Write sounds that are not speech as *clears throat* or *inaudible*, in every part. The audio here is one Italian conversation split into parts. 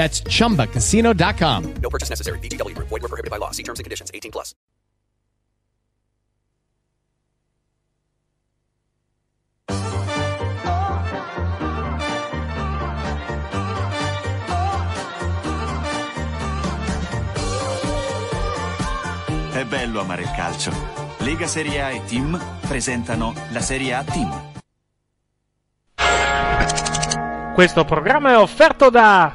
That's chumbacasino.com. No purchase necessary. VGW Group. Void were prohibited by law. See terms and conditions. 18 plus. È bello amare il calcio. Lega Serie A e Team presentano la Serie A Team. Questo programma è offerto da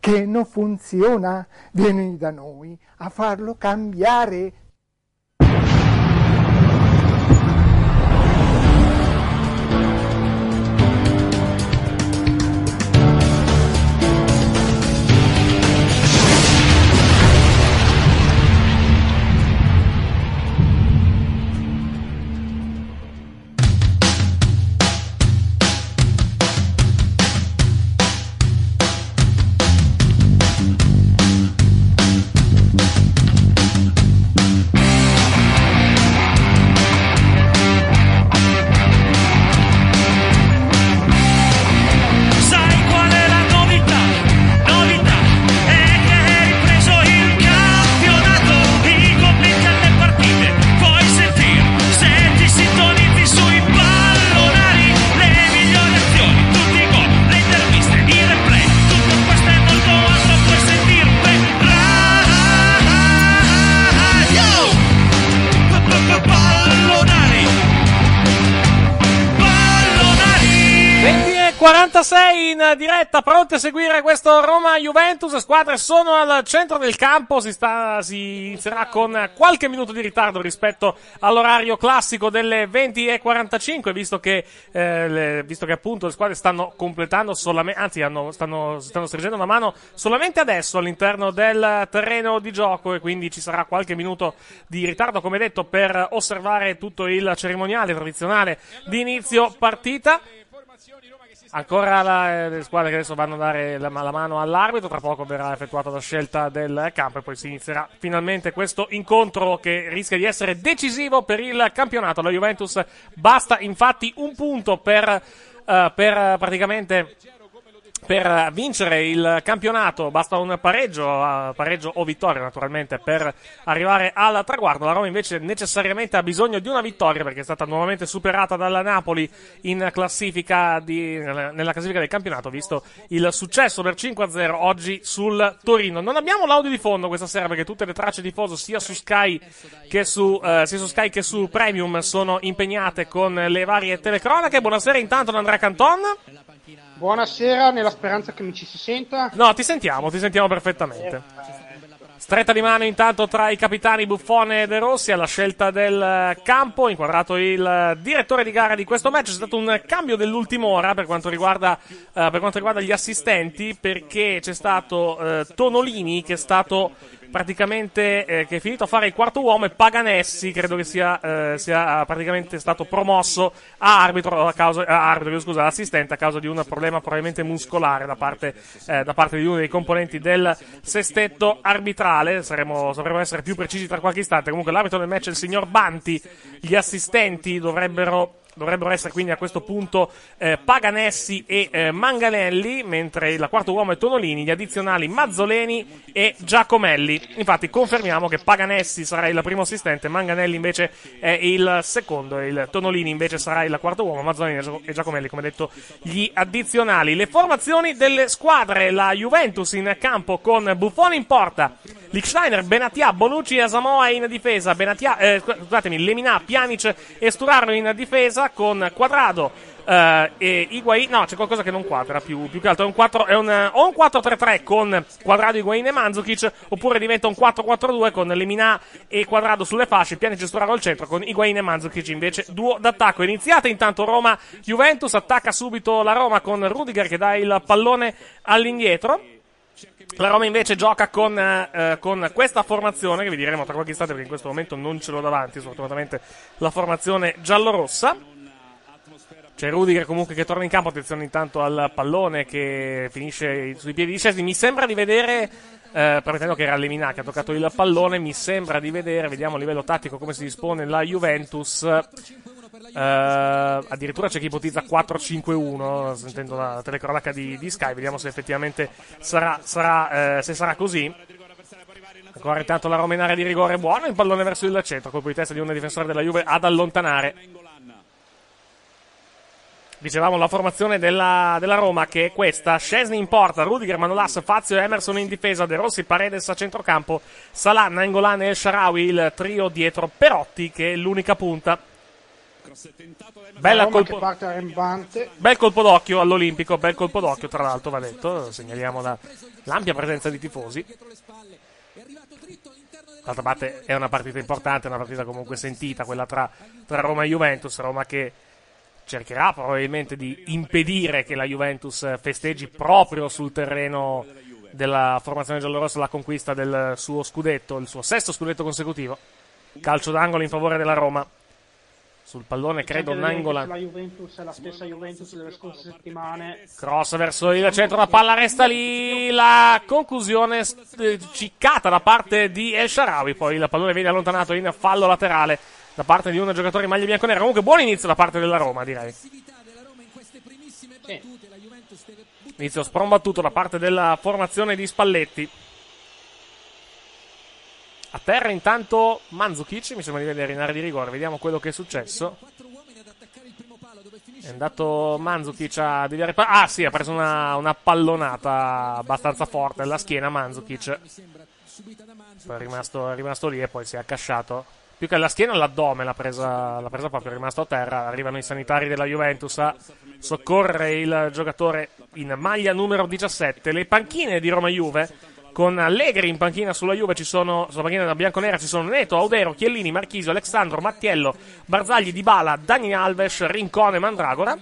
che non funziona, vieni da noi a farlo cambiare. Diretta, pronti a seguire questo Roma-Juventus. Squadre sono al centro del campo. Si, sta, si inizierà con qualche minuto di ritardo rispetto all'orario classico delle 20 e 45, visto che, eh, visto che appunto le squadre stanno completando solamente, anzi, hanno- stanno, stanno stringendo una mano solamente adesso all'interno del terreno di gioco e quindi ci sarà qualche minuto di ritardo, come detto, per osservare tutto il cerimoniale tradizionale di inizio partita. Ancora la- eh, le squadre che adesso vanno a dare la, la mano all'arbitro, tra poco verrà effettuata la scelta del campo e poi si inizierà finalmente questo incontro che rischia di essere decisivo per il campionato. La Juventus basta infatti un punto per, eh, per praticamente per vincere il campionato basta un pareggio, eh, pareggio o vittoria naturalmente per arrivare al traguardo. La Roma invece necessariamente ha bisogno di una vittoria perché è stata nuovamente superata dalla Napoli classifica di- nella classifica del campionato visto il successo per 5-0 oggi sul Torino. Non abbiamo l'audio di fondo questa sera perché tutte le tracce tifoso sia su Sky che su, eh, sia su, Sky che su Premium sono impegnate con le varie telecronache. Buonasera intanto da Andrea Canton. Buonasera, nella speranza che mi ci si senta. No, ti sentiamo, ti sentiamo perfettamente. Stretta di mano intanto tra i capitani Buffone e De Rossi alla scelta del eh, campo, inquadrato il eh, direttore di gara di questo match. C'è stato un cambio dell'ultima ora per quanto riguarda, eh, per quanto riguarda gli assistenti, perché c'è stato eh, Tonolini che è stato praticamente eh, che è finito a fare il quarto uomo e Paganessi credo che sia, eh, sia praticamente stato promosso a arbitro, a causa, a arbitro scusa, assistente a causa di un problema probabilmente muscolare da parte, eh, da parte di uno dei componenti del sestetto arbitrale. Saremo, dovremo essere più precisi tra qualche istante. Comunque l'arbitro del match è il signor Banti, gli assistenti dovrebbero dovrebbero essere quindi a questo punto eh, Paganessi e eh, Manganelli, mentre il quarto uomo è Tonolini, gli addizionali Mazzoleni e Giacomelli. Infatti confermiamo che Paganessi sarà il primo assistente, Manganelli invece è il secondo, il Tonolini invece sarà il quarto uomo, Mazzoleni e Giacomelli come detto gli addizionali. Le formazioni delle squadre, la Juventus in campo con Buffone in porta, Lichsteiner, Benatia, Bonucci e Asamoa in difesa, Benatia, eh, scusatemi, Lemina, Pjanic e Sturaro in difesa con Quadrado eh, e Higuain. No, c'è qualcosa che non quadra più, più che altro. È un 4, è un, o un 4-3-3 con Quadrado, Higuain e Mandzukic, oppure diventa un 4-4-2 con Lemina e Quadrado sulle fasce, Pjanic e Sturaro al centro, con Higuain e Mandzukic invece duo d'attacco. Iniziata intanto Roma-Juventus, attacca subito la Roma con Rudiger che dà il pallone all'indietro. La Roma invece gioca con, eh, con, questa formazione, che vi diremo tra qualche istante perché in questo momento non ce l'ho davanti, sfortunatamente la formazione giallorossa. C'è Rudiger comunque che torna in campo, attenzione intanto al pallone che finisce sui piedi di Scesni. Mi sembra di vedere, eh, permettendo che era Lemina che ha toccato il pallone, mi sembra di vedere, vediamo a livello tattico come si dispone la Juventus. Uh, addirittura c'è chi ipotizza 4-5-1 sentendo la telecronaca di, di, Sky vediamo se effettivamente sarà, sarà, uh, se sarà così ancora intanto la Roma in area di rigore buono il pallone verso il centro colpo di testa di un difensore della Juve ad allontanare Dicevamo la formazione della, della, Roma che è questa: Scesni in porta, Rudiger, Manolas, Fazio e Emerson in difesa, De Rossi, Paredes a centrocampo, Salah, Nangolan e Sharawi, il trio dietro Perotti che è l'unica punta. Bella colpo... Bel colpo d'occhio all'Olimpico, bel colpo d'occhio tra l'altro va detto, segnaliamo la, l'ampia presenza di tifosi. D'altra parte è una partita importante, una partita comunque sentita, quella tra, tra Roma e Juventus, Roma che cercherà probabilmente di impedire che la Juventus festeggi proprio sul terreno della formazione giallorossa la conquista del suo scudetto, il suo sesto scudetto consecutivo. Calcio d'angolo in favore della Roma. Sul pallone credo Nangola. La Juventus è la stessa Juventus delle scorse settimane. Cross verso il centro, la palla resta lì. La conclusione ciccata da parte di El Sharawi. Poi il pallone viene allontanato in fallo laterale da parte di un giocatore in maglia bianconera. Comunque buon inizio da parte della Roma, direi. Inizio sprombattuto da parte della formazione di Spalletti. A terra intanto Manzukic, mi sembra di vedere in area di rigore, vediamo quello che è successo. È andato Manzukic a deviare Ah sì, ha preso una, una pallonata abbastanza forte alla schiena Manzukic. Poi è rimasto, è rimasto lì e poi si è accasciato più che alla schiena all'addome l'ha presa, l'ha presa proprio, è rimasto a terra. Arrivano i sanitari della Juventus a soccorrere il giocatore in maglia numero 17. Le panchine di Roma Juve con Allegri in panchina sulla Juve ci sono sulla panchina della bianconera ci sono Neto, Audero, Chiellini, Marchisio, Alexandro, Mattiello, Barzagli, Dybala, Dani Alves, Rincone, Mandragora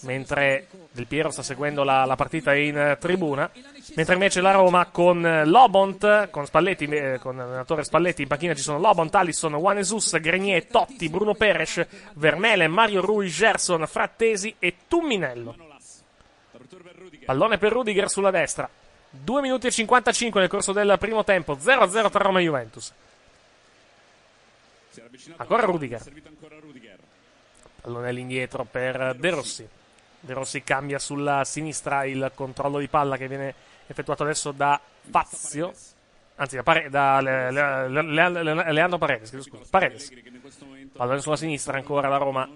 mentre Del Piero sta seguendo la, la partita in tribuna mentre invece la Roma con Lobont, con Spalletti, eh, con l'allenatore Spalletti in panchina ci sono Lobont, Alisson, Juanesus, Grenier, Totti, Bruno Peres, Vermele, Mario Rui, Gerson, Frattesi e Tumminello. Pallone per Rudiger sulla destra. 2 minuti e 55 nel corso del primo tempo, 0-0 tra Roma e Juventus. Ancora Rudiger. Pallone all'indietro per De Rossi. De Rossi cambia sulla sinistra il controllo di palla che viene effettuato adesso da Fazio. Anzi, da, Pare- da le- le- le- le- Leandro Paredes. Scusa, Paredes. Pallone sulla sinistra ancora la Roma.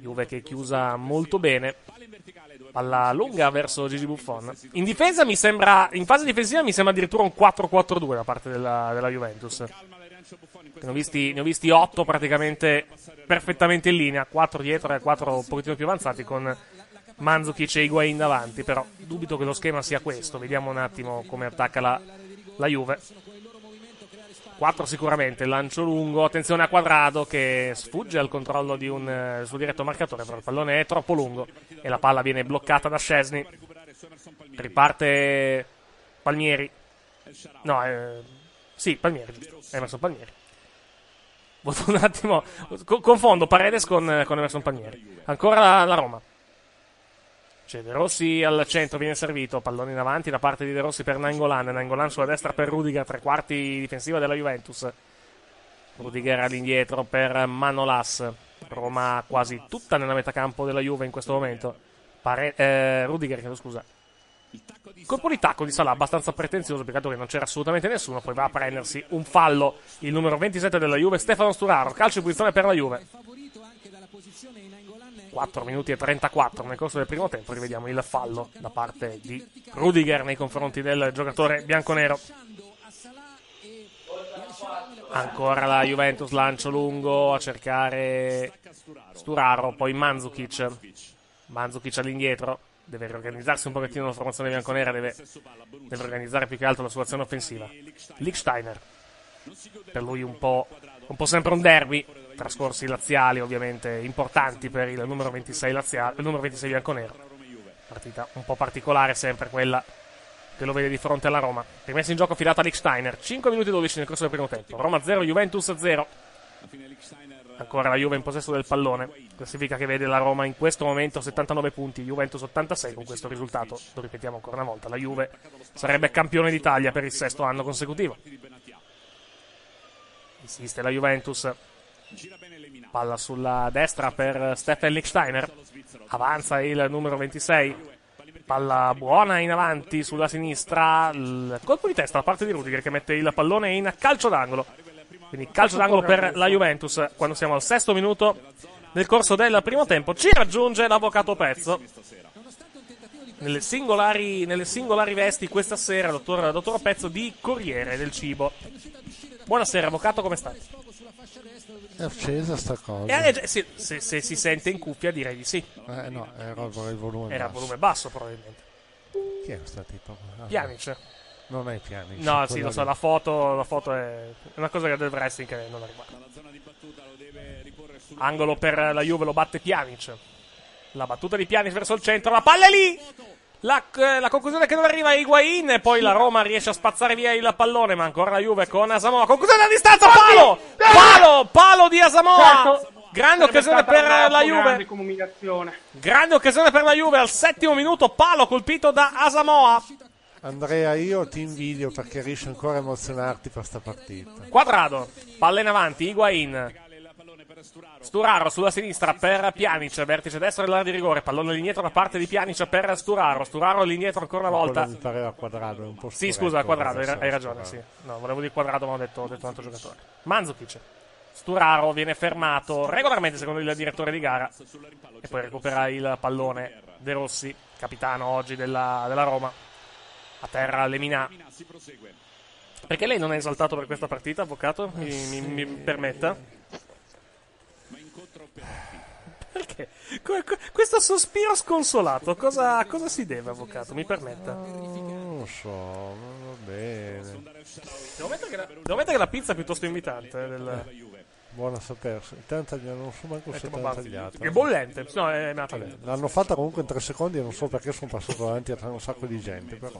Juve che è chiusa molto bene. Palla lunga verso Gigi Buffon. In difesa mi sembra, in fase difensiva mi sembra addirittura un 4-4-2 da parte della, della Juventus. Ne ho, visti, ne ho visti 8 praticamente perfettamente in linea, 4 dietro e 4 un pochettino più avanzati con Manzukic e Higuain davanti, però dubito che lo schema sia questo. Vediamo un attimo come attacca la, la Juve. 4 sicuramente, lancio lungo, attenzione a Quadrado che sfugge al controllo di un eh, suo diretto marcatore, però il pallone è troppo lungo e la palla viene bloccata da Scesni. Riparte Palmieri. No, eh, sì, Palmieri, giusto. Emerson Palmieri. Voto un attimo. co- confondo Paredes con, con Emerson Palmieri. Ancora la, la Roma. C'è De Rossi al centro, viene servito. Pallone in avanti da parte di De Rossi per Nangolan. Nangolan sulla destra per Rudiger, tre quarti difensiva della Juventus. Rudiger all'indietro per Manolas. Roma quasi tutta nella metà campo della Juve in questo momento. Pare- eh, Rudiger, chiedo scusa. Colpo di tacco di Salah abbastanza pretenzioso, peccato che non c'era assolutamente nessuno. Poi va a prendersi un fallo. Il numero 27 della Juve, Stefano Sturaro. Calcio in posizione per la Juve. 4 minuti e 34 nel corso del primo tempo. Rivediamo il fallo da parte di Rudiger nei confronti del giocatore bianconero. Ancora la Juventus, lancio lungo a cercare Sturaro, poi Mandzukic. Mandzukic all'indietro, deve riorganizzarsi un pochettino la formazione bianconera, deve, deve organizzare più che altro la sua azione offensiva. Lichtsteiner, per lui un po', un po' sempre un derby, trascorsi laziali ovviamente importanti per il numero 26, laziale, il numero 26 bianconero. Partita un po' particolare sempre quella che lo vede di fronte alla Roma. Rimessa in gioco affidata a Lichtsteiner. 5 minuti e 12 nel corso del primo tempo. Roma 0, Juventus 0. Ancora la Juve in possesso del pallone. Classifica che vede la Roma in questo momento 79 punti, Juventus 86. Con questo risultato, lo ripetiamo ancora una volta, la Juve sarebbe campione d'Italia per il sesto anno consecutivo. Insiste la Juventus. Palla sulla destra per Stefan Lichtsteiner. Avanza il numero 26. Palla buona in avanti sulla sinistra. Il colpo di testa da parte di Rudiger che mette il pallone in calcio d'angolo. Quindi calcio d'angolo per la Juventus quando siamo al sesto minuto nel corso del primo tempo. Ci raggiunge l'avvocato Pezzo. Nelle singolari, nelle singolari vesti questa sera, dottor, dottor Pezzo di Corriere del Cibo. Buonasera, avvocato, come sta? È accesa sta cosa. Eh, eh, sì, se, se si sente in cuffia direi di sì. Eh, no, era il volume Era basso. volume basso probabilmente. Chi è questo tipo? Ah, Pjanic. Non è Pjanic. No, sì, lo so, la foto, la foto è una cosa del wrestling che non la riguarda. Angolo per la Juve, lo batte Pjanic. La battuta di Pjanic verso il centro, la palla è lì! La, eh, la conclusione è che non arriva a Higuain e poi la Roma riesce a spazzare via il pallone, ma ancora la Juve con Asamoah. Conclusione a distanza, palo! Palo! Palo di Asamoah! Grande occasione per la Juve. Grande occasione per la Juve al settimo minuto, palo colpito da Asamoah. Andrea, io ti invidio perché riesci ancora a emozionarti per sta partita. Quadrado, palla in avanti, Higuain. Sturaro sulla sinistra per Pjanic, vertice destro dell'area di rigore, pallone all'indietro da parte di Pjanic per Sturaro. Sturaro all'indietro ancora una volta. Mi pareva quadrato, è un po' Sì, scusa, quadrado, hai, hai ragione, sì. Sturaro. No, volevo dire quadrado, ma ho detto, ho detto un altro giocatore. Mandzukic. Sturaro viene fermato regolarmente secondo il direttore di gara e poi recupera il pallone De Rossi, capitano oggi della, della Roma. A terra Lemina. Perché lei non è esaltato per questa partita, avvocato? Mi, mi- mi permetta? Perché? Que- que- questo sospiro sconsolato, cosa, cosa si deve, avvocato? Mi permetta. Non lo so, va bene. Devo mettere che la, devo mettere la pizza è piuttosto invitante. eh, del- Buona sapersi. Intanto non so manco se Ecco, te l'hanno tagliata. È bollente, no, è nata Vabbè, bene. L'hanno fatta comunque in tre secondi e non so perché sono passato davanti a un sacco di gente. Però.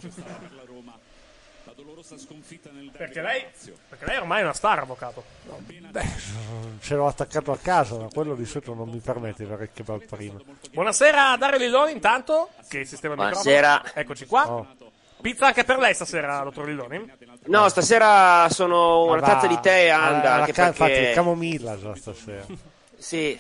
Perché lei, perché lei ormai è una star, avvocato. Beh, ce l'ho attaccato a casa, ma quello di solito non mi permette di il kebab prima. Buonasera a Dario Lilloni, intanto, che sistema il Buonasera. microfono. Eccoci qua. Oh. Pizza anche per lei stasera, dottor Lilloni? No, stasera sono una Ah, tazza di tè anda, alla anche ca- Infatti, perché... camomilla già stasera. Sì,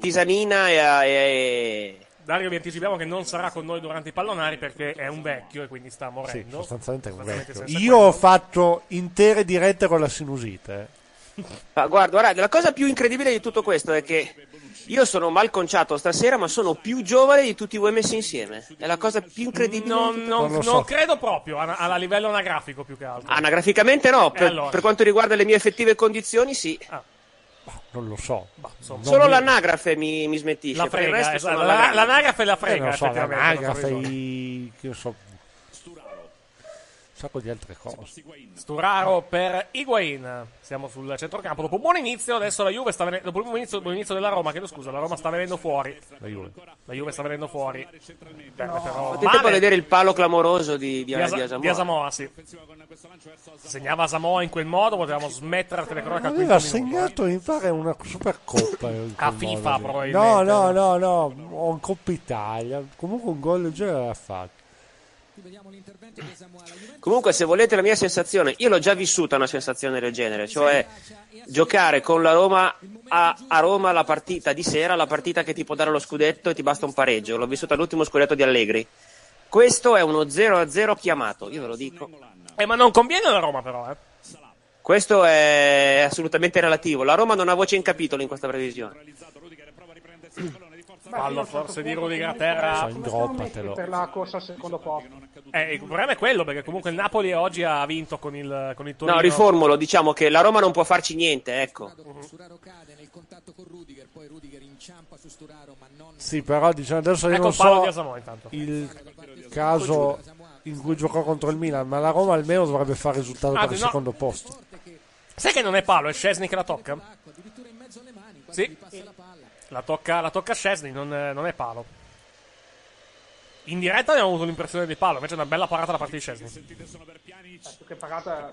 tisanina e... e- Dario vi anticipiamo che non sarà con noi durante i pallonari perché è un vecchio e quindi sta Sì, morendo. sostanzialmente è un vecchio. Io ho fatto intere dirette con la sinusite. Ma guarda, guarda, la cosa più incredibile di tutto questo è che io sono mal conciato stasera, ma sono più giovane di tutti voi messi insieme. È la cosa più incredibile. Non, di tutto. non- Non so. credo proprio, a, a livello anagrafico più che altro. Anagraficamente no, per, allora? per quanto riguarda le mie effettive condizioni sì. Non lo so. insomma. Solo mi- l'anagrafe mi, mi smetisce. La per il frega, resto esatto, la- l'anagrafe la Eh, frega, non so, l'anagrafe, i- so. Sacco di altre cose. Sturaro per Higuain. Siamo sul centrocampo. Dopo un buon inizio, adesso la Juve sta venendo. Dopo il buon inizio, della Roma, chiedo scusa, la Roma sta venendo fuori. La Juve. La Juve sta venendo fuori. Beh, però, tempo a male. vedere il palo clamoroso di, di, Di, Asa- di Asamoah. di Asamoah, sì. Segnava Asamoah in quel modo, potevamo smettere la telecronaca Aveva segnato mi pare una Supercoppa. in A FIFA, modo probabilmente. No, no, no, no, o in Coppa Italia. Comunque un gol del genere l'ha fatto. Comunque, se volete la mia sensazione, io l'ho già vissuta una sensazione del genere, cioè giocare con la Roma a, a Roma la partita di sera, la partita che ti può dare lo scudetto e ti basta un pareggio. L'ho vissuta all'ultimo scudetto di Allegri. Questo è uno 0-0 chiamato, io ve lo dico. Eh, ma non conviene alla Roma, però, eh. Questo è assolutamente relativo. La Roma non ha voce in capitolo in questa previsione. *clears throat* Fallo forse di Rudiger a terra. Droppatelo. Per la corsa al secondo posto. Eh, il problema è quello, perché comunque il Napoli oggi ha vinto con il, con il Torino. No, riformulo, diciamo che la Roma non può farci niente, ecco. Sì, però diciamo, adesso io Ecco non il so intanto. il caso in cui giocò contro il Milan, ma la Roma almeno dovrebbe fare risultato Ah, per il no. secondo posto. Sai che non è palo, è Scesni che la tocca? Sì. La tocca, la tocca Scesni, non, non è palo. In diretta abbiamo avuto l'impressione di palo, invece è una bella parata da parte di Scesni. Più che parata.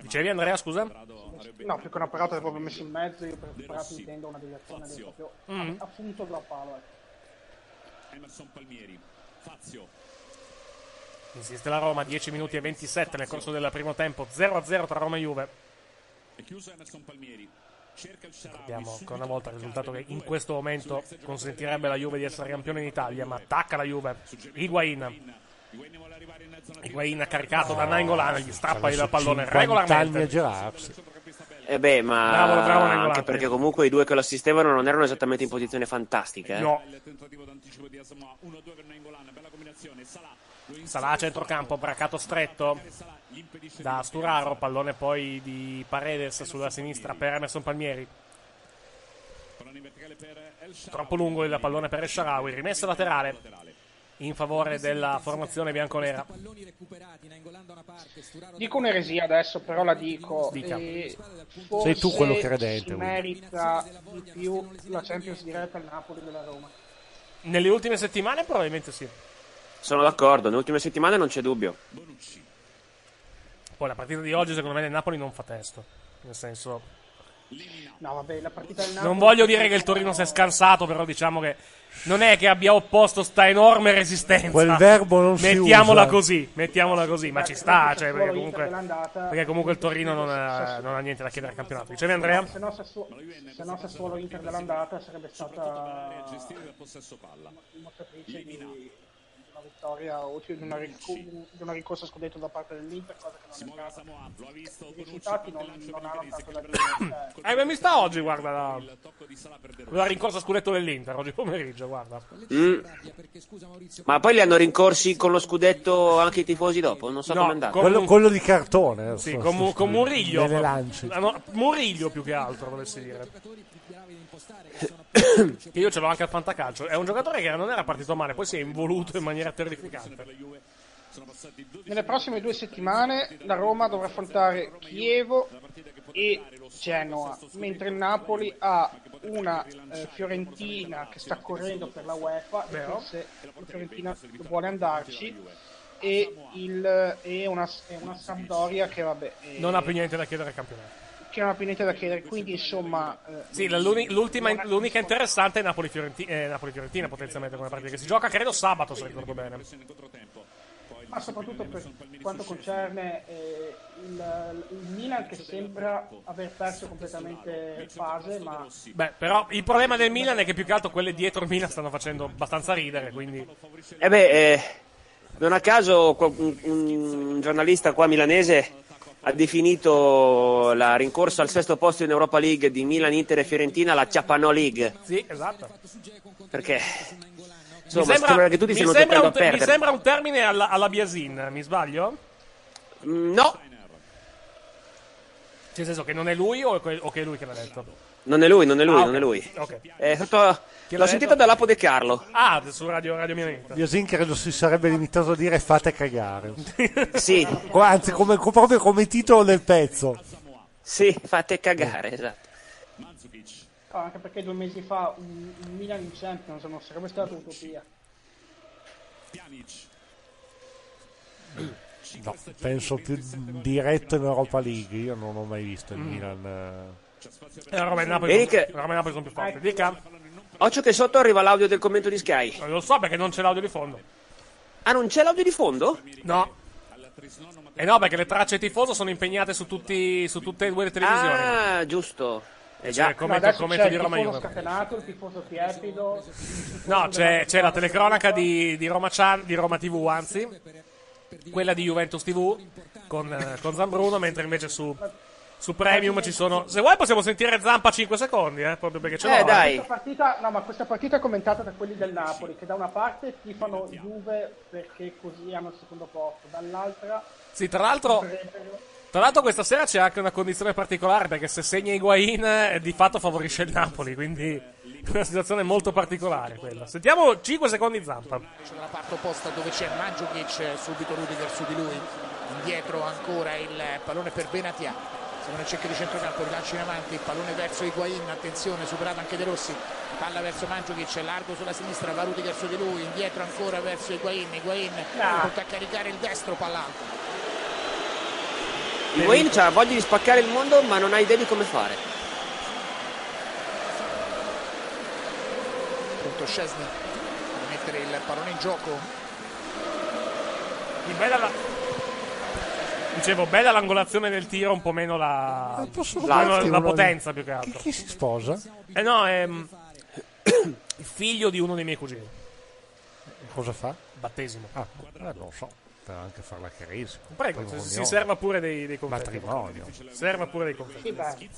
Dicevi Andrea, scusa? No, più che una parata è proprio messo in mezzo. Io per parata intendo una deviazione del proprio. Mm. Appunto da palo. ecco. Emerson Palmieri, Fazio, Insiste la Roma, 10 minuti e 27 nel corso del primo tempo, 0-0 tra Roma e Juve. è chiuso Emerson Palmieri, Vediamo ancora una volta il risultato che in questo momento consentirebbe alla Juve di essere campione in Italia, ma attacca la Juve. Higuain. Higuain caricato da Nainggolan, gli strappa il pallone 50 anni a regolarmente. girarsi. Eh beh, ma Bravo, bravo anche perché comunque i due che lo assistevano non erano esattamente in posizione fantastica. Eh. No. il tentativo d'anticipo di Asamoah, 1-2 per Nainggolan, bella combinazione, Salah, lo Sarà a centrocampo, braccato stretto da Sturaro, pallone poi di Paredes sulla sinistra per Emerson Palmieri. Troppo lungo il pallone per El Sharawi, rimessa laterale in favore della formazione bianconera. Dico un'eresia adesso, però la dico. Dica. Sei tu quello credente, merita di più la Champions diretta al Napoli della Roma. Nelle ultime settimane probabilmente sì. Sono d'accordo, nelle ultime settimane non c'è dubbio. Poi la partita di oggi secondo me nel Napoli non fa testo. Nel senso, No, vabbè, la partita del Napoli. non voglio dire che il Torino si è scansato, però diciamo che non è che abbia opposto sta enorme resistenza. Quel verbo non si Mettiamola usa. così, mettiamola così, ma ci sta, cioè, perché Solo comunque, perché comunque il Torino non ha, non ha niente da chiedere al campionato. Dicevi Andrea? Se no, Sassuolo, se no Sassuolo Inter dell'andata sarebbe stata gestire il possesso palla. dimostratrice di vittoria o di una, ric- di una ricorsa a scudetto da parte dell'Inter, cosa che non è stata. Lo ha visto I risultati non, non hanno tanto da dire. cioè, Eh, beh, mi sta oggi, guarda, la, la rincorsa a scudetto dell'Inter, oggi pomeriggio, guarda. Mm. Ma poi li hanno rincorsi con lo scudetto anche i tifosi dopo, non so No, come è andato. con- Quello, quello di cartone. Sì, so- con, Mu- con Muriglio. Nelle lance. Ah, Muriglio più che altro, volessi dire. *coughs* che io ce l'ho anche al fantacalcio. È un giocatore che non era partito male, poi si è involuto in maniera terrificante. Nelle prossime due settimane la Roma dovrà affrontare Chievo e Genoa, mentre il Napoli ha una eh, Fiorentina che sta correndo per la UEFA, e Vero. forse la Fiorentina vuole andarci, e, il, e, una, e una Sampdoria che vabbè eh, Non ha più niente da chiedere al campionato. Ha più niente da chiedere, quindi insomma eh, Sì, l'unica interessante è Napoli-Fiorentina, eh, Napoli-Fiorentina potenzialmente come partita, che si gioca. Credo sabato se ricordo bene. ma soprattutto per quanto concerne eh, il, il Milan che sembra aver perso completamente fase, ma Beh, però il problema del Milan è che più che altro quelle dietro il Milan stanno facendo abbastanza ridere, quindi... Eh beh, eh, non a caso un, un giornalista qua milanese ha definito la rincorsa al sesto posto in Europa League di Milan, Inter e Fiorentina la Ciapanò League. Sì, esatto. Perché Mi insomma, sembra, che tutti mi stiano giocando un a te- mi perdere. sembra un termine alla, alla Biasin, mi sbaglio? Mm, No, Cioè, Nel senso che non è lui o, o che è lui che l'ha detto? Non è lui, non è lui, Ah, non è lui. Ok. È stato- l'ho l'ha sentito detto? da Lapo De Carlo. Ah, su Radio, Radio Milanese. Yosin credo si sarebbe limitato a dire fate cagare. *laughs* sì. Anzi, come, proprio come titolo del pezzo. Sì, fate cagare, esatto. Ah, anche perché due mesi fa un, un Milan in Champions non sarebbe stata utopia. No, penso più diretto in Europa League. Io non ho mai visto il Milan. eh. E la Roma e Napoli, la Roma e Napoli sono più forti. Dica. Occhio che sotto arriva l'audio del commento di Sky. Non lo so perché non c'è l'audio di fondo. Ah, non c'è l'audio di fondo? No. E no, perché le tracce tifoso sono impegnate su, tutti, su tutte e due le televisioni. Ah, giusto. Eh già. il commento, adesso commento c'è di il Roma tifoso Juve. scatenato, il tifoso tiepido. No, c'è, c'è la telecronaca di, di Roma Chan- di Roma TV, anzi, quella di Juventus TV con, eh, con Zambruno, mentre invece su, su Premium ci sono. Se vuoi possiamo sentire Zampa 5 secondi, eh, proprio perché ce l'ho. Eh, eh. dai. Questa partita, no, ma questa partita è commentata da quelli del Napoli, che da una parte tifano Juve perché così hanno il secondo posto, dall'altra Sì, tra l'altro, tra l'altro questa sera c'è anche una condizione particolare perché se segna Higuain eh, di fatto favorisce il Napoli, quindi è *laughs* una situazione molto particolare quella. Sentiamo 5 secondi Zampa. dalla parte opposta dove c'è Mandzukic, subito Rudiger su di lui, indietro ancora il pallone per Benatia, siamo nel cerchio di centrocampo, rilancio in avanti, il pallone verso Higuain, attenzione, superato anche De Rossi, palla verso Mandzukic, largo sulla sinistra, va Rudiger su di lui, indietro ancora verso Higuain, Higuain pronto a caricare il destro, palla alta. Higuain ha voglia di spaccare il mondo, ma non ha idea di come fare. Pronto Scesni, per mettere il pallone in gioco, Di bella la- Dicevo, bella l'angolazione del tiro, un po' meno la, posso la, la una- potenza più che altro. Chi si sposa? Eh no, è mm, *coughs* il figlio di uno dei miei cugini. Cosa fa? Battesimo. Ah, eh, non lo so. Per anche fare la. Prego, si, si serva pure dei, dei confetti. Matrimonio. Serva pure dei confetti. Sì,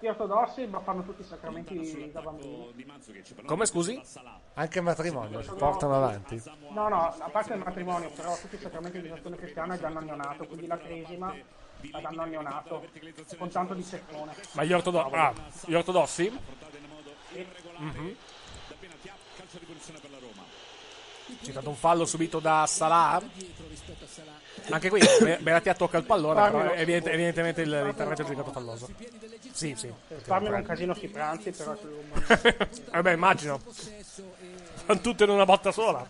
gli ortodossi ma fanno tutti i sacramenti da bambini. Come scusi? Anche il matrimonio si portano avanti. No, no, a parte il matrimonio, però tutti i sacramenti di azione cristiana è danno al neonato, quindi la cresima la danno al neonato, con tanto di seccone. Ma gli, ortodo- ah, gli ortodossi? Mhm. C'è stato un fallo subito da Salah. Anche qui Be- Benatia tocca il pallone, però Farmelo. evident- evidentemente il- l'intervento è giudicato falloso. Sì, sì. Farmelo un casino sui pranzi, però *laughs* Eh beh, immagino. Fanno tutte in una botta sola.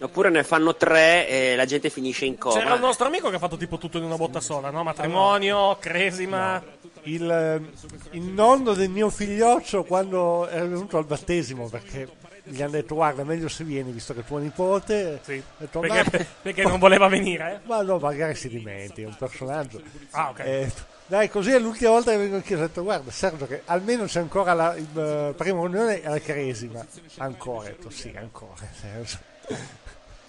Oppure ne fanno tre e la gente finisce in coma. C'era un nostro amico che ha fatto tipo tutto in una botta sola, no? Matrimonio, cresima. Il, eh, il nonno del mio figlioccio quando è venuto al battesimo perché gli hanno detto guarda meglio se vieni visto che tuo nipote Sì, detto, perché- "Ma- perché non voleva venire, eh?" *laughs* ma no magari si dimentica è un personaggio Ah, ok. Eh, dai così è l'ultima volta che vengo in chiesa ho detto guarda Sergio che almeno c'è ancora la il, eh, prima riunione alla cresima ancora detto sì ancora Sergio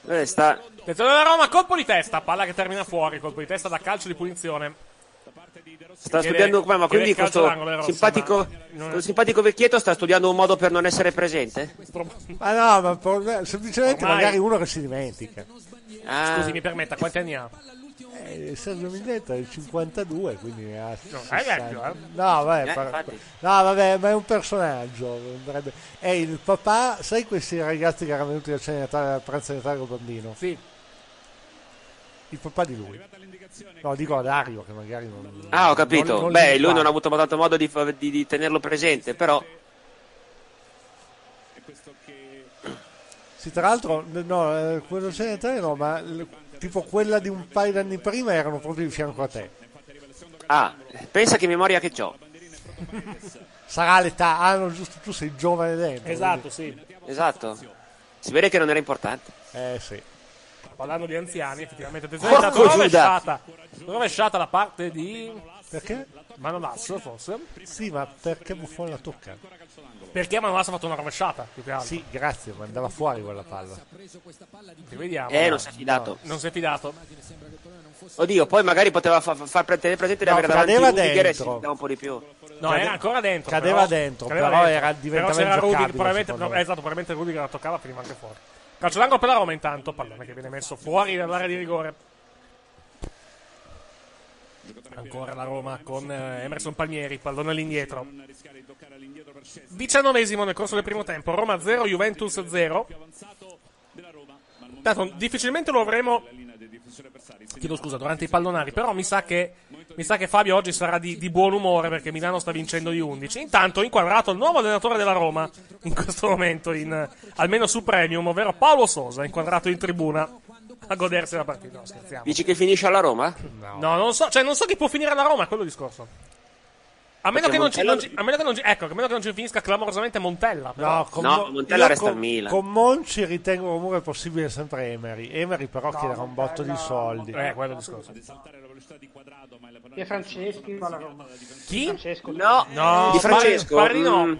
Eh, sta... Attenzione alla Roma, colpo di testa, palla che termina fuori, colpo di testa da calcio di punizione. Sta studiando, ma, ma quindi questo è simpatico, è- questo simpatico vecchietto sta studiando un modo per non essere presente? ma no ma semplicemente Ormai- magari uno che si dimentica Ah. Scusi, mi permetta, quanti anni ha? Eh, Sergio Milletta è il 52, quindi ha è 60. vecchio, eh? No, vabbè, Eh, par- no, vabbè, ma è un personaggio. andrebbe- È il papà, sai questi ragazzi che erano venuti a cena di Natale, al pranzo di Natale con il bambino? Sì. Il papà di lui. No, dico a Dario che magari non... Ah, ho capito. non- non Beh, lui non ha avuto tanto modo di, di- di tenerlo presente, però... Sì, tra l'altro, no, eh, quello di Natale no, ma tipo quella di un paio d'anni prima erano proprio di fianco a te. Ah, pensa che memoria che ho. Sarà l'età, ah no, giusto, tu sei giovane dentro. Esatto, sì. Esatto. Si vede che non era importante. Eh sì. Parlando di anziani, effettivamente. Attenzione, è stata rovesciata. Rovesciata da parte di... Perché? Manolas, forse. Sì, ma perché Buffon la tocca? Perché Manolas ha fatto una rovesciata, più che altro. Sì, grazie, ma andava fuori quella palla. Che vediamo. Eh, non si è fidato. Non si è fidato. Oddio, poi magari poteva fa- fa- far tenere presente di No, avere davanti cadeva Rudiger e si fidava un po' di più. No, Cade- era ancora dentro. cadeva però- dentro, cadeva però dentro. era- diventava Però c'era Rudiger, probabilmente, no, esatto, probabilmente Rudiger la toccava, finiva anche fuori. Calcio d'angolo per la Roma intanto, pallone che viene messo fuori dall'area di rigore. Ancora la Roma con eh, Emerson Palmieri, pallone all'indietro. Diciannovesimo nel corso del primo tempo, Roma 0, Juventus 0. Tanto, difficilmente lo avremo. Chiedo scusa, durante i pallonari, però mi sa che, mi sa che Fabio oggi sarà di, di buon umore perché Milano sta vincendo di 11. Intanto, inquadrato il nuovo allenatore della Roma in questo momento, in, almeno su Premium, ovvero Paolo Sosa, inquadrato in tribuna a godersi la partita. No, scherziamo. Dici che finisce alla Roma? No, non so, cioè non so chi può finire alla Roma, è quello discorso. A meno, che non ci, non ci- a meno che non ci- ecco, a meno che non ci finisca clamorosamente Montella. però. No, con No, Mo- Montella resta con, al Milan. Con Monci ritengo comunque possibile sempre Emery. Emery però chiederà un botto di soldi. Eh, quello è il discorso. Di Franceschi. Chi? Francesco. No, no, Di Francesco? Di no. Mm.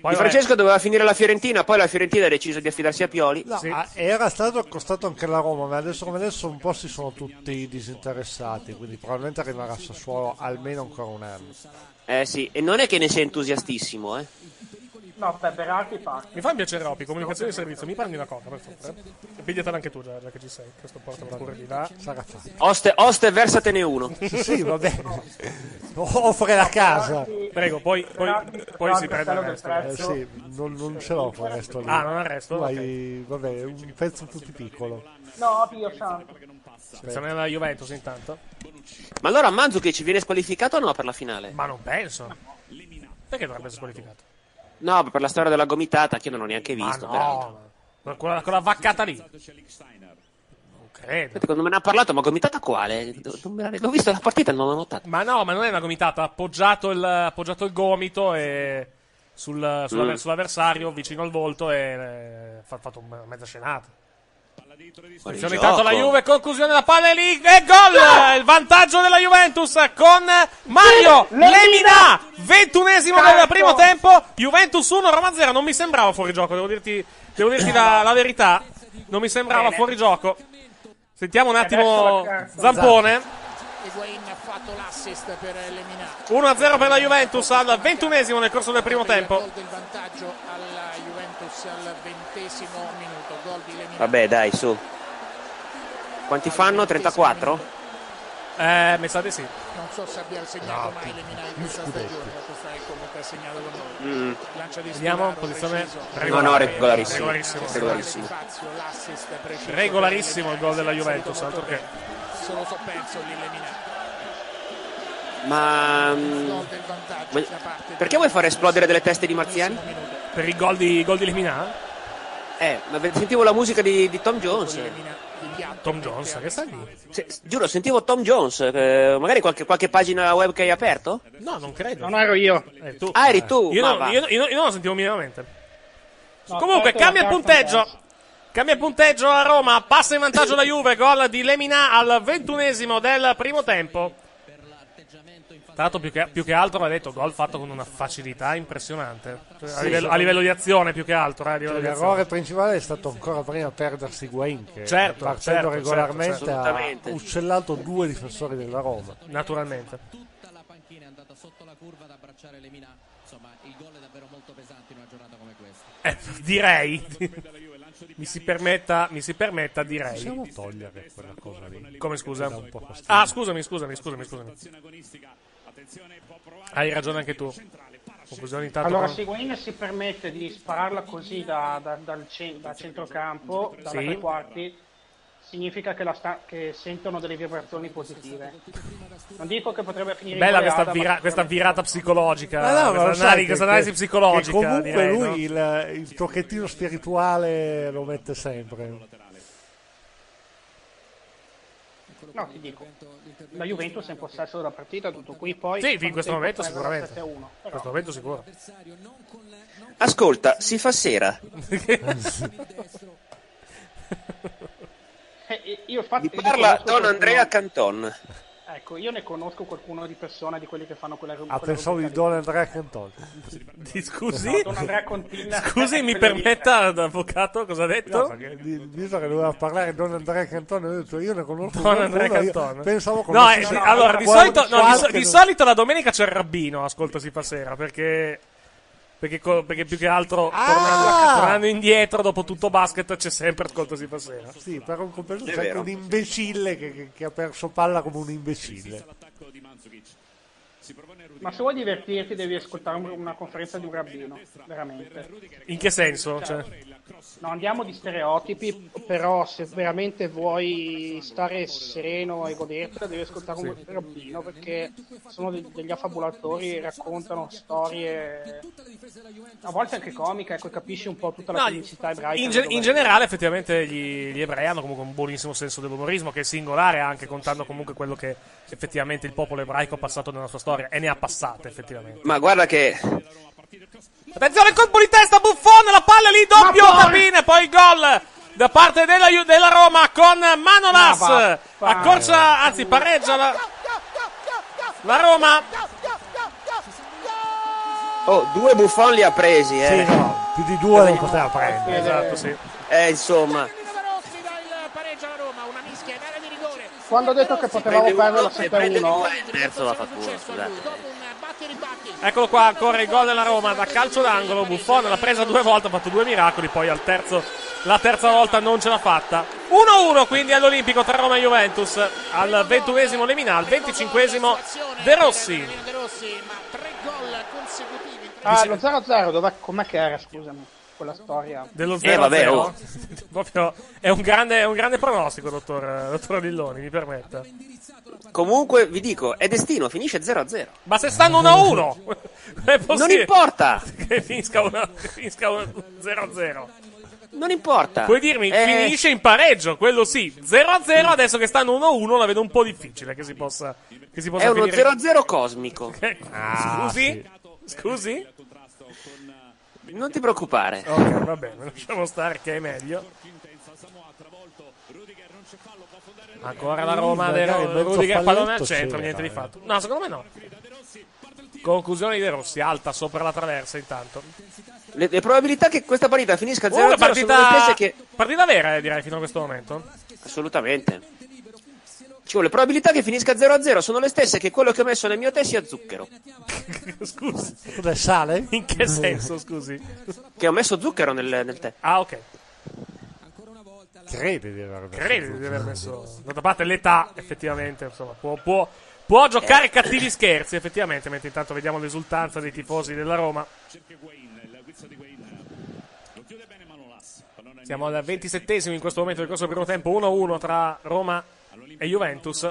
Poi Di. Francesco doveva finire la Fiorentina, poi la Fiorentina ha deciso di affidarsi a Pioli. No, ah, era stato accostato anche la Roma, ma adesso come adesso un po' si sono tutti disinteressati, quindi probabilmente rimarrà a Sassuolo almeno ancora un anno. Eh sì, e non è che ne sia entusiastissimo, eh. No, beh, Berardi parte. Mi fa un piacere, Ropi, comunicazione di servizio. Mi parli una coca, per favore. E pigliatela anche tu, già, già che ci sei. Questo portala pure di là. Sarà fatto. Oste, oste versatene uno. Sì, sì, va bene. Offre la casa. Prego, poi, poi, poi si prende il resto. Eh, sì, non, non ce l'ho quel resto lì. Ah, non il resto? Tu hai, vabbè, un pezzo più piccolo. No, Dio santo. Siamo nella Juventus intanto. Ma allora Mandzukic viene squalificato o no per la finale? Ma non penso. Perché dovrebbe essere squalificato? No, per la storia della gomitata che io non ho neanche visto. Ma no, ma quella, quella vaccata lì. Non credo. Aspetta, quando me ne ha parlato, ma gomitata quale? La- L'ho visto la partita non l'ho notato. Ma no, ma non è una gomitata. Ha appoggiato il, appoggiato il gomito e sul, sulla- Mm. sull'avversario vicino al volto e eh, ha fatto mezza scenata. Fuori gioco. intanto la Juve, conclusione della palla e lì e gol! Il vantaggio della Juventus con Mario Lemina, ventunesimo del primo tempo, Juventus 1, Roma 0. Non mi sembrava fuori gioco, devo dirti, devo dirti la, la verità. Non mi sembrava Bene. fuori gioco. Sentiamo un attimo. Zampone. Higuain ha fatto l'assist per Lemina. 1-0 per la Juventus al ventunesimo nel corso del primo tempo. Del vantaggio alla Juventus al ventesimo minuto. Vabbè, dai, su. Quanti fanno? 34? Eh, mi sa di sì. Non so se abbia segnato mai Lemina in questa stagione, ma questa è comunque ha segnato con noi. Mm. Lancia di Vediamo, posizione preciso. No, no, regolarissimo. Regolarissimo. Regolarissimo. Preciso Regolarissimo il gol della Juventus, altro che. Se lo so perso lì mm, del vantaggio ma- parte Perché vuoi fare esplodere delle teste di marziani? Per il gol di, gol di Lemina? Eh, ma sentivo la musica di, di Tom Jones. Tom Jones, che sta lì? Se- giuro, sentivo Tom Jones. eh, magari qualche, qualche pagina web che hai aperto? No, non credo. Non ero io. Eh, tu. Ah, eri tu? Io, Ma non- io- io- io non lo sentivo minimamente. No, Comunque, cambia il punteggio. Cambia il punteggio a Roma. Passa in vantaggio la Juve. Gol di Lemina al ventunesimo del primo tempo. L'altro, più che, più che altro, va detto, gol fatto con una facilità impressionante. Cioè, a, Sì, livello, sì. a livello di azione, più che altro. eh, a livello Cioè, l'errore principale è stato ancora prima perdersi Guain che Certo, partendo certo, regolarmente certo, ha uccellato due difensori della Roma. Naturalmente. tutta la panchina è andata sotto la curva ad abbracciare Lemina. Insomma, il gol è davvero molto pesante in una giornata come questa. Eh, direi. mi si permetta, mi si permetta, direi. Possiamo togliere quella cosa lì. Come scusa? Ah, scusami, scusami, scusami, scusami. Hai ragione anche tu. Allora, con- se Higuain si permette di spararla così da, da- dal cen- da centrocampo, da Sì. tre quarti, significa che, la sta- che sentono delle vibrazioni positive. Non dico che potrebbe finire in Bella questa, vira- questa virata psicologica. Ma no, questa, analisi, che- questa analisi che- psicologica. che comunque direi, lui no? il, il tocchettino spirituale lo mette sempre. No, ti dico. La Juventus è in possesso della partita, tutto qui. Poi Sì, in questo momento sicuramente. 7 a 1. In questo momento sicuro. Ascolta, si fa sera. *laughs* eh, io infatti Mi parla Don Andrea Canton. Ecco, io ne conosco qualcuno di persone, di quelli che fanno quella Ah, pensavo di Don Andrea Cantone. Di- Scusi? No, Don Andrea Contina. Scusi, *laughs* mi permetta, avvocato, cosa ha detto? No, perché visto che doveva parlare Don Andrea Cantone, ho detto io ne conosco Don Andrea Cantone. Pensavo No, conoscessi- eh, allora, di solito, no, di, so- qualche- di solito la domenica c'è il rabbino, ascolta si fa sera, perché Perché, co- perché più che altro, Ah! tornando, tornando indietro, dopo tutto basket, c'è sempre ascolto si fa sera. Sì, però un completo È c'è anche vero. un imbecille che, che- che ha perso palla come un imbecille. Ma se vuoi divertirti devi ascoltare un- una conferenza di un rabbino, veramente. In che senso? Cioè, No, andiamo di stereotipi, però se veramente vuoi stare sereno e godertela devi ascoltare un rabbino perché sono de- degli affabulatori, raccontano storie a volte anche comiche, ecco, capisci un po' tutta la No, comicità ebraica. in, ge- in generale, effettivamente, gli, gli ebrei hanno comunque un buonissimo senso dell'umorismo, che è singolare, anche contando comunque quello che effettivamente il popolo ebraico ha passato nella sua storia, e ne ha passate, effettivamente. Ma guarda che Attenzione, colpo di testa, Buffon, la palla lì, doppio, Tapine, poi il gol da parte della, della Roma con Manolas. Ma. Accorcia, anzi pareggia la, la Roma. Oh, due buffon li ha presi, eh. Sì, no, più di due non poteva prendere. Esatto, sì. Eh, insomma. Quando ho detto che potevamo Prende uno perderla e prende 7-1, due, il terzo l'ha fatto uno, scusate. Eccolo qua, ancora il gol della Roma da calcio d'angolo. Buffon l'ha presa due volte, ha fatto due miracoli. Poi al terzo, la terza volta non ce l'ha fatta. 1-1 quindi all'Olimpico tra Roma e Juventus. Al ventunesimo Lemina, al venticinquesimo De Rossi. ah, lo 0-0, dov'è, com'è che era, scusami, quella storia? Dello 0-0. Eh, vabbè, oh. *laughs* Proprio è un grande, è un grande pronostico, dottor, dottor Lilloni, mi permetta. Comunque, vi dico, è destino, finisce 0-0. Ma se stanno 1-1, *laughs* è possibile Non importa. *laughs* che finisca una- che finisca una 0-0. Non importa. Puoi dirmi, Eh, finisce in pareggio, quello sì. 0-0, adesso che stanno 1-1, la vedo un po' difficile che si possa, che si possa È uno finire. 0-0 cosmico. Ah, Scusi? Scusi? Non ti preoccupare. Ok, va bene, lasciamo stare che è meglio. Ancora la Roma, De mezzo Rudiger, al pallone al centro, niente di eh. fatto. No, secondo me no. Conclusione di De Rossi, alta sopra la traversa intanto. Le, le probabilità che questa partita finisca 0-0 Comunque sono partita, che... partita vera, eh, direi, fino a questo momento. Assolutamente. Dicevo, le probabilità che finisca 0-0 sono le stesse che quello che ho messo nel mio tè sia zucchero. *laughs* Scusi. Cos'è sale? In che senso, scusi? Che ho messo zucchero nel, nel tè. Ah, ok. Crede di aver messo Credi giù. di aver messo. D'altra parte l'età, effettivamente, insomma, può, può, può giocare cattivi scherzi, effettivamente, mentre intanto vediamo l'esultanza dei tifosi della Roma. Siamo al 27 in questo momento del corso del primo tempo, 1-1 tra Roma e Juventus.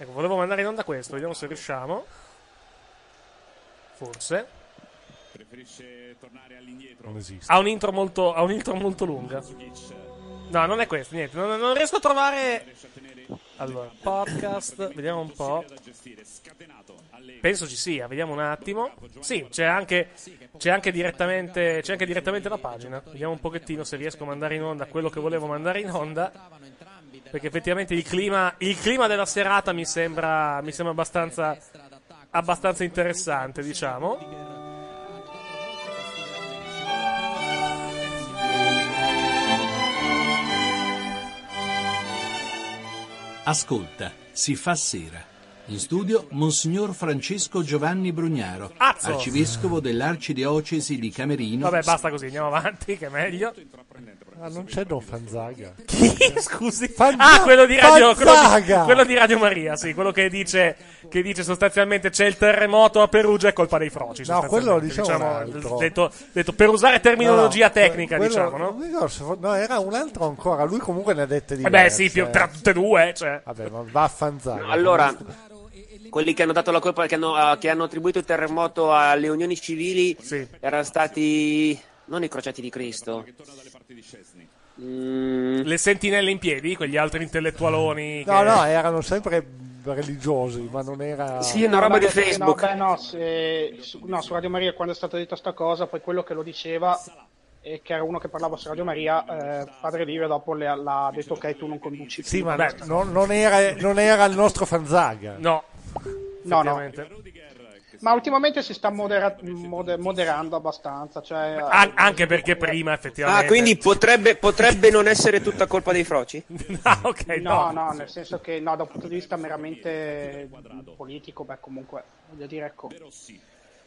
Ecco, volevo mandare in onda questo, vediamo se riusciamo. Forse. Non esiste. Ha un intro molto, ha un intro molto lunga. No, non è questo, niente. Non, non riesco a trovare. Allora, podcast, vediamo un po'. Penso ci sia, vediamo un attimo. Sì, c'è anche, c'è anche, direttamente, c'è anche direttamente la pagina. Vediamo un pochettino se riesco a mandare in onda quello che volevo mandare in onda. Perché effettivamente il clima, il clima della serata mi sembra, mi sembra abbastanza, abbastanza interessante, diciamo. Ascolta, si fa sera. In studio Monsignor Francesco Giovanni Brugnaro, Azzo! arcivescovo dell'arcidiocesi di Camerino. Vabbè, basta così, andiamo avanti, che è meglio. Ah, non c'è Don Fanzaga. Chi? *laughs* Scusi. Fanza- ah, quello di Radio quello Fanzaga! di, quello di Radio Maria, sì, quello che dice, che dice sostanzialmente c'è il terremoto a Perugia è colpa dei froci. No, quello un altro. detto, detto per usare terminologia No, no, tecnica, quello- diciamo, no? no, era un altro ancora. Lui comunque ne ha dette Eh diverse. beh, sì, più, tra tutte e due, cioè. Vabbè, ma va a Fanzaga. Allora, quelli che hanno dato la colpa, che hanno, ah, che hanno attribuito il terremoto alle unioni civili, erano stati non i crociati di Cristo. Mm, Le sentinelle in piedi, quegli altri intellettualoni. No, che- no, erano sempre religiosi, ma non era... No, beh, sì, No, beh, no, se- su, no, su Radio Maria quando è stata detta sta cosa, poi quello che lo diceva, e che era uno che parlava su Radio Maria, eh, Padre Livio dopo le- l'ha detto ok, tu non conduci più. Sì, ma non, non era, non era il nostro Fanzaga. No. No, no. Ma ultimamente si sta modera- mode- moderando abbastanza. Cioè, An- anche perché prima, effettivamente. Ah, quindi potrebbe, potrebbe non essere tutta colpa dei froci? *laughs* Ah, ok, no, no, nel senso che no, da un punto di vista meramente politico, beh, comunque, voglio dire, ecco.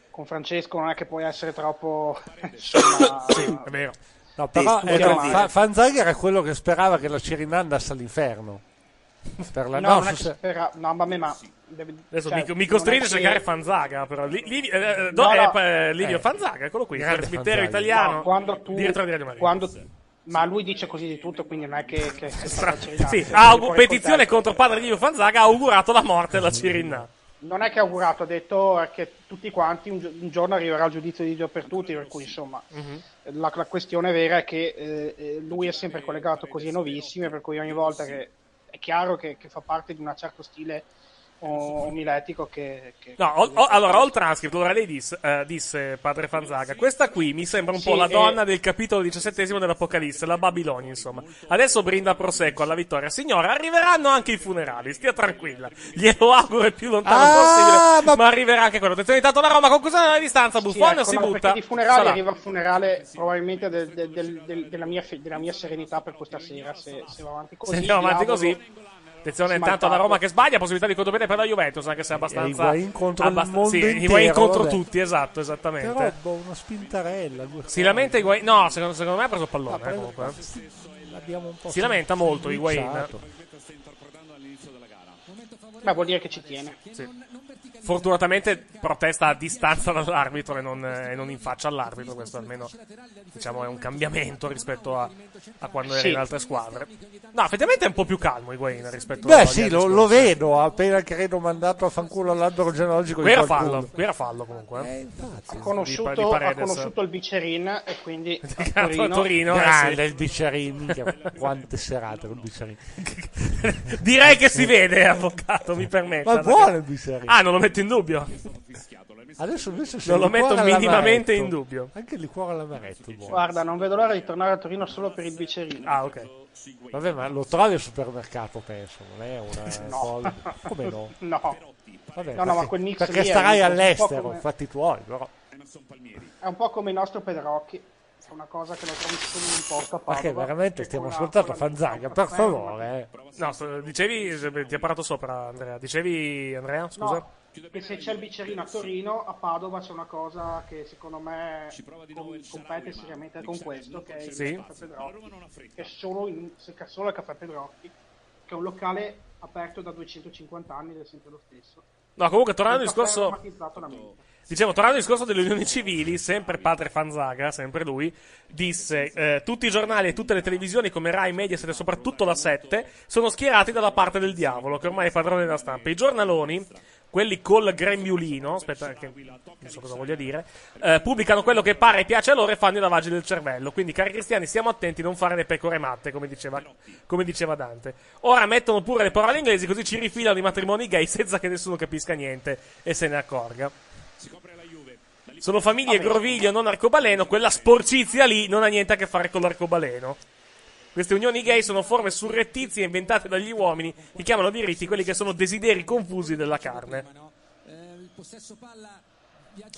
con Francesco non è che puoi essere troppo... *laughs* insomma, è vero. No, però Sì, eh, chiaramente. Fa- Fanzaghi era quello che sperava che la Cirinà andasse all'inferno. Per la- No, no, non è se- spera- no, vabbè, ma... deve- Adesso cioè, mi, costringe a che- cercare Fanzaga, però. Li- eh, eh, No, no. eh, eh, Livio Eh. Fanzaga, eccolo qui. Fanzaga. italiano. No, quando tu- direttore di Radio Maria. quando- ma lui dice così di tutto, quindi non è che... che, che Cirinà. Sì, contesto. petizione contro padre Livio Fanzaga, ha augurato la morte alla Cirinna. Non è che ha augurato, ha detto che tutti quanti un, un giorno arriverà il giudizio di Dio per tutti, per cui insomma Mhm. la, la questione vera è che eh, eh, lui è sempre collegato così ai novissimi, per cui ogni volta che è chiaro che, che fa parte di un certo stile o- omiletico che... che- No, ho- ho- allora ho il transcript. Allora lei disse, eh, disse padre Fanzaga: Questa qui mi sembra un po' Sì, la eh. donna del capitolo diciassettesimo dell'Apocalisse, la Babilonia, insomma. Adesso brinda prosecco alla vittoria. Signora, arriveranno anche i funerali, stia tranquilla. Glielo auguro il più lontano Ah, possibile, ma... arriverà anche quello. Attenzione, intanto la Roma, conclusione della distanza. Sì, Buffon ecco, si no, butta. perché di funerali Sarà. arriva il funerale probabilmente del- del- del- del- della, mia, della mia serenità per questa sera, se, se va avanti così. Se andiamo avanti diavolo così. Attenzione intanto alla Roma che sbaglia, possibilità di contropiede per la Juventus, anche se è abbastanza. Higuain contro il abbast- mondo sì, intero, contro vabbè. tutti, esatto, esattamente. Però boh, una spintarella. Si lamenta Higuain. No, secondo, secondo me ha preso il pallone. Ah, eh, comunque. Po' Si lamenta molto Higuain. sbucciato. Beh, vuol dire che ci tiene. Fortunatamente protesta a distanza dall'arbitro e non, e non in faccia all'arbitro. Questo almeno diciamo è un cambiamento rispetto a, a quando era Sì. in altre squadre. No, effettivamente è un po' più calmo Higuain rispetto Beh, agli sì, anni lo, lo vedo. Ha appena credo mandato a fanculo all'albero genealogico. Qui di era fallo, qui era fallo comunque. eh. Ha Di- conosciuto, di ha Paredes. conosciuto il Bicerin e quindi *laughs* a A Torino, Torino, eh, Grande sì. il Bicerin, *laughs* quante serate col Bicerin. Direi che si vede, avvocato, mi permetta. Ma è buono il Bicerin. Ah, non lo metto in dubbio. Adesso invece c'è Non lo metto minimamente in dubbio. Anche il liquore all'amaretto buono. Guarda, non vedo l'ora di tornare a Torino solo per il Bicerin. Ah, ok. Vabbè, ma lo trovi al supermercato, penso, non è una *laughs* No. cosa. Come no? *laughs* No. Vabbè, No, no, ma perché- quel mix Perché starai all'estero, come- fatti tuoi, però. È un po' come il nostro Pedrocchi, è una cosa che lo trovi solo in un posto a Ma Padova. che veramente stiamo ascoltando Fanzaga, per favore. eh. No, dicevi, ti ha parlato sopra Andrea. Dicevi, Andrea, scusa? No, che se c'è il Bicerino a Torino, a Padova c'è una cosa che secondo me com- compete seriamente con questo, che è il Sì. Caffè Pedrocchi, che è solo, in, solo il Caffè Pedrocchi, che è un locale aperto da 250 anni ed è sempre lo stesso. No, comunque, tornando al discorso. Dicevo, tornando al discorso delle unioni civili, sempre padre Fanzaga, sempre lui, disse eh, tutti i giornali e tutte le televisioni come Rai, Mediaset e soprattutto la 7 sono schierati dalla parte del diavolo, che ormai è padrone della stampa. I giornaloni, quelli col grembiulino, aspetta che non so cosa voglia dire, eh, pubblicano quello che pare e piace a loro e fanno i lavaggi del cervello. Quindi, cari cristiani, stiamo attenti a non fare le pecore matte, come diceva, come diceva Dante. Ora mettono pure le parole inglesi, così ci rifilano i matrimoni gay senza che nessuno capisca niente e se ne accorga. Sono famiglie Groviglio, non arcobaleno. Quella sporcizia lì non ha niente a che fare con l'arcobaleno. Queste unioni gay sono forme surrettizie inventate dagli uomini che chiamano diritti quelli che sono desideri confusi della carne.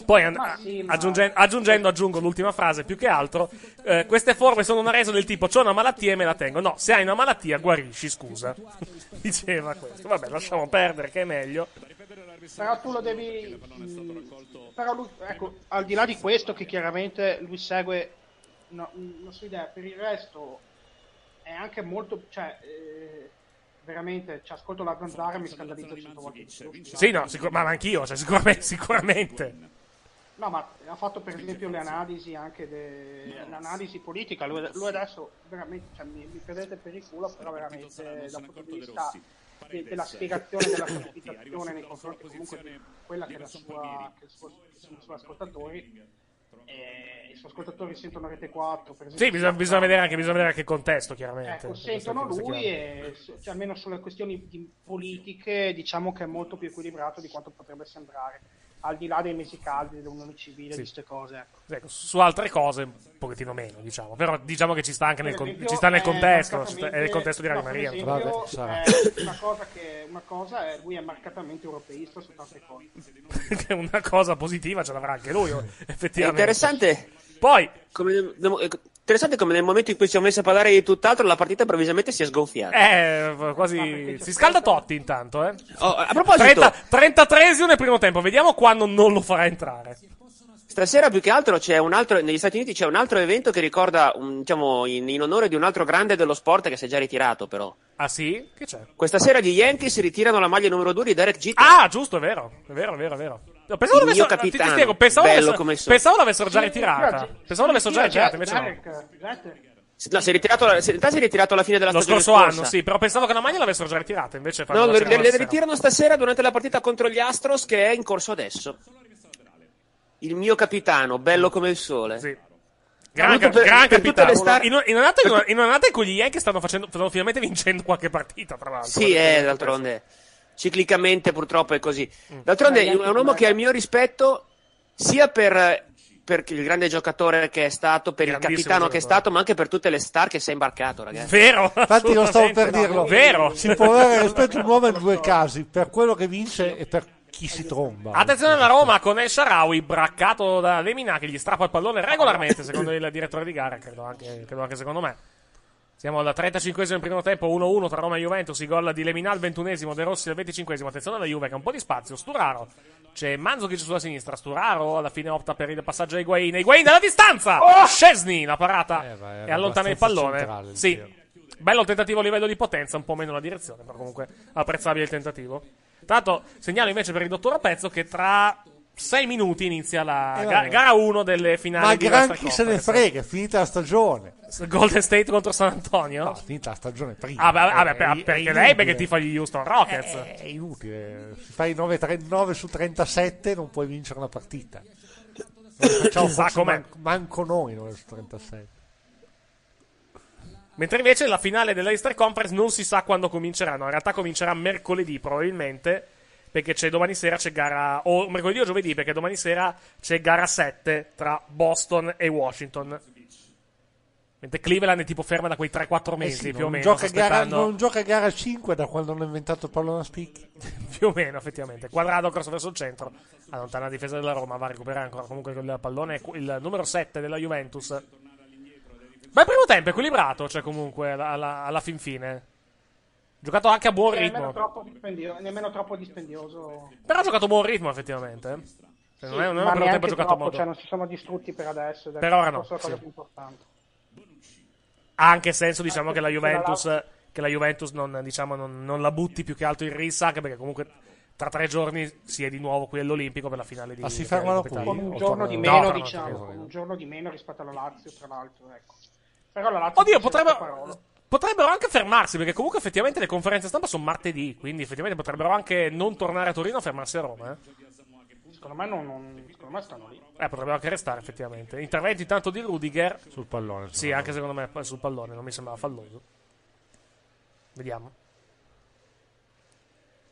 Poi an- sì, aggiungendo, aggiungo l'ultima frase, più che altro, eh, queste forme sono una resa del tipo c'ho una malattia e me la tengo. No, se hai una malattia guarisci, scusa. *laughs* Diceva questo. Vabbè, lasciamo perdere che è meglio. Però tu lo devi. però lui, ecco, al di là di questo, che chiaramente lui segue no, la sua idea, per il resto è anche molto. cioè, eh, veramente, cioè, ascolto la zanzara e mi scandalizzo cento volte di più. Sì, no, sicur- ma anch'io, cioè, sicuramente, sicuramente. No, ma ha fatto per esempio le analisi anche de... l'analisi politica. Lui, lui adesso veramente, cioè, mi, mi prendete per il culo, però veramente dal punto di vista de- della spiegazione della comunicazione nei confronti comunque di quella che è la sua, che, è il suo- che sono i suoi ascoltatori. E I suoi ascoltatori sentono Rete 4, per esempio. Sì, bisogna, bisogna vedere anche, bisogna vedere anche il contesto, chiaramente. Ecco, sentono lui e cioè, almeno sulle questioni di- politiche diciamo che è molto più equilibrato di quanto potrebbe sembrare, al di là dei mesi caldi, dell'unione civile, Sì. di queste cose. Ecco. Ecco, su altre cose un pochettino meno, diciamo. Però diciamo che ci sta anche nel, con- esempio, ci sta nel è contesto, è nel contesto di Radio Maria. esempio, Vabbè, sarà. eh, una cosa che una cosa è lui è marcatamente europeista su tante cose. che *laughs* è una cosa positiva ce l'avrà anche lui, È effettivamente. interessante. Poi, come, nel- interessante come nel momento in cui siamo messi a parlare di tutt'altro, la partita improvvisamente si è sgonfiata. Eh, quasi. Si scalda Totti intanto, eh. Oh, a proposito, 30, 33esimo nel primo tempo, vediamo quando non lo farà entrare. Stasera più che altro c'è un altro, negli Stati Uniti c'è un altro evento che ricorda, un- diciamo, in, in onore di un altro grande dello sport che si è già ritirato però. Ah sì? Che c'è? Questa sera gli Yankees ritirano la maglia numero 2 di Derek Jeter. Ah, giusto, è vero. È vero, è vero, è vero. Pensavo Il mio l'avessero, ti- ti, capitano, spiego, pensavo, bello l'avessero- come il sole. pensavo l'avessero già Sì, ritirata. sì, Pensavo l'avessero già sì, ritirata, invece no. Derek, Jeter. No, si è ritirato, la- si- in realtà si è ritirato alla fine della Lo stagione scorso scorsa. anno, sì, però pensavo che la maglia l'avessero già ritirata, invece No, le, le- le ritirano stasera durante la partita contro gli Astros che è in corso adesso. Il mio capitano, bello come il sole. Gran, Saluto per- gran per capitano. star- In, in, un'annata, in, una- in cui gli Yankees stanno, facendo, stanno finalmente vincendo qualche partita, tra l'altro. Sì, eh, d'altronde. Ciclicamente purtroppo è così. D'altronde Eh, è un uomo che ha il mio rispetto sia per, per il grande giocatore che è stato, per il capitano che è stato, ma anche per tutte le star che si è imbarcato, ragazzi. Vero? Infatti lo stavo per dirlo. Vero. Si può avere rispetto un uomo in due *laughs* casi, per quello che vince e per chi si tromba. Attenzione alla Roma con El Sharawi, braccato da Lemina che gli strappa il pallone regolarmente, secondo il direttore di gara, credo anche, credo anche secondo me. Siamo al 35esimo primo tempo, 1-1 tra Roma e Juventus, i gol di Lemina al 21esimo, De Rossi al 25esimo. Attenzione alla Juve che ha un po' di spazio, Sturaro. C'è Manzukic sulla sinistra, Sturaro alla fine opta per il passaggio a Higuain. Higuain dalla distanza! Scesni, la parata Eh, e allontana il pallone. centrale il Sì, bello il tentativo a livello di potenza, un po' meno la direzione, però comunque apprezzabile il tentativo. Tra l'altro, segnalo invece per il dottor Pezzo che tra sei minuti inizia la Eh, gara 1 delle finali Ma di gran chi se ne frega, è finita la stagione. Golden State contro San Antonio? No, è finita la stagione prima. Ah, beh, vabbè, È- per- è- è perché lei inutile. perché tifa gli Houston Rockets. È, è inutile. Se fai 9, 9 su 37 non puoi vincere una partita. Facciamo Chissà com'è. man- manco noi 9 su 37. Mentre invece la finale dell'Easter Conference non si sa quando cominceranno. In realtà comincerà mercoledì probabilmente. Perché c'è domani sera c'è gara. O mercoledì o giovedì, perché domani sera c'è gara 7 tra Boston e Washington. Mentre Cleveland è tipo ferma da quei 3-4 Eh mesi sì, più o meno. Gioca gara, non gioca gara 5 da quando hanno inventato il pallone a spicchi. *laughs* più o meno, effettivamente. Quadrado corso verso il centro, allontana la difesa della Roma, va a recuperare ancora comunque il pallone, il numero 7 della Juventus. Bel primo tempo, equilibrato, cioè comunque alla, alla- fin fine. Giocato anche a buon Sì, nemmeno ritmo. troppo, dispendio- nemmeno troppo dispendioso. Però ha giocato a buon ritmo, effettivamente. eh. Cioè, non è, non è ma un primo tempo giocato a troppo, modo. cioè non si sono distrutti per adesso. è Per ora no, forse la cosa sì. più importante. Ha anche senso, diciamo, che la Juventus, che la Juventus non, diciamo, non, non la butti più che altro in rissa, anche perché comunque tra tre giorni si è di nuovo qui all'Olimpico per la finale di Ma si di fermano qui? Con un giorno di meno, No, diciamo, tornano. con un giorno di meno rispetto alla Lazio, tra l'altro, ecco. Però la Lazio Oddio, parole. potrebbero anche fermarsi, perché comunque effettivamente le conferenze stampa sono martedì, quindi effettivamente potrebbero anche non tornare a Torino e fermarsi a Roma. Eh, Secondo me, non, non- secondo me stanno lì. Eh, potrebbero anche restare effettivamente. Interventi intanto di Rudiger. Sul pallone. Sì, anche secondo me sul pallone, non mi sembrava falloso. Vediamo.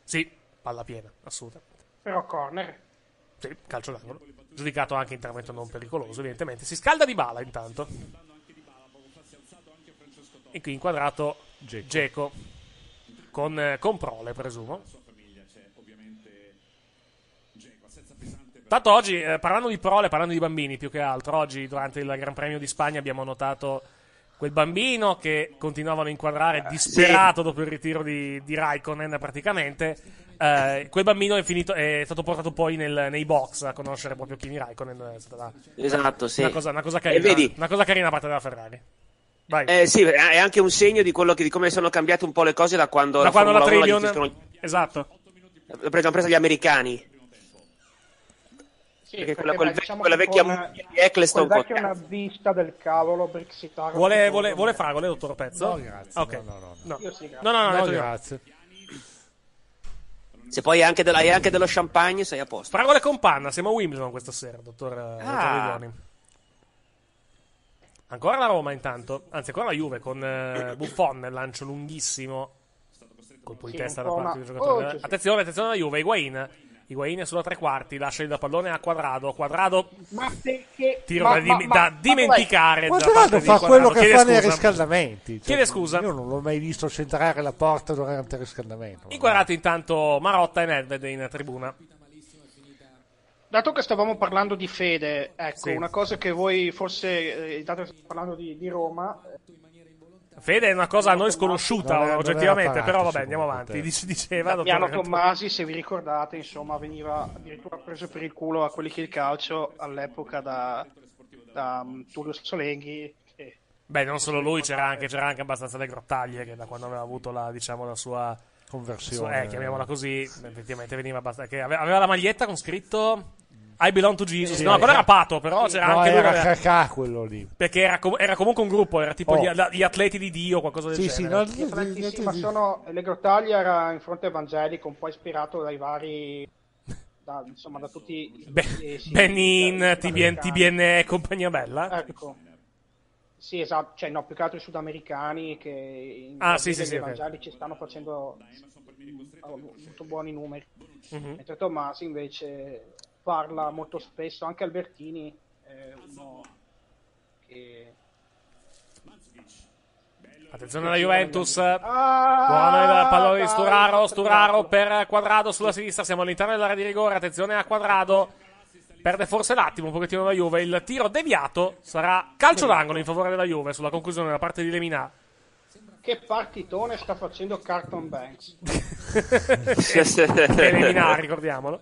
Sì, palla piena, assolutamente. Però corner. Sì, calcio d'angolo. Giudicato anche intervento non pericoloso, evidentemente. Si scalda di bala intanto. E qui inquadrato Geco. Con, eh, con Prole, presumo. Tanto oggi, eh, parlando di prole, parlando di bambini più che altro, oggi durante il Gran Premio di Spagna abbiamo notato quel bambino che continuavano a inquadrare disperato dopo il ritiro di, di Raikkonen praticamente. Eh, quel bambino è, finito, è stato portato poi nel- nei box a conoscere proprio Kimi Raikkonen. È stata Esatto, sì. una, cosa, una cosa E carina. vedi? Una cosa carina da parte della Ferrari. Vai. Eh, sì, è anche un segno di, quello che, di come sono cambiate un po' le cose da quando da quando la Formula 1 Trillion. gestiscono- Esatto. l'hanno presa gli americani. Sì, Perché perché, quella- quel beh, diciamo quella vecchia mucchia di Eccleston quel vecchio con- nazista del cavolo brexitario. Vuole, vuole, vuole fragole, dottor Pezzo? No, grazie. Ok. No, no, no, no. Io sì, grazie. No, no, no, No, grazie. Se poi hai anche, della- hai anche dello champagne, sei a posto. Fragole con panna, siamo a Wimbledon questa sera, dottor, eh, Ah. dottor. Ancora la Roma intanto, anzi ancora la Juve con eh, Buffon nel lancio lunghissimo. Colpo di Sì, testa da parte una- del giocatore. Oh. Attenzione, attenzione alla Juve, Higuain. Higuain è sulla tre quarti, lascia il pallone a Quadrado. Quadrado, Ma perché? tiro ma, da, dim- ma- ma- da ma dimenticare. Quadrado fa Quadrado. quello che Chiede fa nei scusa. riscaldamenti. Cioè, Chiede scusa. Io non l'ho mai visto centrare la porta durante il riscaldamento. Inquadrati intanto Marotta e Nedved in tribuna. Dato che stavamo parlando di fede, ecco, Sì. una cosa che voi forse, eh, dato che stiamo parlando di, di Roma, eh, Fede è una cosa a noi sconosciuta Non è- non oggettivamente, apparato, però vabbè, andiamo avanti. Dice- Diceva, Cantone. Tommasi, se vi ricordate, insomma, veniva addirittura preso per il culo a quelli che il calcio all'epoca da, da um, Tullio Solenghi. Beh, non solo lui, c'era anche, c'era anche abbastanza le grottaglie che da quando aveva avuto la, diciamo, la sua Conversione. eh, chiamiamola così, effettivamente veniva abbastanza. Aveva la maglietta con scritto I belong to Jesus. Sì, no, quello era Pato, però c'era No, anche lui. era aveva- Cacà quello lì. perché era, com- era comunque un gruppo, era tipo Oh. gli, la- gli atleti di Dio, qualcosa del Sì, sì, genere. no, Gli atleti sì, ma sono, le grottaglie era in fronte evangelico, un po' ispirato dai vari... Da, insomma, da tutti i Be- paesi Benin, TBN. TBN e compagnia bella. Ecco. Sì, esatto, cioè no, più che altro i sudamericani che in Ah, sì, sì, sì, evangelici stanno facendo hanno molto buoni numeri. Mhm. Mentre Tommasi invece parla molto spesso, anche Albertini è uno che... Attenzione alla Juventus. Ah, Buono il pallone di Sturaro. Sturaro per Quadrado sulla sinistra. Siamo all'interno dell'area di rigore. Attenzione a Quadrado. Perde forse l'attimo un pochettino la Juve. Il tiro deviato sarà calcio d'angolo in favore della Juve sulla conclusione da parte di Lemina. Che partitone sta facendo Carton Banks. *laughs* *laughs* e Lemina, ricordiamolo.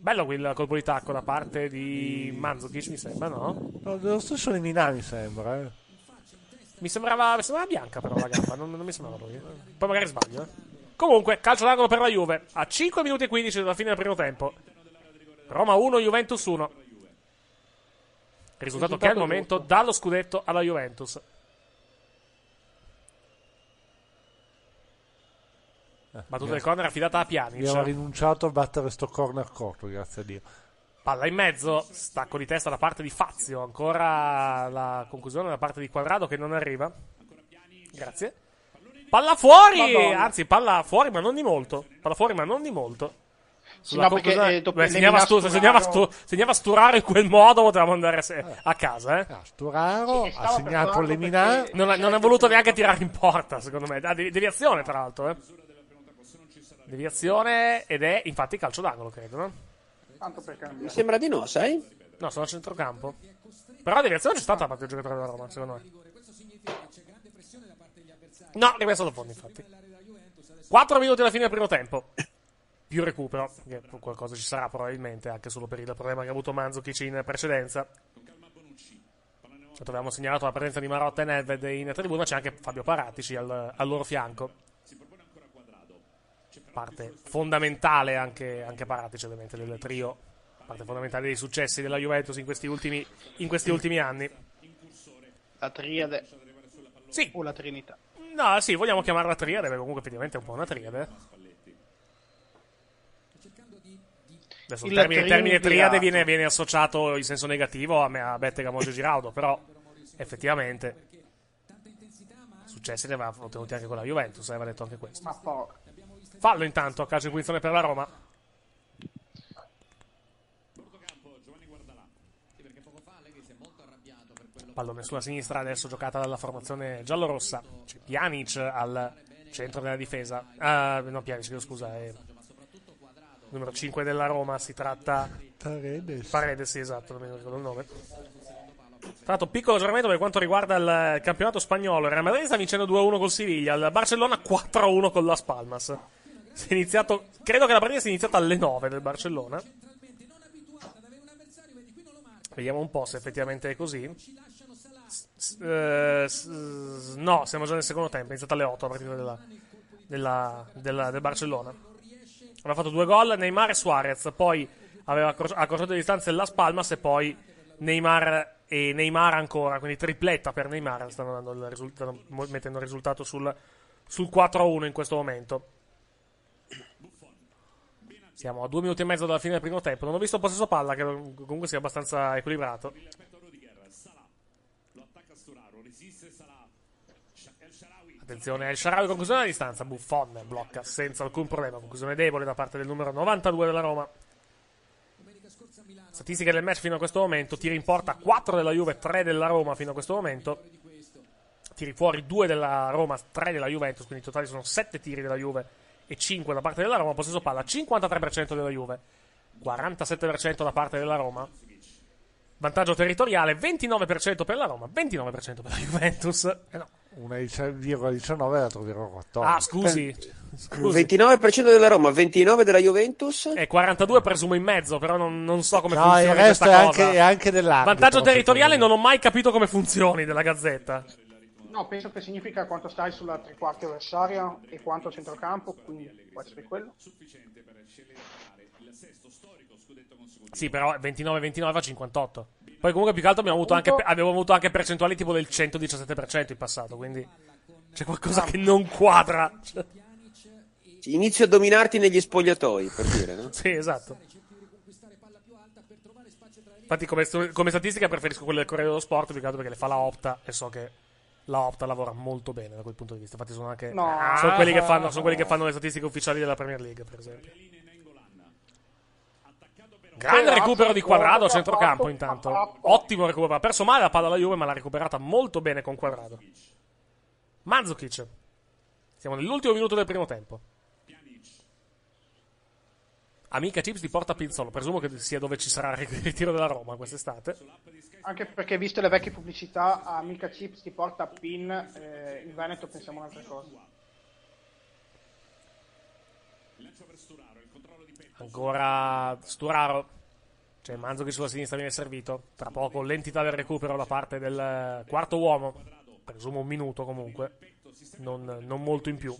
Bello quel colpo di tacco da parte di Mandzukic, mi sembra, no? No, dello stesso Lemina mi sembra. Eh. Mi sembrava, mi sembrava bianca però la gamba, non, non mi sembrava lui. Poi magari sbaglio. eh. Comunque, calcio d'angolo per la Juve. A 5 minuti e 15 dalla fine del primo tempo. Roma 1, Juventus 1. Risultato che al momento dà lo scudetto alla Juventus. Battuta del corner affidata a Pjanic. Abbiamo rinunciato a battere sto corner corto, grazie a Dio. Palla in mezzo, stacco di testa da parte di Fazio. Ancora la conclusione da parte di Quadrado che non arriva. Grazie. Palla fuori! Madonna. Anzi, palla fuori, ma non di molto. Palla fuori, ma non di molto. Sì, Sulla no, perché, eh, dopo Beh, segnava, stu- segnava, Sturaro- stu- segnava Sturaro in quel modo, potevamo andare se- a casa. Eh. Sturaro Sì, stava ha segnato farlo Lemina. perché- Non, ha, non ha voluto neanche tirare in porta, secondo me. Ah, devi- deviazione, tra l'altro. Eh. Deviazione, ed è infatti calcio d'angolo, credo, no? Tanto per cambiare. Mi sembra di no, sai? No, sono a centrocampo. Però la deviazione c'è stata da parte del giocatore della Roma, secondo me. No, rimessa da fondo, infatti. 4 minuti alla fine del primo tempo. Più recupero, che qualcosa ci sarà probabilmente, anche solo per il problema che ha avuto Mandzukic in precedenza. Tanto avevamo segnalato la presenza di Marotta e Nedved in tribuna, c'è anche Fabio Paratici al, al loro fianco. Parte fondamentale anche, anche Paratici, ovviamente, del trio. Parte fondamentale dei successi della Juventus in questi ultimi, in questi ultimi anni. La triade. Sì. O la Trinità. No, sì, vogliamo chiamarla triade, perché comunque effettivamente è un po' una triade. Adesso il Il termine, termine triade viene, viene associato in senso negativo a, me- a Bettega Monge Giraudo, però effettivamente successi ne aveva ottenuti anche con la Juventus, aveva detto anche questo. Ma porca. Fallo intanto, calcio in punizione per la Roma. Pallone sulla sinistra, adesso giocata dalla formazione giallorossa. C'è Pjanic al centro della difesa. Ah, no, Pjanic, chiedo scusa, è numero 5 della Roma. Si tratta. Paredes. Paredes, sì, esatto, non mi ricordo il nome. Tra l'altro, piccolo aggiornamento per quanto riguarda il campionato spagnolo. Il Real Madrid sta vincendo 2-1 col Siviglia, il Barcellona 4-1 con Las Palmas. Si è iniziato, credo che la partita sia iniziata alle 9 del Barcellona. Vediamo un po' se effettivamente è così. Eh, no, siamo già nel secondo tempo. È iniziata alle 8 la partita della, della- della- del Barcellona. Aveva fatto due gol Neymar e Suarez. Poi aveva accor- accorciato le distanze Las Palmas. E poi Neymar e Neymar ancora. Quindi tripletta per Neymar. Stanno, il risul- stanno mettendo il risultato sul, sul 4-1 in questo momento. Siamo a due minuti e mezzo dalla fine del primo tempo. Non ho visto il possesso palla, che comunque sia abbastanza equilibrato. Attenzione, El Sharawi conclusione a distanza. Buffon blocca senza alcun problema. Conclusione debole da parte del numero 92 della Roma. Statistiche del match fino a questo momento. Tiri in porta 4 della Juve, 3 della Roma fino a questo momento. Tiri fuori 2 della Roma, 3 della Juventus. Quindi in totale sono 7 tiri della Juve 5 da parte della Roma. Possesso palla 53% della Juve, 47% da parte della Roma. Vantaggio territoriale 29% per la Roma, 29% per la Juventus. Eh no. Una 19 la troverò 14. Ah, scusi. scusi. 29% della Roma, 29% della Juventus. E 42 presumo in mezzo, però non, non so come No, funzioni il resto questa è cosa. anche, è anche dell'arbitro. Vantaggio territoriale non ho mai capito come funzioni della Gazzetta. No, penso che significa quanto stai sulla tre quarti avversaria e quanto a centrocampo, quindi può essere quello. Sì, però 29-29 fa 58. Poi comunque più che altro abbiamo avuto, anche, abbiamo avuto anche percentuali tipo del 117% in passato, quindi c'è qualcosa che non quadra. Inizio a dominarti negli spogliatoi, per dire, no? sì, esatto. Infatti come, come statistica preferisco quelle del Corriere dello Sport più che altro perché le fa la Opta e so che la Opta lavora molto bene da quel punto di vista. Infatti sono anche No. sono quelli, che fanno, sono quelli che fanno le statistiche ufficiali della Premier League, per esempio. Grande recupero di Quadrado a centrocampo intanto. Ottimo recupero. Ha perso male la palla alla Juve, ma l'ha recuperata molto bene con Quadrado. Mandzukic. Siamo nell'ultimo minuto del primo tempo. Amica Chips ti porta Pinzolo. Presumo che sia dove ci sarà il ritiro della Roma quest'estate. Anche perché, visto le vecchie pubblicità, Amica Chips ti porta PIN, eh, in Veneto pensiamo a un'altra cosa. Ancora Sturaro. C'è Manzo sulla sinistra viene servito. Tra poco l'entità del recupero da parte del quarto uomo. Presumo un minuto comunque. Non, non molto in più.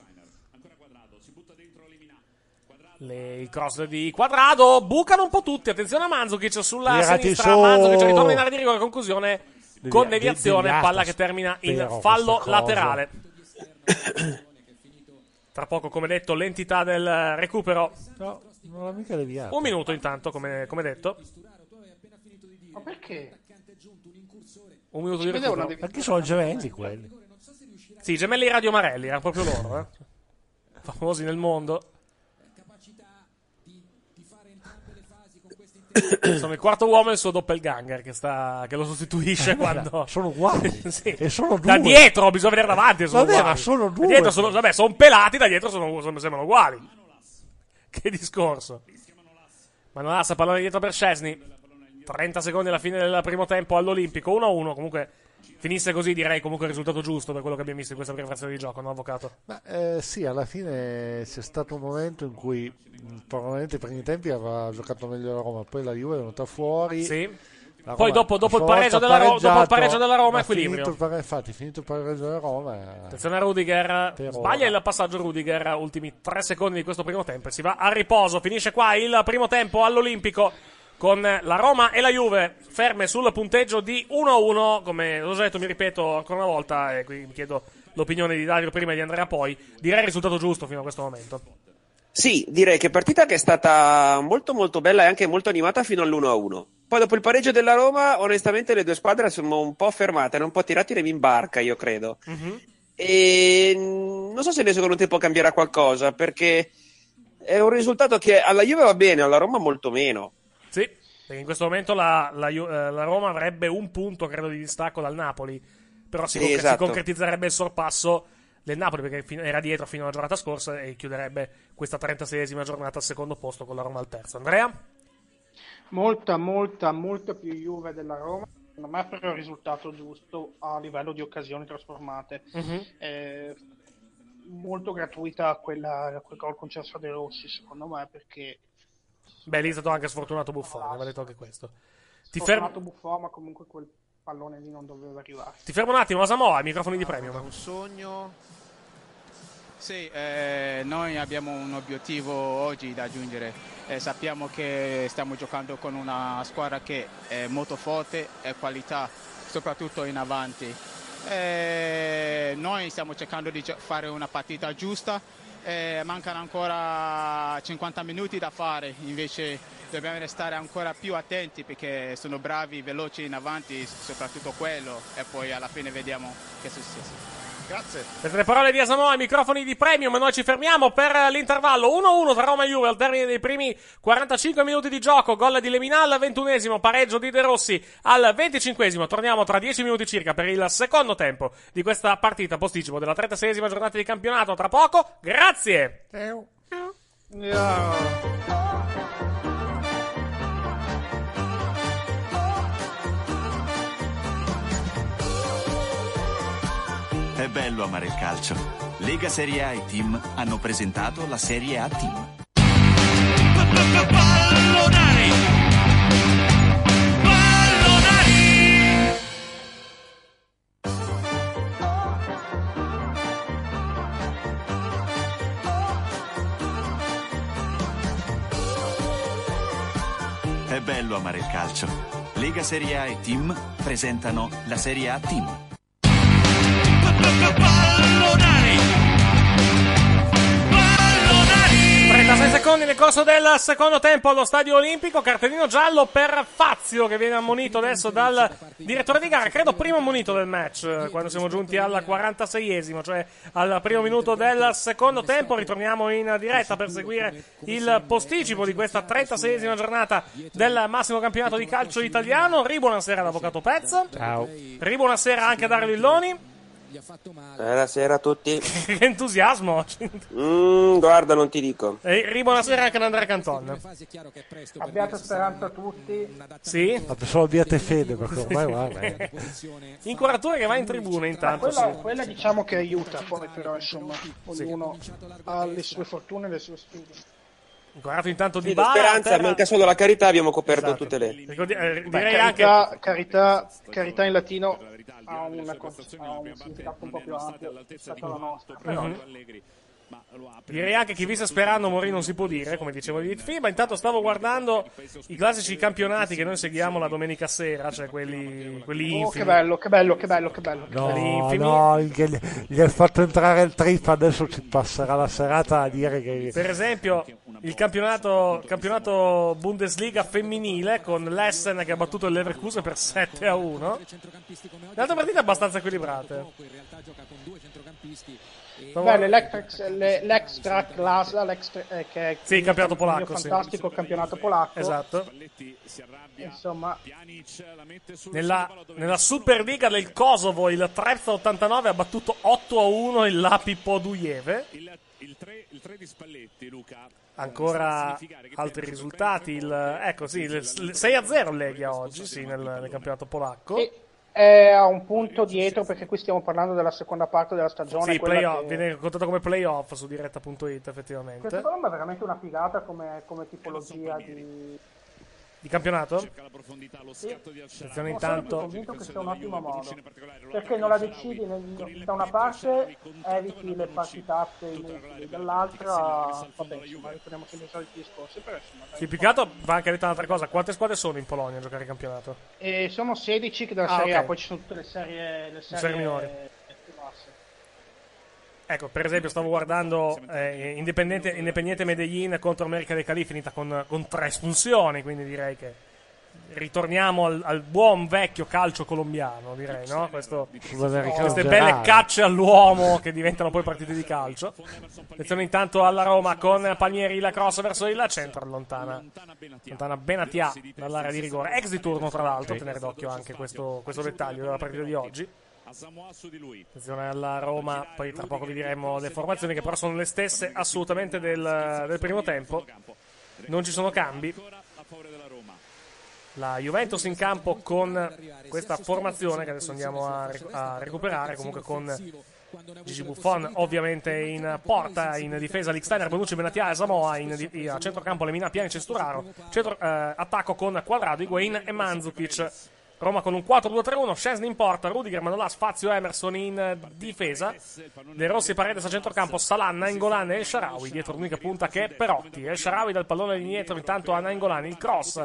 Le, il cross di Quadrado bucano un po' tutti. Attenzione a Manzukic sulla Tirati sinistra. su. Manzukic ritorna in area di rigore. Conclusione Devi- con devi- deviazione. deviato, Palla che termina in fallo laterale. *coughs* Tra poco, come detto, l'entità del recupero. No, non l'ha mica deviato. Un minuto intanto, come, come detto. Ma perché? Un minuto Ci di recupero. Perché sono gemelli quelli? Sì, i gemelli Radio Marelli, erano proprio loro, eh. *laughs* Famosi nel mondo. Sono il quarto uomo e il suo doppelganger che, sta, che lo sostituisce Eh, quando. Sono uguali. *laughs* Sì. E sono due. Da dietro, bisogna vedere davanti. Sono Vabbè, uguali. ma sono due. Da dietro sono, vabbè, sono pelati, da dietro sono, sono- sembrano uguali. Che discorso. Manolas, pallone dietro per Scesni. 30 secondi alla fine del primo tempo all'Olimpico. 1-1. Comunque, finisse così, direi comunque il risultato giusto per quello che abbiamo visto in questa prima frazione di gioco, no, avvocato? Ma eh, sì, alla fine c'è stato un momento in cui mh, probabilmente i primi tempi aveva giocato meglio la Roma, poi la Juve è venuta fuori. Sì. Poi dopo- dopo il pareggio della Ro- dopo il pareggio della Roma, ma equilibrio. finito pare- infatti, finito il pareggio della Roma. eh, Attenzione a Rudiger. Sbaglia il passaggio Rudiger. Ultimi 3 secondi di questo primo tempo. e Si va a riposo. Finisce qua il primo tempo all'Olimpico. Con la Roma e la Juve ferme sul punteggio di 1-1. Come ho già detto, mi ripeto ancora una volta. E qui mi chiedo l'opinione di Dario prima e di Andrea poi. Direi il risultato giusto fino a questo momento. Sì, direi che partita che è stata molto molto bella e anche molto animata fino all'1-1. Poi dopo il pareggio della Roma, onestamente le due squadre sono un po' fermate, hanno un po' tirati in barca, io credo. E mm, non so se nel secondo tempo cambierà qualcosa, perché è un risultato che alla Juve va bene, alla Roma molto meno. Perché in questo momento la, la eh, la Roma avrebbe un punto, credo, di distacco dal Napoli. Però si, Sì, si esatto. concretizzerebbe il sorpasso del Napoli perché fin- era dietro fino alla giornata scorsa e chiuderebbe questa 36esima giornata al secondo posto con la Roma al terzo. Andrea? Molta, molta, molta più Juve della Roma. Secondo me per il risultato giusto a livello di occasioni trasformate. Mhm. Eh, molto gratuita quella, quel gol concesso a De Rossi, secondo me, perché Beh, lì è stato anche sfortunato Buffon, aveva detto anche questo. Ti, fermo- Buffon, ma comunque quel pallone lì non doveva arrivare. ti fermo un attimo, Samoa, microfoni di premium. Un sogno. Sì, eh, noi abbiamo un obiettivo oggi da raggiungere. Eh, sappiamo che stiamo giocando con una squadra che è molto forte e qualità, soprattutto in avanti. Eh, noi stiamo cercando di gio- fare una partita giusta, eh, mancano ancora 50 minuti da fare, invece dobbiamo restare ancora più attenti perché sono bravi, veloci in avanti, soprattutto quello, e poi alla fine vediamo che succede. Grazie. Per le parole di Asamoah ai microfoni di premium, noi ci fermiamo per l'intervallo 1-1 tra Roma e Juve al termine dei primi 45 minuti di gioco. Gol di Leminal al 21esimo, pareggio di De Rossi al 25esimo. Torniamo tra 10 minuti circa per il secondo tempo di questa partita posticipo della 36esima giornata di campionato. Tra poco, grazie! È bello amare il calcio. Lega Serie A e Team hanno presentato la Serie A Team. Pallonari! Pallonari! È bello amare il calcio. Lega Serie A e Team presentano la Serie A Team. Pallonari! 36 secondi nel corso del secondo tempo allo Stadio Olimpico, cartellino giallo per Fazio che viene ammonito adesso dal direttore di gara, credo primo ammonito del match, eh, quando siamo giunti al 46esimo, cioè al primo minuto del secondo tempo, ritorniamo in diretta per seguire il posticipo di questa 36esima giornata del massimo campionato di calcio italiano. Ri buonasera all'avvocato Pezza. Ciao. Ri buonasera anche a Dario Villoni. Buonasera a tutti. *laughs* che entusiasmo. Mm, guarda, non ti dico. E ri buonasera anche ad Andrea Canton. Abbiate speranza tutti. Sì? Solo abbiate fede, perché ormai guarda. eh. Inquadratura che va in tribuna intanto. quella, sì. quella diciamo che aiuta, poi però insomma ognuno ha le sue fortune e le sue sfide. Inquadrato intanto di Sì, la Bala. speranza, terra- manca solo la carità, abbiamo coperto Esatto. tutte le... Ricordi- eh, Beh, direi anche carità, carità, carità in latino ha, una ha un significato un po' più ampio rispetto alla nostra. Però, Mhm. Direi anche chi vi sta sperando morì non si può dire, come dicevo di FIBA. Intanto stavo guardando i classici campionati che noi seguiamo la domenica sera, cioè quelli, quelli Oh, infimi. che bello, che bello, che bello, che bello. No, no, gli, gli hai fatto entrare il trip, adesso ci passerà la serata a dire che... Per esempio, il campionato, campionato Bundesliga femminile con l'Essen che ha battuto il Leverkusen per 7 a 1. Le altre partite abbastanza equilibrate. Beh, l'extra classe, l'extra, eh, che è Sì, il campionato il polacco, sì. fantastico campionato polacco. Esatto. Insomma, Nella, nella Superliga del Kosovo il Trepsa 89 ha battuto 8 a 1 il Lapi Podujeve. Ancora altri risultati. Il, ecco, sì, il, il 6 a 0 Legia oggi, sì, nel, nel campionato polacco. e è a un punto dietro perché qui stiamo parlando della seconda parte della stagione. Sì, playoff, che- viene contato come playoff su diretta.it effettivamente. Questa secondo me è veramente una figata come, come tipologia di... Di campionato? Sì. Attenzione Sono intanto. convinto che sia un ottimo modo perché non la decidi nel- da una parte eviti le partitazze inutili dall'altra vabbè insomma ritorniamo sempre ai soliti discorsi però insomma Sì, più che altro va anche detta un'altra cosa. Quante squadre sono in Polonia a giocare il campionato? e sono 16 che della Ah, Serie ok. A poi ci sono tutte le serie le serie, serie minori. Ecco, per esempio, stavo guardando eh, Independiente, Independiente Medellin contro America dei Cali, finita con, con tre espulsioni. Quindi direi che ritorniamo al, al buon vecchio calcio colombiano. Direi, no? Questo, queste belle cacce all'uomo che diventano poi partite di calcio. Attenzione intanto alla Roma con Palmieri la cross verso il centro, allontana, allontana Benatia dall'area di rigore. Ex di turno, tra l'altro. Tenere d'occhio anche questo, questo dettaglio della partita di oggi. Attenzione alla Roma, poi tra poco vi diremo le formazioni che però sono le stesse assolutamente del, del primo tempo. Non ci sono cambi. La Juventus in campo con questa formazione che adesso andiamo a, a recuperare, comunque con Gigi Buffon ovviamente in porta, in difesa Licksteiner, Bonucci, Benatia e Samoa, in di- a centrocampo Lemina, Piani, Cesturaro, centro, eh, attacco con Quadrado, Higuain e Mandzukic. Roma con un 4-2-3-1, Scesni in porta, Rudiger, Manolas, Fazio, Emerson in eh, difesa, De Rossi, Paredes a centrocampo, Salah, Nainggolan e El Sharawi, dietro l'unica punta che è Perotti, El Sharawi dal pallone di dietro intanto a Nainggolan, il cross,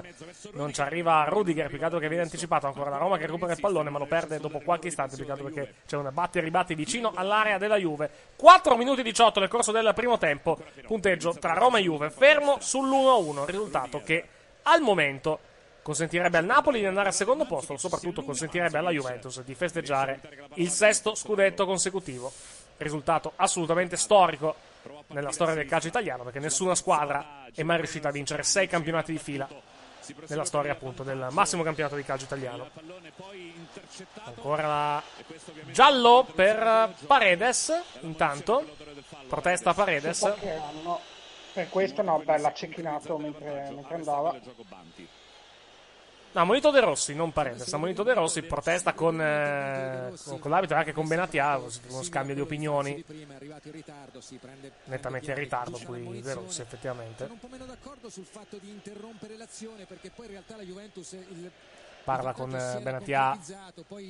non ci arriva Rudiger, più che viene anticipato, ancora la Roma che recupera il pallone ma lo perde dopo qualche istante, altro perché c'è un batte e ribatti vicino all'area della Juve, 4 minuti 18 nel corso del primo tempo, punteggio tra Roma e Juve, fermo sull'1-1, risultato che al momento consentirebbe al Napoli di andare al secondo posto, soprattutto consentirebbe alla Juventus di festeggiare il sesto scudetto consecutivo. Risultato assolutamente storico nella storia del calcio italiano, perché nessuna squadra è mai riuscita a vincere sei campionati di fila nella storia appunto del massimo campionato di calcio italiano. Ancora giallo per Paredes, intanto. Protesta Paredes. per questo no beh l'ha cecchinato mentre, mentre andava No, monito De Rossi, non Paredes. Ha monito De Rossi, protesta con, eh, con, con l'arbitro e anche con Benatia. Uno scambio di opinioni. Nettamente in ritardo qui De Rossi, effettivamente. Parla con eh, Benatia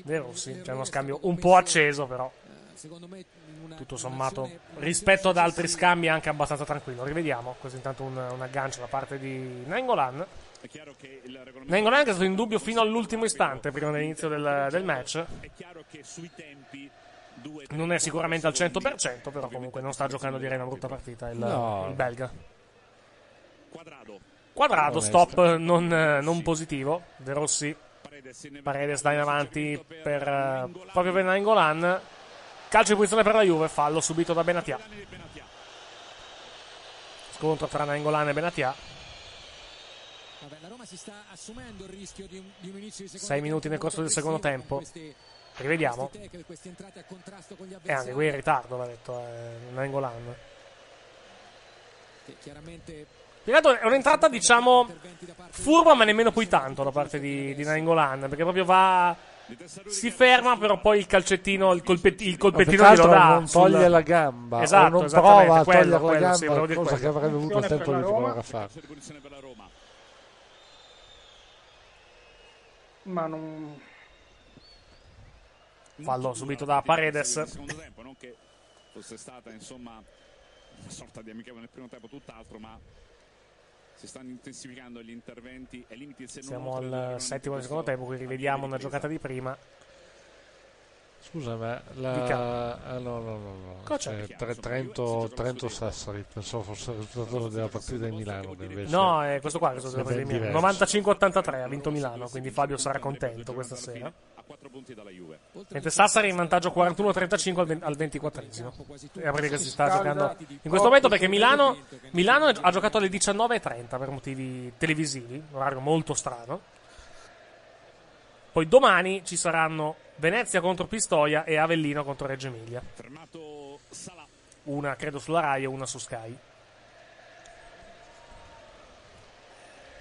De Rossi. C'è uno scambio un po' acceso, però. Tutto sommato, rispetto ad altri scambi, anche abbastanza tranquillo. Rivediamo. Così intanto un, un aggancio da parte di Nengolan. Nengolan che è stato in dubbio fino all'ultimo istante prima dell'inizio del, del match. Non è sicuramente al 100%, però comunque non sta giocando direi una brutta partita il, No. il belga. Quadrado, stop non, non positivo. De Rossi, Paredes dà in avanti per, eh, proprio per Nainggolan. Calcio di posizione per la Juve, fallo subito da Benatia. Scontro tra Nainggolan e Benatia. Roma si sta assumendo il rischio di un, di un inizio di secondo Sei minuti nel corso del secondo tempo. Rivediamo. tackle, queste E anche qui in ritardo, va detto, eh, Nainggolan. che chiaramente Peccato, è un'entrata, diciamo, furba, ma nemmeno poi tanto da parte di, di Nainggolan. Perché proprio va. Si ferma, però poi il calcettino, il, colpet- il colpettino glielo dà. non sul- toglie la gamba Esatto, non prova a quello, togliere quello, la sì, gamba, dire cosa che avrebbe avuto il tempo di provare a fare. Ma non... Fallo subito da Paredes. Secondo tempo, non che fosse stata insomma una sorta di amichevole nel primo tempo, tutt'altro, ma si stanno intensificando gli interventi ai limiti se non Siamo al settimo del secondo tempo, qui rivediamo una giocata di prima. Scusa, ma la... Ah, no, no, no, no. Cosa c'è? Cioè, Tre- Trento, Trento Sassari, pensavo fosse il risultato della partita di Milano. No, è questo qua che sono è partite diverso. mie. 95-83 ha vinto Milano, quindi Fabio sarà contento questa sera. a quattro punti dalla Juve. Mentre Sassari in vantaggio 41-35 al, ven- al 24esimo. È la partita che si sta giocando in questo momento perché Milano, Milano ha giocato alle 19.30 per motivi televisivi, un orario molto strano. Poi domani ci saranno Venezia contro Pistoia e Avellino contro Reggio Emilia. Fermato Salah. Una credo sulla Rai e una su Sky.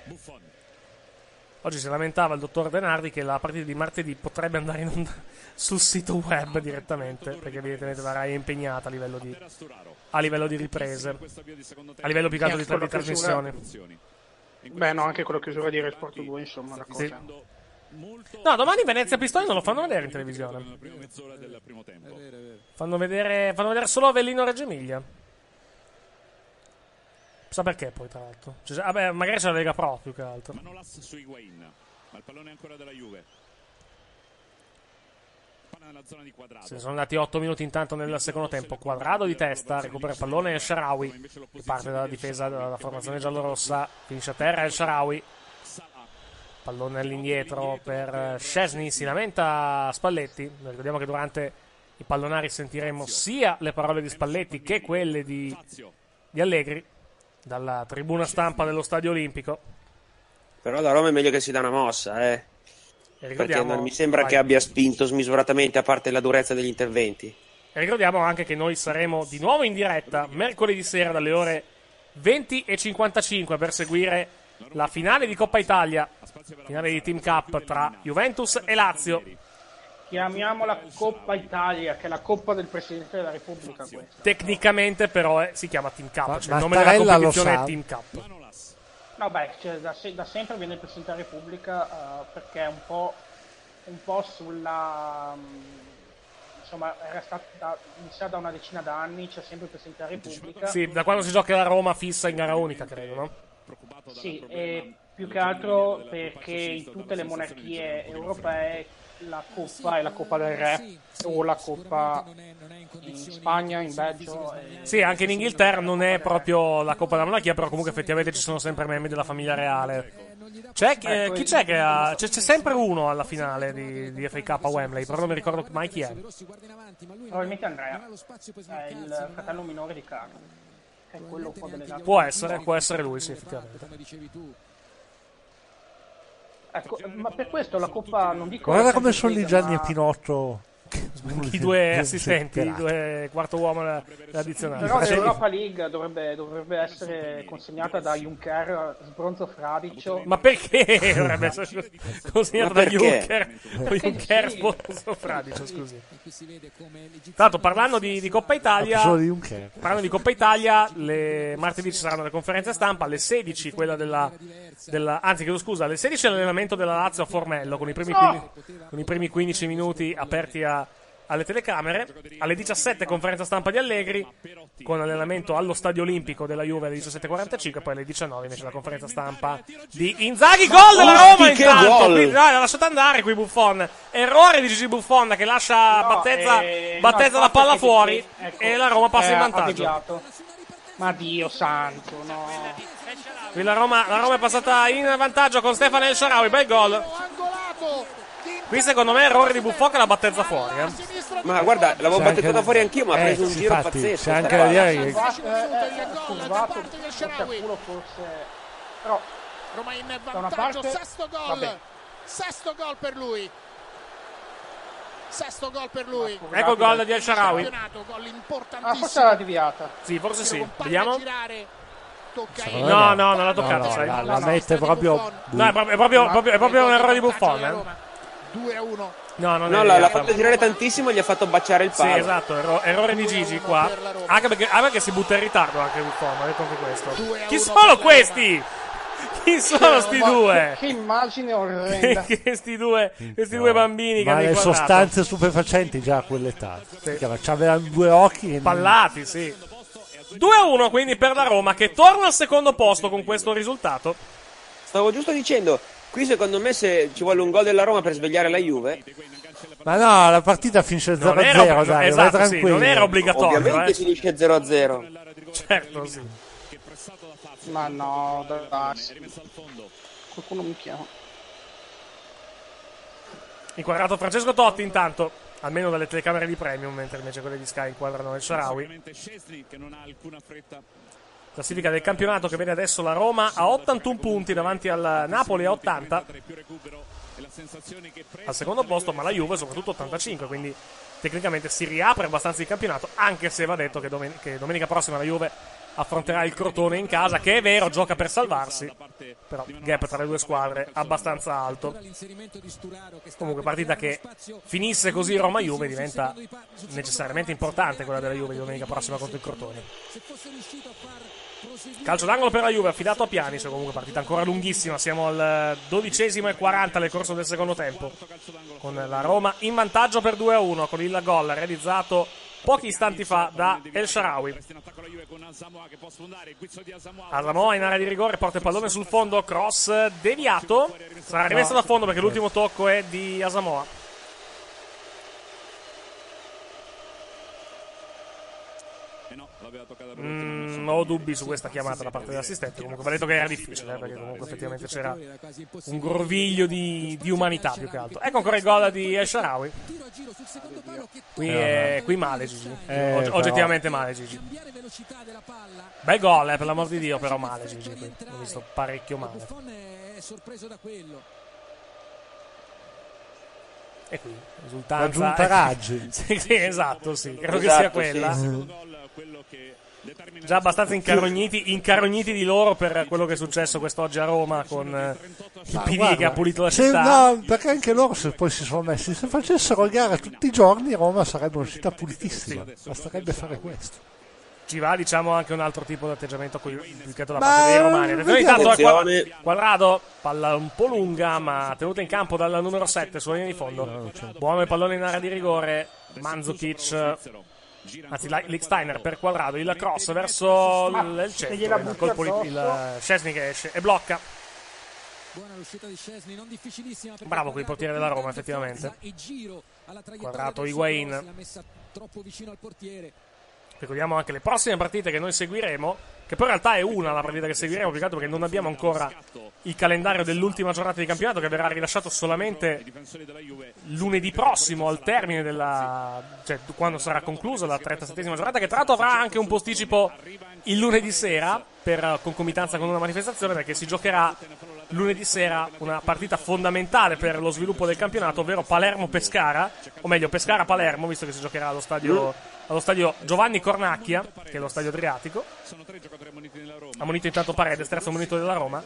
Buffon. Oggi si lamentava il dottor Denardi che la partita di martedì potrebbe andare in onda *laughs* sul sito web direttamente, perché evidentemente la Rai è impegnata a livello di, a livello di riprese, a livello più che altro di, di trasmissione. Beh, no, anche con la chiusura di Rai Sport 2, insomma, la Sì. No, domani Venezia Pistoia non lo fanno vedere in televisione. Prima mezz'ora del primo tempo. Fanno vedere, fanno vedere solo Avellino Reggio Emilia. Sa perché poi, tra l'altro. Cioè, vabbè, magari c'è la Lega Pro più che altro. Manolas su Higuain, ma il pallone è ancora della Juve. Palla nella zona di quadrato. Se ne sono andati 8 minuti intanto nel secondo tempo. Quadrado di testa, recupera il pallone El Sharawi. Che parte dalla difesa della formazione giallorossa. Finisce a terra El Sharawi. Pallone all'indietro per eh, Szczesny. Si lamenta Spalletti. Ricordiamo che durante i pallonari sentiremo sia le parole di Spalletti che quelle di, di Allegri. Dalla tribuna stampa dello Stadio Olimpico. Però la Roma è meglio che si dà una mossa, eh. Perché non mi sembra vai. che abbia spinto smisuratamente, a parte la durezza degli interventi. E ricordiamo anche che noi saremo di nuovo in diretta mercoledì sera dalle ore 20 e 55 per seguire la finale di Coppa Italia, finale di Team Cup tra Juventus e Lazio. Chiamiamola Coppa Italia, che è la Coppa del Presidente della Repubblica questa. Tecnicamente però è- si chiama Team Cup, cioè il nome della Mattarella competizione è Team Cup. No, beh, cioè, da, se- da sempre viene il Presidente della Repubblica eh, perché è un po', un po' sulla... mm, insomma, era stato da, mi sa da una decina d'anni, c'è sempre il Presidente della Repubblica. Sì, da quando si gioca la Roma fissa in gara unica, credo, no? Sì, e più che altro perché in tutte le monarchie europee la Coppa è la Coppa del Re o la Coppa in Spagna, in Belgio. e- Sì, anche in Inghilterra non è proprio la Coppa della Monarchia, però comunque effettivamente ci sono sempre membri della famiglia reale. C'è, eh, chi c'è che ha... C'è, c'è sempre uno alla finale di, di FA Cup a Wembley, però non mi ricordo mai chi è. Probabilmente Andrea, è il fratello minore di Carlo, Può essere, può essere lui, sì, effettivamente. Ecco, ma per questo la Coppa non dico... Guarda come sono lì Gianni e ma- Pinotto Smook. I due assistenti, i pirata. due quarto uomo dell'addizionale. Però l'Europa League dovrebbe, dovrebbe essere consegnata da Juncker, Sbronzo Fradicio. Ma perché *laughs* dovrebbe essere consegnato Ma *laughs* da? Juncker? Juncker sponsor fradicio, scusi. Tra l'altro, parlando di, di Coppa Italia, parlando di Coppa Italia, le, martedì ci saranno le conferenze stampa alle 16, quella della, della anzi, chiedo scusa, alle 16 è l'allenamento della Lazio a Formello con i primi! 15, con i primi 15 minuti aperti a- alle telecamere. Alle 17 conferenza stampa di Allegri con allenamento allo Stadio Olimpico della Juve alle 17.45 poi alle 19 invece la conferenza stampa di Inzaghi gol della Roma Osti, che intanto quindi dai, l'ha lasciato andare qui Buffon errore di Gigi Buffon che lascia Battezza, eh, Battezza no, la palla fuori ecco, e la Roma passa eh, in vantaggio. Ma Dio santo, no. qui la Roma, la Roma è passata in vantaggio con Stefano El Sharawi bel gol qui secondo me errore di Buffon che la battezza fuori eh. Ma guarda, l'avevo anche- fuori anch'io, ma ha eh, preso un sì, giro infatti, pazzesco. c'è anche da palla. dire che- eh, eh. Però, Roma in vantaggio, parte... sesto gol. Sesto gol per lui. Sesto gol per lui. ecco il gol di El Sharawi Campionato, gol Ah, forse era deviata. sì forse sì vediamo no no non l'ha toccata No, no, la, la mette proprio. no è proprio, è proprio- proprio- è proprio un errore di Buffon eh. 2 a 1. no non No, è l'ha, l'ha fatto girare tantissimo e gli ha fatto baciare il Sì, palo. esatto, erro- errore di Gigi qua. Anche perché, anche perché si butta in ritardo anche Buffon, ha detto anche questo. Chi sono questi? Chi sono sti due? *laughs* Che immagine orrenda. *laughs* questi due, questi due bambini che Ma hanno le inquadrato. sostanze stupefacenti già a quell'età. Perché C'avevano due occhi e Pallati, sì. 2-1 quindi per la Roma che torna al secondo posto con questo risultato. Stavo giusto dicendo, qui secondo me se ci vuole un gol della Roma per svegliare la Juve, Ma no, la partita finisce 0-0, Non era- dai, vai esatto, sì, non era obbligatorio. ovviamente eh. finisce 0-0. Certo, sì. Ma no, dai. Qualcuno mi chiama. Inquadrato Francesco Totti intanto, almeno dalle telecamere di Premium, mentre invece quelle di Sky inquadrano il Sharawi. Classifica del campionato che vede adesso la Roma a 81 punti davanti al Napoli a 80. Al secondo posto, ma la Juve soprattutto 85, quindi tecnicamente si riapre abbastanza il campionato, anche se va detto che, domen- che domenica prossima la Juve affronterà il Crotone in casa, che è vero, gioca per salvarsi, però gap tra le due squadre abbastanza alto. Comunque partita che finisse così Roma-Juve diventa necessariamente importante quella della Juve domenica prossima contro il Crotone. Calcio d'angolo per la Juve, affidato a Pianic. Comunque, partita ancora lunghissima. Siamo al dodicesimo e 40 nel corso del secondo tempo. Con la Roma in vantaggio per 2-1. Con il gol realizzato pochi istanti fa da El Sharawi. Asamoah in area di rigore, porta il pallone sul fondo. Cross deviato. Sarà rimesso da fondo perché l'ultimo tocco è di Asamoah. Mm, ho dubbi su questa chiamata da parte dell'assistente. Comunque, va detto che era difficile, eh, perché comunque effettivamente c'era un groviglio di, di umanità più che altro. Ecco ancora il gol di El Sharawi. Qui, è, qui male Gigi. Eh, Og- però- oggettivamente male Gigi. Bel gol, eh, per l'amor di Dio, però male Gigi. L'ho visto parecchio male. è sorpreso da quello. E qui, risultanza. Raggiunta Raggi. *laughs* sì, sì, esatto, sì. Credo che Esatto, sia quella. sì. Già abbastanza incarogniti, incarogniti di loro per quello che è successo quest'oggi a Roma con eh, il PD guarda, che ha pulito la se- città. no, perché anche loro se poi si sono messi, se facessero gare tutti i giorni Roma sarebbe una città pulitissima. Basterebbe fare questo. Ci va, diciamo, anche un altro tipo di atteggiamento qui, più che da parte dei romani. Vediamo. intanto a Attenzione. Qua- Quadrado, palla un po' lunga, ma tenuta in campo dal numero 7 sulla linea di fondo. Buono il pallone in area di rigore. Mandzukic. Anzi, Lichtsteiner per Quadrado, il cross verso l- il centro. Colpo di addosso. il Szczesny che esce e blocca. Buona l'uscita di Szczesny, non difficilissima Bravo qui il portiere della Roma, effettivamente. Quadrato, Higuain. messa troppo vicino al portiere. Ricordiamo anche le prossime partite che noi seguiremo, che poi in realtà è una la partita che seguiremo, più che altro perché non abbiamo ancora il calendario dell'ultima giornata di campionato che verrà rilasciato solamente lunedì prossimo al termine della cioè quando sarà conclusa la 37esima giornata che tra l'altro avrà anche un posticipo il lunedì sera per concomitanza con una manifestazione perché si giocherà lunedì sera una partita fondamentale per lo sviluppo del campionato, ovvero Palermo-Pescara, o meglio Pescara-Palermo, visto che si giocherà allo stadio, allo stadio Giovanni Cornacchia, che è lo stadio Adriatico. Ha munito intanto Paredes, terzo munito della Roma.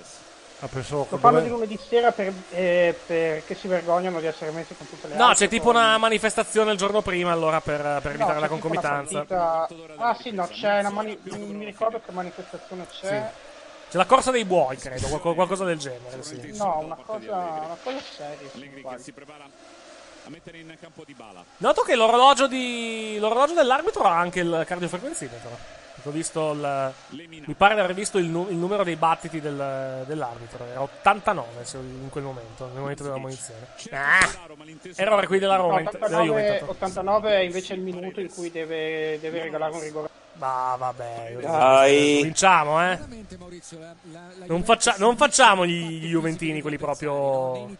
Preso Lo fanno di lunedì sera per- eh, perché si vergognano di essere messi con tutte le No, altre, c'è tipo una manifestazione il giorno prima, allora per, per No, evitare la concomitanza. partita- Ah sì, no, c'è una mani- non mi ricordo che manifestazione c'è. C'è la corsa dei buoi, credo, qualco- qualcosa del genere. Sì. No, una cosa, una cosa seria. A mettere in campo di bala. Noto che l'orologio, di... l'orologio dell'arbitro ha anche il cardiofrequenzimetro. Ho visto il... Mi pare di aver visto il, nu- il numero dei battiti del- dell'arbitro. Era 89 se- in quel momento, nel momento della munizione. Ah! Errore qui della Roma, No, della Juve 89, intanto. 89 è invece il minuto in cui deve, deve regalare un rigore. Ma vabbè, io- Dai. Cominciamo, eh. Non, faccia- non facciamo gli, gli Juventini, quelli proprio.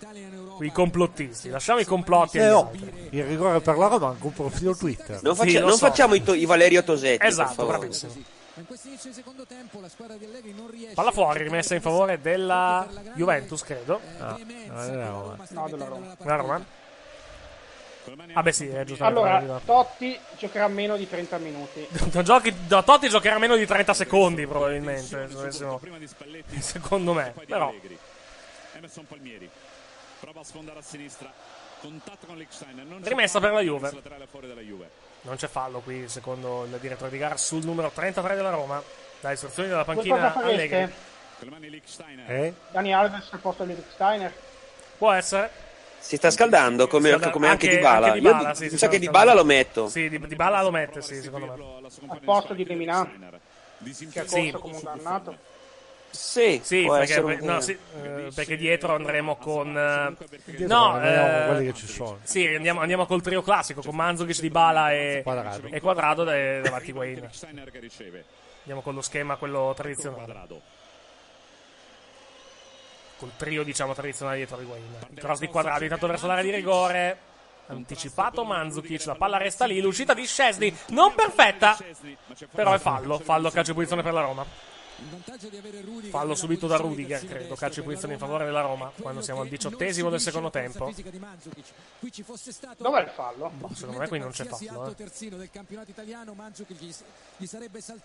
quei complottisti. Lasciamo i complotti Eh, oh, altri. il rigore per la Roma anche un profilo Twitter. Non, Sì, faccia- lo non so. facciamo i, to- i Valerio Tosetti. Esatto, bravissimo. Ma in questo inizio di secondo tempo la squadra di Allegri non riesce Palla fuori, rimessa in favore della Juventus, credo. Ah, no, è la Roma. No, della Roma. Ah, beh, sì, è giustamente. Allora. Totti giocherà meno di 30 minuti. Da *laughs* Giochi, da Totti giocherà meno di 30 secondi, probabilmente. se dovessimo- *laughs* Secondo me, però. Emerson Palmieri prova a sfondare a sinistra. Contatto con Lichsteiner. Non Rimessa per la Juve. Non c'è fallo qui, secondo il direttore di gara, sul numero 33 della Roma. Da istruzioni dalla Voi panchina Allegri. Eh? Dani Alves al posto di Rick Steiner? Può essere. Si sta scaldando come, Scalda- come anche, Di anche Bala. Dybala, Io sì, mi si sa che Di scaldando. Bala lo metto. Sì, di, di Bala lo mette, sì, secondo me. Al posto di Lemina? Che ha corso Sì. come un dannato? Sì, Sì, perché, un- no, sì, eh, perché dietro andremo con. eh, Dietro no, eh, quelli che ci sono. Sì, andiamo, andiamo col trio classico con Manzovic, Di Bala e Quadrado. e Quadrado da- davanti riceve. Andiamo con lo schema, quello tradizionale. Col trio, diciamo, tradizionale dietro a Higuain. Il cross di Quadrado, intanto verso l'area di rigore. Anticipato Mandzukic, la palla resta lì. L'uscita di Scesni, non perfetta, però è fallo. Fallo, calcio di posizione per la Roma. Fallo subito da Rudiger, credo. Calcio di posizione in favore della Roma. Quando siamo al diciottesimo del secondo tempo. Dov'è il fallo? Boh, secondo me qui non c'è fallo. eh.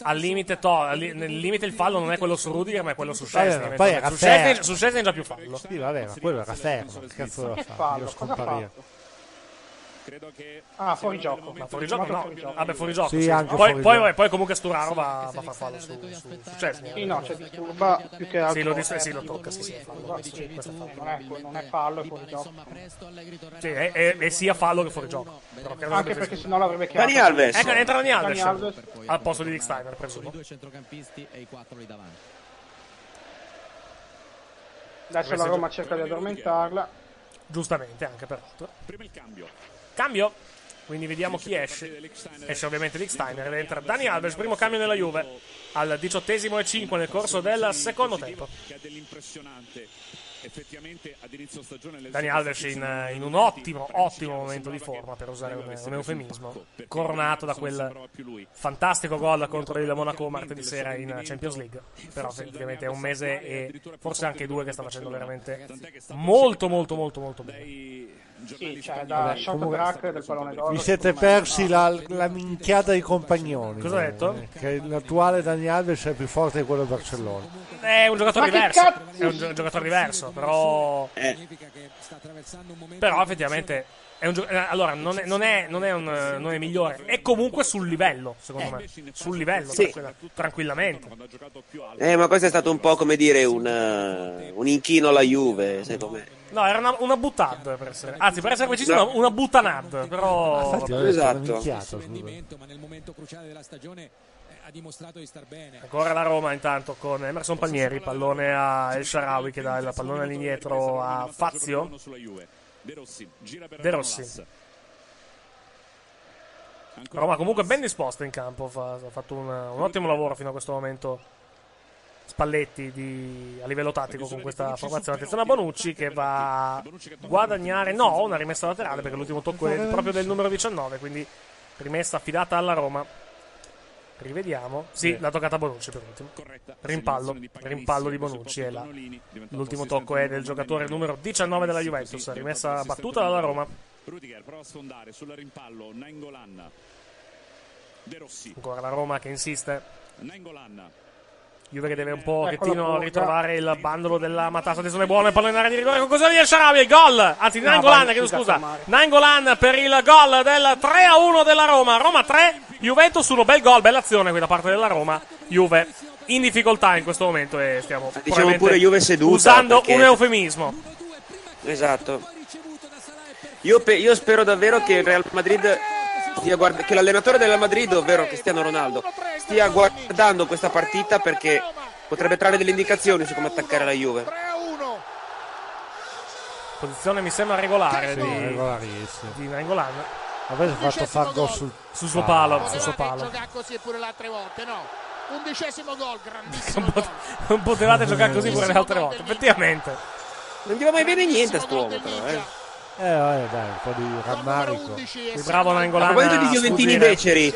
Al limite, to- al li- nel limite il fallo non è quello su Rudiger, ma è quello su Scesni. su Scesni, è già più fallo. Sì, vabbè, ma quello era fermo. Che cazzo doveva fare? fallo? Io fatto? Credo che Ah, fuori gioco. Ma fuori gioco? No, vabbè, fuori gioco. Sì, sì. anche Poi, fuori poi, gioco. poi comunque Sturaro va, va a far fallo su, su, su Scesni. Sì, no, cioè disturba più che altro. Sì, lo, dis- eh, sì, lo tocca, sì, sì, è fallo. Esatto, sì, questo non è, non è fallo, è fuori gioco. Sì, è, è- è sia fallo che fuori gioco. Però Anche che- perché sennò l'avrebbe chiamato. Dani Alves. Ecco, entra Dani Alves. Al posto di Dick Steiner, Sono i presumo. due centrocampisti e i quattro lì davanti. Adesso la Roma cerca di addormentarla. Giustamente, anche peraltro. prima il cambio. Cambio. Quindi vediamo chi esce. Esce ovviamente Dick Steiner ed entra Dani Alves, primo cambio nella Juve. Al diciottesimo e 5 nel corso del secondo tempo. Dani Alves in, in un ottimo, ottimo momento di forma, per usare un, un eufemismo, coronato da quel fantastico gol contro il Monaco martedì sera in Champions League. Però ovviamente è un mese e forse anche due che sta facendo veramente molto, molto, molto, molto bene. Sì, cioè da track del pallone d'oro. Vi siete persi la, la minchiata di compagnoni. Cosa ha detto? comunque, Che l'attuale Dani Alves è più forte di quello del Barcellona. È un giocatore Ma diverso, è un gio- giocatore diverso, però... Però effettivamente... È un gio- eh, allora, non è, non, è, non, è un, eh, non è migliore, è comunque sul livello, secondo me. Sul livello, Sì. tranquilla- tranquillamente. Eh, ma questo è stato un po' come dire un, eh, un inchino alla Juve, secondo me. No, era una, una buttad per essere. Anzi, per essere preciso, una, una buttanad. Però. Infatti, Esatto. rendimento, ma nel momento cruciale della stagione eh, ha dimostrato di star bene. Ancora la Roma intanto con Emerson Palmieri, pallone a El Sharawi che dà il pallone all'indietro a Fazio. De Rossi gira per De Rossi. Manolas. Roma comunque ben disposta in campo, ha fatto un, un ottimo lavoro fino a questo momento. Spalletti di- a livello tattico con questa formazione. Attenzione a Bonucci che va a guadagnare. No, una rimessa laterale perché l'ultimo tocco è proprio del numero 19. Quindi rimessa affidata alla Roma. Rivediamo. Sì, l'ha toccata Bonucci per ultimo. Rimpallo. Rimpallo di Bonucci. È la... L'ultimo tocco è del giocatore numero 19 della Juventus. Rimessa battuta dalla Roma. Rudiger prova a sfondare sul rimpallo Nainggolan. De Rossi. Ancora la Roma che insiste. Nainggolan. Juve che deve un pochettino ritrovare il bandolo della matassa. Attenzione buono il pallone in area di rigore con cosa di El Sharawi. Il gol. Anzi, No, Nangolan, chiedo scusa. Nangolan per il gol del 3 a 1 della Roma. Roma 3, Juventus 1. Bel gol, bella azione qui da parte della Roma. Juve in difficoltà in questo momento e stiamo Diciamo probabilmente pure Juve seduta. usando perché- un eufemismo. Esatto. Io, pe- io spero davvero che il Real Madrid stia guard- che l'allenatore del Real Madrid, ovvero Cristiano Ronaldo, stia guardando questa partita perché potrebbe trarre delle indicazioni su come attaccare la Juve. Posizione mi sembra regolare Sì, di, regolarissimo. di Nangolan. Avete fatto far gol sul, Sul suo palo, sul suo Potevate palo. giocare così pure le altre volte, no? Undicesimo gol, grandissimo Non, pot- non potevate giocare così pure le altre volte, effettivamente. Non gli va mai bene niente a quest'uomo però, eh. Eh, vabbè, dai, un po' di rammarico. Il bravo A Nangolan. proposito di a Juventini sfuggire. beceri,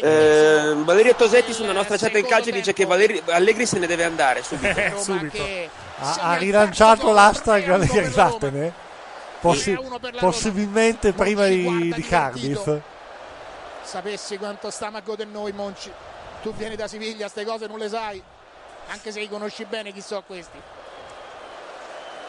eh, Valerio Tosetti sulla nostra chat del calcio dice che Valeri- Allegri se ne deve andare subito. Eh, subito. Ha, ha rilanciato l'hashtag Allegri vattene? Possi- possibilmente prima di, di Cardiff. Sapessi quanto stiamo a godere noi, Monci. Tu vieni da Siviglia, ste cose non le sai. Anche se li conosci bene chi sono questi.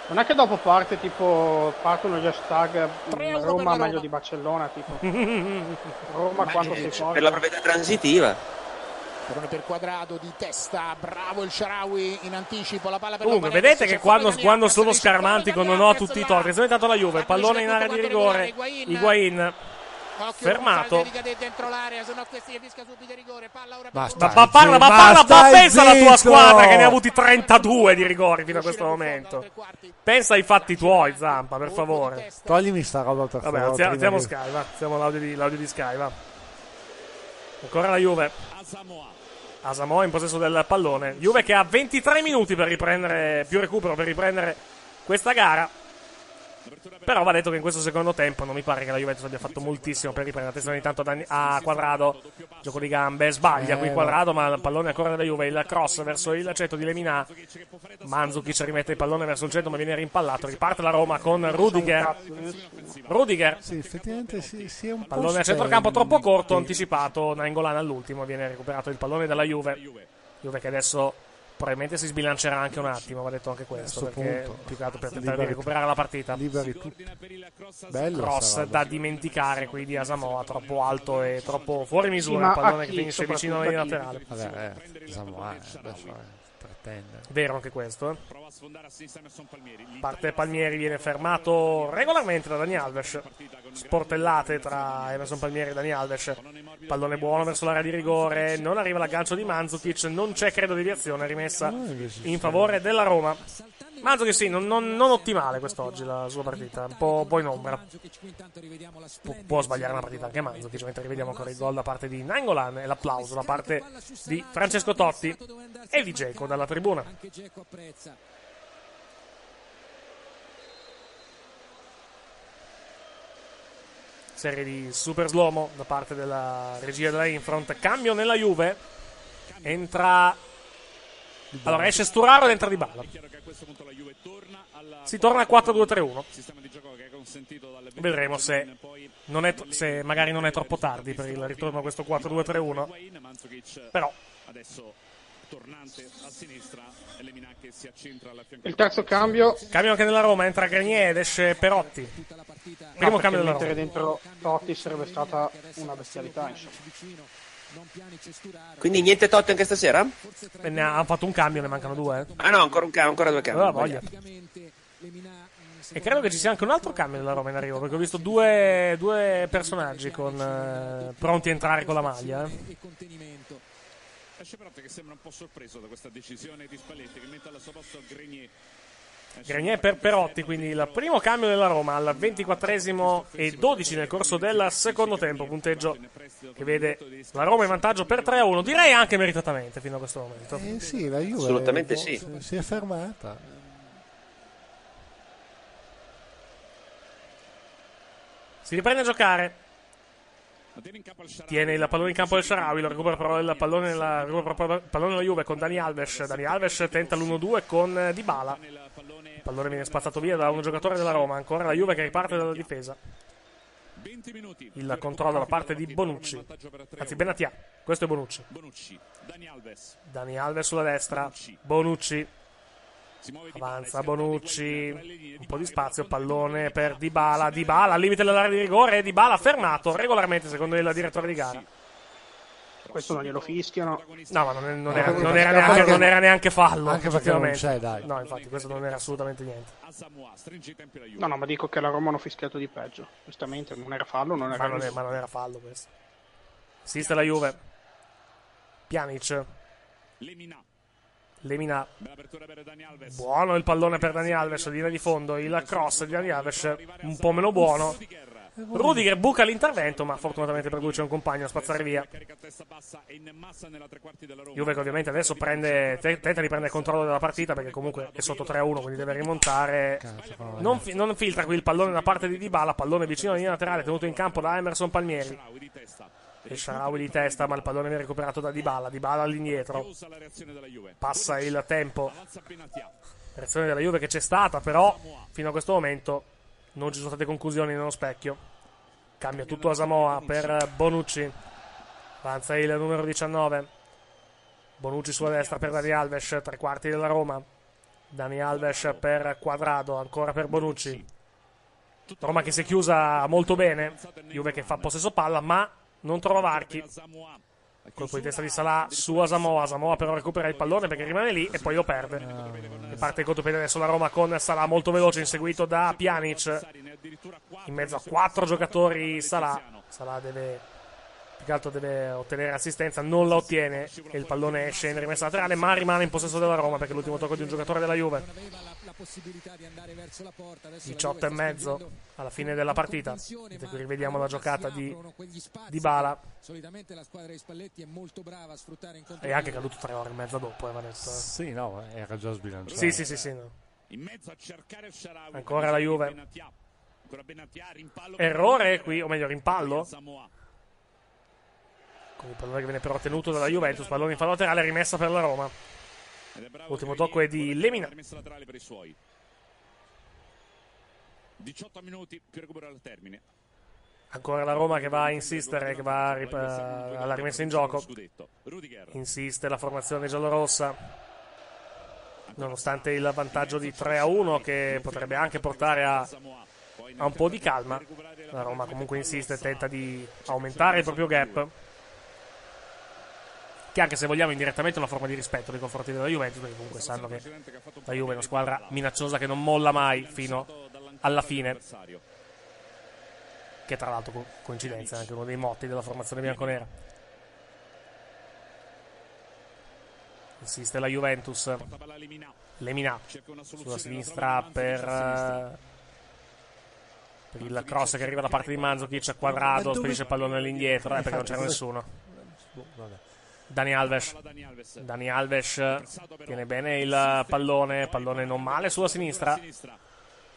Non è che dopo parte tipo partono gli hashtag mm, Roma meglio di Barcellona tipo *laughs* Roma quanto sei forte Per la proprietà transitiva. Pallone per quadrato di testa, bravo il Sharawi in anticipo, la palla per Comunque, vedete che quando, quando sono Alves, scarmantico non ho tutti i torti. Attenzione intanto la Juve, pallone in area di rigore. Higuain fermato. Basta. Ma, parla, ma parla, ma pensa alla tua squadra che ne ha avuti 32 di rigori fino a questo momento. Pensa ai fatti tuoi, Zampa, per favore. Toglimi sta roba per Vabbè, favore. prima alziamo Sky, va. Alziamo l'audio di, l'audio di Sky, va. Ancora la Juve. Asamoah in possesso del pallone. Juve che ha 23 minuti per riprendere, più recupero per riprendere questa gara. Però va detto che in questo secondo tempo non mi pare che la Juventus abbia fatto moltissimo per riprendere. Attenzione intanto a Quadrado, gioco di gambe, sbaglia Eh, qui. Quadrado, ma il pallone ancora della Juve, il cross verso il centro di Lemina. Manzukic rimette il pallone verso il centro ma viene rimpallato. Riparte la Roma con Rudiger. Rudiger, Sì, effettivamente sì, sì, è un po' pallone a centrocampo troppo corto, anticipato. Nainggolan all'ultimo, viene recuperato il pallone dalla Juve. Juve che adesso probabilmente si sbilancerà anche un attimo, va detto anche questo, perché punto. più che altro per tentare di Liberi- recuperare la partita. Liberi tutti. Bello Cross da dimenticare qui di Asamoah, troppo alto e troppo fuori misura. Sì, il pallone che finisce vicino alla linea laterale. Vabbè, eh, Samoa, eh, adesso eh, pretende. Vero anche questo, eh. Parte Palmieri, viene fermato regolarmente da Dani Alves. Sportellate tra Emerson Palmieri e Dani Alves. Pallone buono verso l'area di rigore. Non arriva l'aggancio di Mandzukic. Non c'è credo deviazione rimessa in favore della Roma. Mandzukic sì, non, non- non ottimale quest'oggi la sua partita. Un po', po' in ombra. Pu- può sbagliare una partita anche Mandzukic. Mentre rivediamo ancora il gol da parte di Nangolan e l'applauso da parte di Francesco Totti e di Geco dalla tribuna. Serie di super slow da parte della regia della Infront. Cambio nella Juve. Entra. Allora esce Sturaro ed entra Di Bala. Si torna a 4-2-3-1. Vedremo se, non è, se magari non è troppo tardi per il ritorno a questo 4-2-3-1. Però Adesso tornante a sinistra, Lemina che si accentra alla fianco. il terzo cambio cambio anche nella Roma. Entra Grenier ed esce Perotti. Primo no, cambio perché della mettere Roma. dentro Totti sarebbe stata una bestialità insomma. Quindi niente Totti anche stasera? Ne ha- hanno fatto un cambio, ne mancano due. eh. Ah no, ancora, un ca- ancora due cambi. Aveva voglia. E credo che ci sia anche un altro cambio della Roma in arrivo, perché ho visto due, due personaggi con, eh, pronti a entrare con la maglia. eh. Esce Perotti che sembra un po' sorpreso da questa decisione di Spalletti che mette al suo posto Grenier. Grenier per Perotti, quindi il primo cambio della Roma al 24esimo e 12 nel corso del secondo tempo, punteggio che vede la Roma in vantaggio per 3-1, direi anche meritatamente fino a questo momento. Eh sì, la Juve Assolutamente boh, sì. si- è fermata. Si riprende a giocare. Tiene il pallone in campo del Sharawi, lo recupera però il pallone il pallone della Juve con Dani Alves. Dani Alves tenta l'1-2 con Dybala. Pallone viene spazzato via da un giocatore della Roma. Ancora la Juve che riparte dalla difesa. Il controllo da parte di Bonucci. Anzi, Benatia. Questo è Bonucci. Dani Alves sulla destra. Bonucci. Avanza Bonucci. Un po' di spazio. Pallone per Dybala. Dybala al limite dell'area di rigore. Dybala fermato regolarmente secondo il direttore di gara. Questo non glielo fischiano. No, ma non, è- non No, era, non era neanche, anche- non era neanche fallo. anche perché non c'è, dai. No, infatti, questo non era assolutamente niente. No, no, ma dico che la Roma hanno fischiato di peggio. Giustamente, non era fallo, non era Ma non, è- ma non era fallo questo. Assiste la Juve. Pjanic. Lemina. Buono il pallone per Dani Alves, linea di fondo. Il cross di Dani Alves un po' meno buono. Rudiger buca l'intervento, ma fortunatamente per lui c'è un compagno a spazzare via. Juve che ovviamente adesso prende, te- tenta di prendere controllo della partita perché comunque è sotto 3-1, quindi deve rimontare. Non, fi- non filtra qui il pallone da parte di Dybala, pallone vicino alla linea laterale tenuto in campo da Emerson Palmieri. Il Sharawi di testa, ma il pallone viene recuperato da Dybala. Dybala all'indietro. Passa il tempo. Reazione della Juve che c'è stata, però fino a questo momento non ci sono state conclusioni nello specchio. Cambia tutto a Samoa per Bonucci. Avanza il numero 19. Bonucci sulla destra per Dani Alves, tre quarti della Roma. Dani Alves per Quadrado, ancora per Bonucci. Roma che si è chiusa molto bene. Juve che fa possesso palla, ma non trova varchi. Colpo di testa di Salah su Asamoah. Asamoah però recupera il pallone perché rimane lì e poi lo perde. E parte il contropiede adesso la Roma con Salah molto veloce, inseguito da Pjanic. In mezzo a quattro giocatori Salah. Salah deve. Più che altro deve ottenere assistenza, non la ottiene e il pallone esce in rimessa laterale, ma rimane in possesso della Roma perché è l'ultimo tocco di un giocatore della Juve. 18 e mezzo alla fine della partita. Qui rivediamo la giocata di Dybala. Solitamente la squadra di Spalletti è molto brava a sfruttare in È anche caduto tre ore e mezza dopo, eh, va detto. eh. Sì, no, era già sbilanciato. Sì, sì, sì, sì. no. In mezzo a cercare Sharawi. Ancora la Juve. Errore qui, o meglio, rimpallo. Con il pallone che viene però tenuto dalla Juventus, pallone in fallo laterale, rimessa per la Roma. L'ultimo tocco è di Lemina. Rimessa laterale per i suoi. 18 minuti più recupero al termine. Ancora la Roma che va a insistere, che va alla rimessa in gioco. Insiste la formazione giallorossa. Nonostante il vantaggio di 3 a 1 che potrebbe anche portare a, a un po' di calma. La Roma comunque insiste e tenta di aumentare il proprio gap. Che anche se vogliamo indirettamente è una forma di rispetto nei confronti della Juventus, perché comunque sanno che la Juve è una squadra minacciosa che non molla mai fino alla fine. Che tra l'altro co- coincidenza è anche uno dei motti della formazione bianconera. Insiste la Juventus. Lemina sulla sinistra per, eh, per il cross che arriva da parte di Manzokic. Quadrado spedisce il pallone all'indietro eh, perché non c'era *laughs* nessuno. Dani Alves. Dani Alves tiene bene il pallone. Pallone non male sulla sinistra.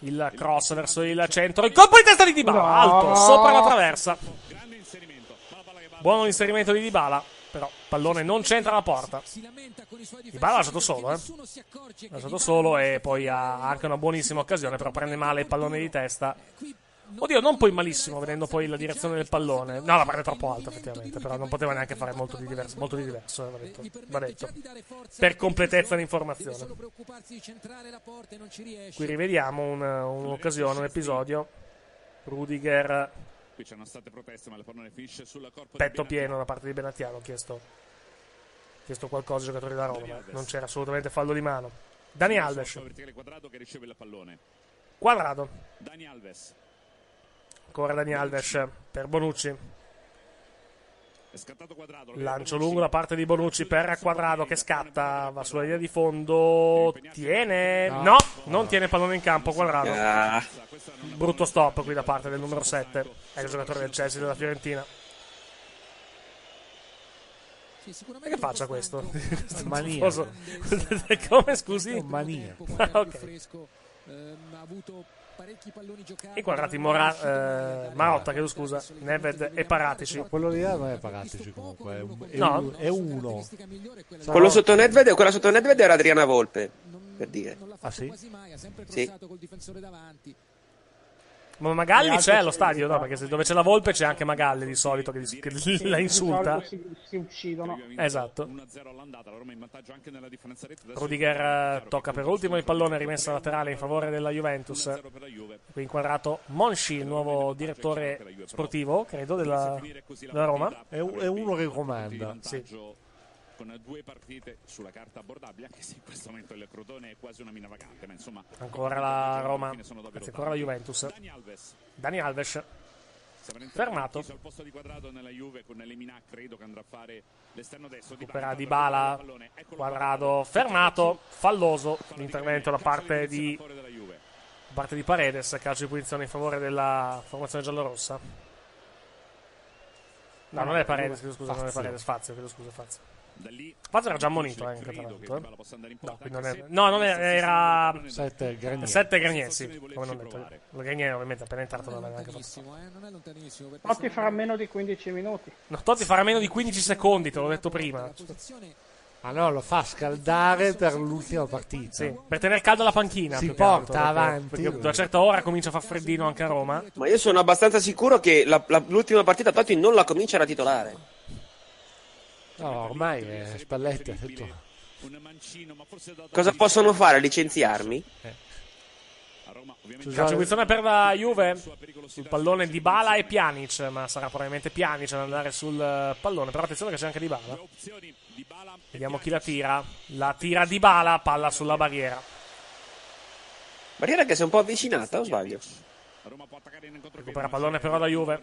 Il cross verso il centro. Il colpo di testa di Dybala. Alto, sopra la traversa. Buono l'inserimento di Dybala. Però pallone non c'entra la porta. Dybala ha lasciato solo, eh. Ha lasciato solo e poi ha anche una buonissima occasione. Però prende male il pallone di testa. Oddio, non poi malissimo, vedendo poi la direzione del pallone. No, la prende troppo alta, effettivamente. Però non poteva neanche fare molto di diverso. Molto di diverso, eh, va detto. Va detto. Per completezza di informazione. Qui rivediamo un- un'occasione, un episodio. Rudiger, Qui c'erano state proteste, ma il pallone finisce sul corpo petto pieno da parte di Benatiano. Ha chiesto, chiesto qualcosa ai giocatori da Roma. ma Non c'era assolutamente fallo di mano. Dani Alves, quadrato. Dani Alves. Ancora Dani Alves per Bonucci. Lancio lungo da parte di Bonucci per Quadrado che scatta, va sulla linea di fondo, tiene, no, non tiene il pallone in campo Quadrado. Ah. Brutto stop qui da parte del numero 7, è il giocatore del Chelsea della Fiorentina. E che faccia questo? *laughs* Mania. *laughs* Come scusi? Mania. Ah, ok. ehm, ha avuto parecchi palloni giocati. Inquadrati Mora- eh, Marotta, chiedo scusa, Neved e Paratici. Quello lì non è Paratici comunque, è, un- è No. un- è uno. Quello sotto Nedved, quella sotto Nedved era Adriana Volpe, per dire. Ah sì? Sì. Ma Magalli c'è allo stadio, no? Perché se dove c'è la Volpe c'è anche Magalli di solito che, che la insulta. Si, si uccidono. Esatto. 1-0 all'andata, la Roma in vantaggio anche nella differenza rete. Adesso Rudiger tocca per ultimo il pallone rimessa laterale in favore della Juventus. Qui inquadrato Monchi, il nuovo direttore sportivo, credo, della, della Roma. È, è uno che comanda. vantaggio con due partite sulla carta abbordabili, anche se in questo momento il Crotone è quasi una mina vagante, ma insomma Ancora la Roma, anzi ancora la Juventus. Dani Alves Dani Alves, Fermato. Al posto di quadrato nella Juve con Lemina credo che andrà a fare l'esterno destro Recupera Di Bala, quadrato, fermato, falloso l'intervento da parte di, da parte di Paredes, calcio di punizione in favore della formazione giallorossa. No, non è Paredes, chiedo scusa, non è. Paredes, Fazio, chiedo scusa, Fazio. Da lì Fazio era già ammonito, eh, l'altro. Di eh. In No, non è- no, non era, era Sette Granieri. Sette Granieri, come non detto. Lo Granieri ovviamente appena entrato non aveva neanche fatto. Lontanissimo, non è lontanissimo. perché Totti farà meno di 15 minuti. No, Totti farà meno di 15 secondi, te l'ho detto prima. Ma no, lo fa scaldare per l'ultima partita. Sì, per tenere calda la panchina. Si porta altro, perché- avanti. Perché ad una certa ora comincia a far freddino anche a Roma. Ma io sono abbastanza sicuro che la- la- l'ultima partita Totti non la comincerà a titolare. No, ormai è Spalletti ha detto. Cosa possono fare? Licenziarmi? Calcio di punizione per la Juve. Sul pallone di Bala e Pjanic, ma sarà probabilmente Pjanic ad andare sul eh, pallone. Però attenzione che c'è anche Di Bala. Vediamo chi la tira. La tira Di Bala, palla sulla barriera. Barriera che si è un po' avvicinata, o sbaglio? Recupera pallone però la Juve.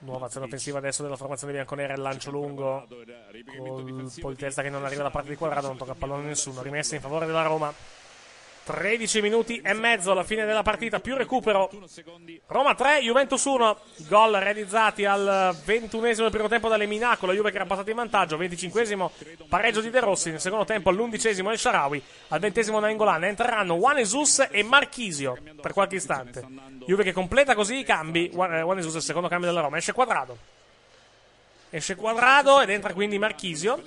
Nuova azione offensiva adesso della formazione bianconera, il lancio lungo. col poi testa che non arriva da parte di quadrato, non tocca il pallone a nessuno, rimessa in favore della Roma. 13 minuti e mezzo alla fine della partita, più recupero. Roma 3, Juventus 1. Gol realizzati al 21esimo del primo tempo dalle Minaco, la Juve che era passata in vantaggio, 25esimo pareggio di De Rossi, nel secondo tempo all'11esimo El Sharawi, al 20esimo Nainggolan. Entreranno Juan Jesus e Marchisio per qualche istante. Juve che completa così i cambi, eh, Juan Jesus è il secondo cambio della Roma, esce Quadrado. Esce Quadrado ed entra quindi Marchisio.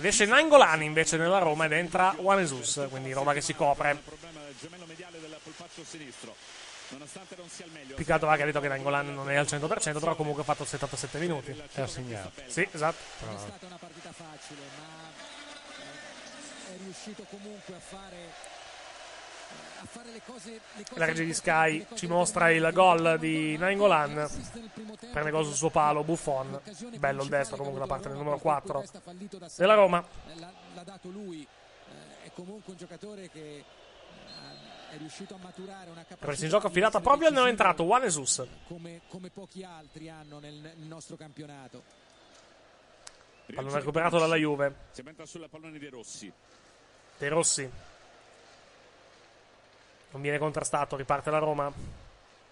Ed esce Nainggolan invece nella Roma ed entra Juan Jesus, quindi Roma che si copre. Piccato va che ha detto che Nainggolan non è al 100%, però comunque ha fatto 77 minuti. E ha segnato. Sì, esatto. non è stata una partita facile, ma è riuscito comunque a fare La regia di Sky ci mostra il gol di Nainggolan. Prende gol sul suo palo, Buffon. Bello il destro comunque da parte del numero 4 della Roma. L'ha, dato lui eh, è comunque un giocatore che eh, è riuscito a maturare una capacità Presa in gioco affidata proprio al neoentrato Juan Jesus. come, come pochi altri hanno nel, nostro campionato Pallone recuperato dalla Juve. Si entra sulla pallone di Rossi. De Rossi. Non viene contrastato, riparte la Roma.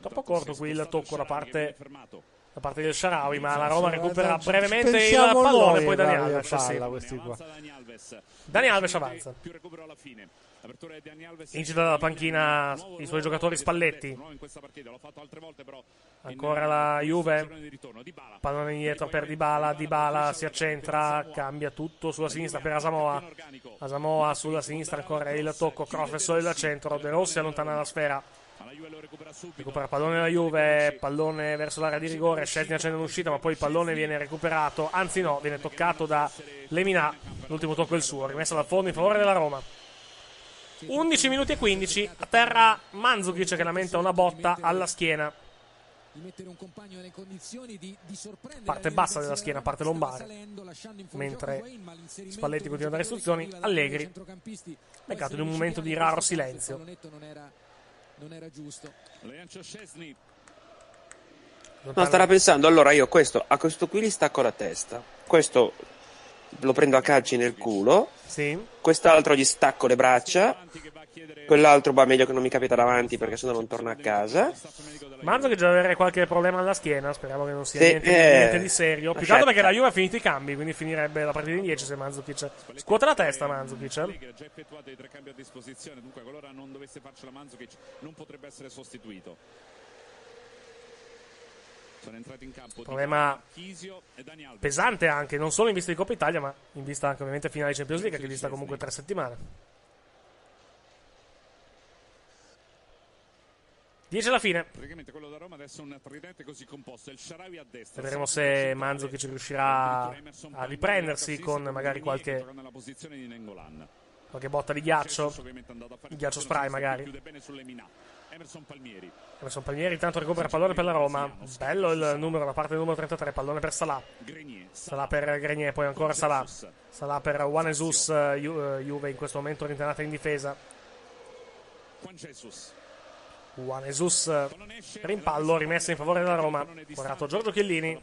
Troppo corto qui il tocco da parte, da parte del Sharawi, ma la Roma recupera brevemente il pallone, poi Dani Alves. sì. questi qua. Dani Alves avanza. Più recupero alla fine. Incita dalla panchina i suoi giocatori Spalletti. Ancora la Juve. Pallone indietro per Dybala. Dybala si accentra, cambia tutto sulla sinistra per Asamoa. Asamoa sulla sinistra ancora il tocco. Cross verso il centro. De Rossi allontana la sfera. Recupera pallone la Juve, pallone verso l'area di rigore, Scesni accende un'uscita, ma poi il pallone viene recuperato, anzi no, viene toccato da Lemina, l'ultimo tocco è il suo, rimessa dal fondo in favore della Roma. 11 minuti e 15, a terra Mandzukic che lamenta una botta alla schiena, di di, di parte bassa della schiena, parte lombare, mentre Spalletti continua a dare di istruzioni, Allegri, essere in un momento di raro silenzio. No, starà pensando, allora io questo, a questo qui gli stacco la testa, questo lo prendo a calci nel culo, Sì. quest'altro gli stacco le braccia, quell'altro va meglio che non mi capita davanti perché sennò non torna a casa, Manzo che deve avere qualche problema alla schiena, speriamo che non sia Sì, niente, eh, niente di serio. Più che altro aspetta. perché la Juve ha finito i cambi, quindi finirebbe la partita in 10 se Mandzukic scuote la testa. Lega ha già effettuato i tre cambi a disposizione, dunque qualora non dovesse farcela Mandzukic non potrebbe essere sostituito. Sono entrati in campo Problema pesante anche, non solo in vista di Coppa Italia, ma in vista anche ovviamente finale di Champions League, che dista comunque tre settimane. 10 alla fine. Praticamente quello da Roma adesso è un tridente così composto, il Sharawi a destra. Vedremo se Mandzukic riuscirà a riprendersi con magari qualche, di qualche botta di ghiaccio. Il ghiaccio spray magari. Emerson Palmieri. Emerson Palmieri intanto recupera pallone per la Roma. Bello il numero da parte del numero 33, pallone per Salah. Salah per Grenier, poi ancora Salah. Salah per Juan Jesus, Ju- eh, Juve in questo momento rintanata in difesa. Juan Jesus. Eh, rimpallo, rimessa in favore della Roma. Guardato Giorgio Chiellini.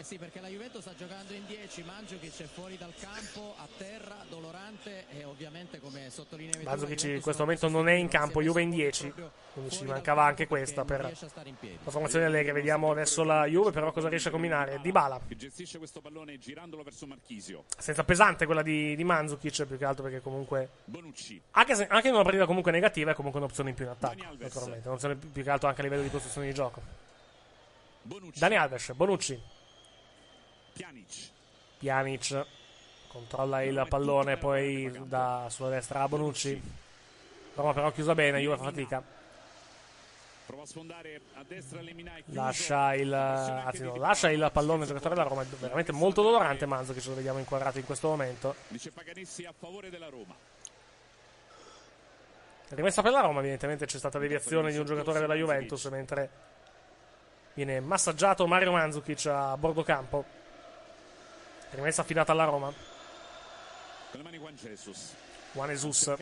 Eh sì, perché la Juventus sta giocando in 10, Mandzukic è fuori dal campo, a terra, dolorante e ovviamente come sottolineavi Mandzukic in questo momento non è in campo, Juve in 10. Quindi ci mancava anche questa per la formazione allegre. Vediamo adesso la Juve, però cosa riesce a combinare. Dybala. Che gestisce questo pallone girandolo verso Marchisio. Senza pesante quella di, di Mandzukic, più che altro perché comunque Bonucci. Anche, se- anche in una partita comunque negativa è comunque un'opzione in più in attacco, naturalmente. Un'opzione più, più che altro anche a livello di costruzione di gioco. Dani Alves, Bonucci, Pjanic. Pjanic controlla il pallone, poi da sulla destra a Bonucci. Roma però chiusa bene, Juve fa fatica. Prova a sfondare a destra. Lascia il, anzi no, lascia il pallone al giocatore della Roma, è veramente molto dolorante Manzo che ce lo vediamo inquadrato in questo momento. Dice Paganessi a favore della Roma. Rimessa per la Roma, evidentemente c'è stata deviazione di un giocatore della Juventus mentre viene massaggiato Mario Mandzukic a bordo campo. Rimessa affidata alla Roma. Con le mani Juan Jesus. Juan Jesus,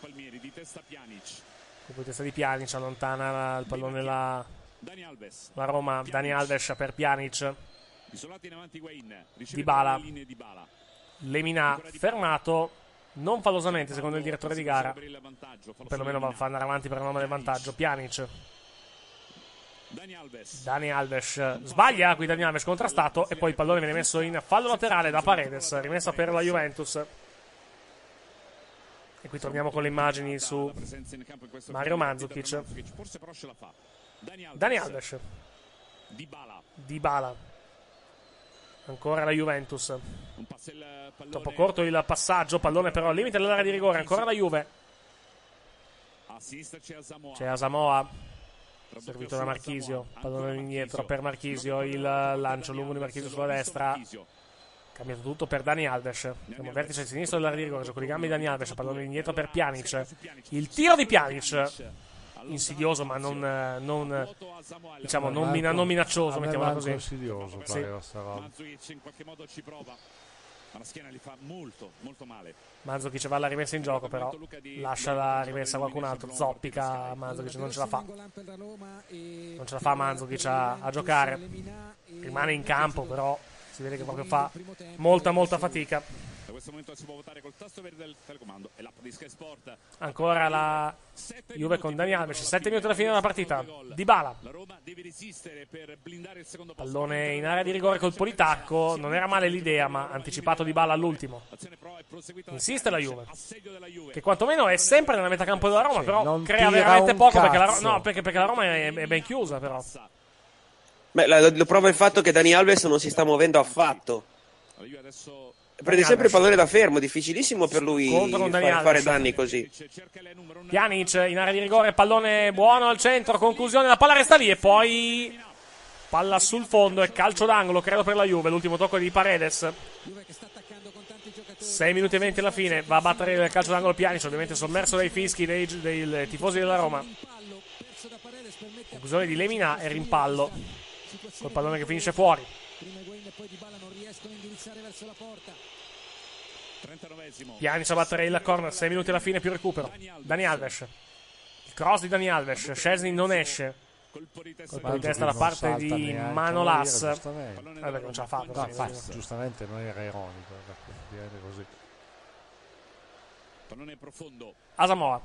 Palmieri di testa Pjanic. colpo di testa di Pjanic, allontana il pallone la, Dani Alves. la Roma. Dani Alves per Pjanic. Isolati in avanti Guain. Di Bala. Lemina fermato. Non fallosamente, secondo il direttore di gara. Perlomeno va a andare avanti per il nome del vantaggio. Pjanic. Dani Alves. Dani Alves sbaglia, qui Dani Alves contrastato e poi il pallone viene messo in fallo laterale da Paredes, rimessa per la Juventus. E qui torniamo con le immagini su Mario Mandzukic. Dani Alves. Dybala. Dybala. Ancora la Juventus. Troppo corto il passaggio, pallone però al limite dell'area di rigore, ancora la Juve. C'è Asamoa. Servito da Marchisio, pallone indietro per Marchisio, il lancio lungo di Marchisio sulla destra. Cambiato tutto per Dani Alves. Siamo vertice sinistro dell'area di rigore, gioco di gambe di Dani Alves, pallone indietro per Pjanic. Il tiro di Pjanic, insidioso ma non, eh, non, diciamo, non, mina- non minaccioso, mettiamola così. insidioso Sì. pareva sta roba. Ma la schiena gli fa molto, molto male. Mandzukic va alla rimessa in gioco però, lascia la rimessa a qualcun altro, zoppica Mandzukic, non ce la fa. Non ce la fa Mandzukic a, a giocare. Rimane in campo però, si vede che proprio fa molta molta fatica. Da questo momento si può votare col tasto verde del telecomando e l'app di Sky Sport. Ancora la Juve con Dani Alves, 7 minuti alla fine della partita. Dybala, La Roma deve resistere per blindare il secondo posto. pallone in area di rigore colpo di tacco, non era male l'idea ma anticipato Dybala all'ultimo. Insiste la Juve, che quantomeno è sempre nella metà campo della Roma, però non crea veramente poco perché la, no, perché, perché la Roma è, è ben chiusa però. Beh, la- lo prova il fatto che Dani Alves non si sta muovendo affatto. Prende sempre il pallone da fermo, difficilissimo per lui Dani fare, danni così. Pjanic in area di rigore, pallone buono al centro, conclusione, la palla resta lì e poi palla sul fondo e calcio d'angolo, credo per la Juve, l'ultimo tocco di Paredes. 6 minuti e 20 alla fine, va a battere il calcio d'angolo Pjanic, ovviamente sommerso dai fischi dei, dei tifosi della Roma. Conclusione di Lemina e rimpallo, col pallone che finisce fuori. Pjanic a battere il corner, 6 minuti alla fine più recupero. Dani Alves. Il cross di Dani Alves, Scesni non esce. Colpo di testa da parte di Manolas. a perché non ce la fa. No, sì. giustamente non era ironico dire così. Pallone profondo. Asamoah.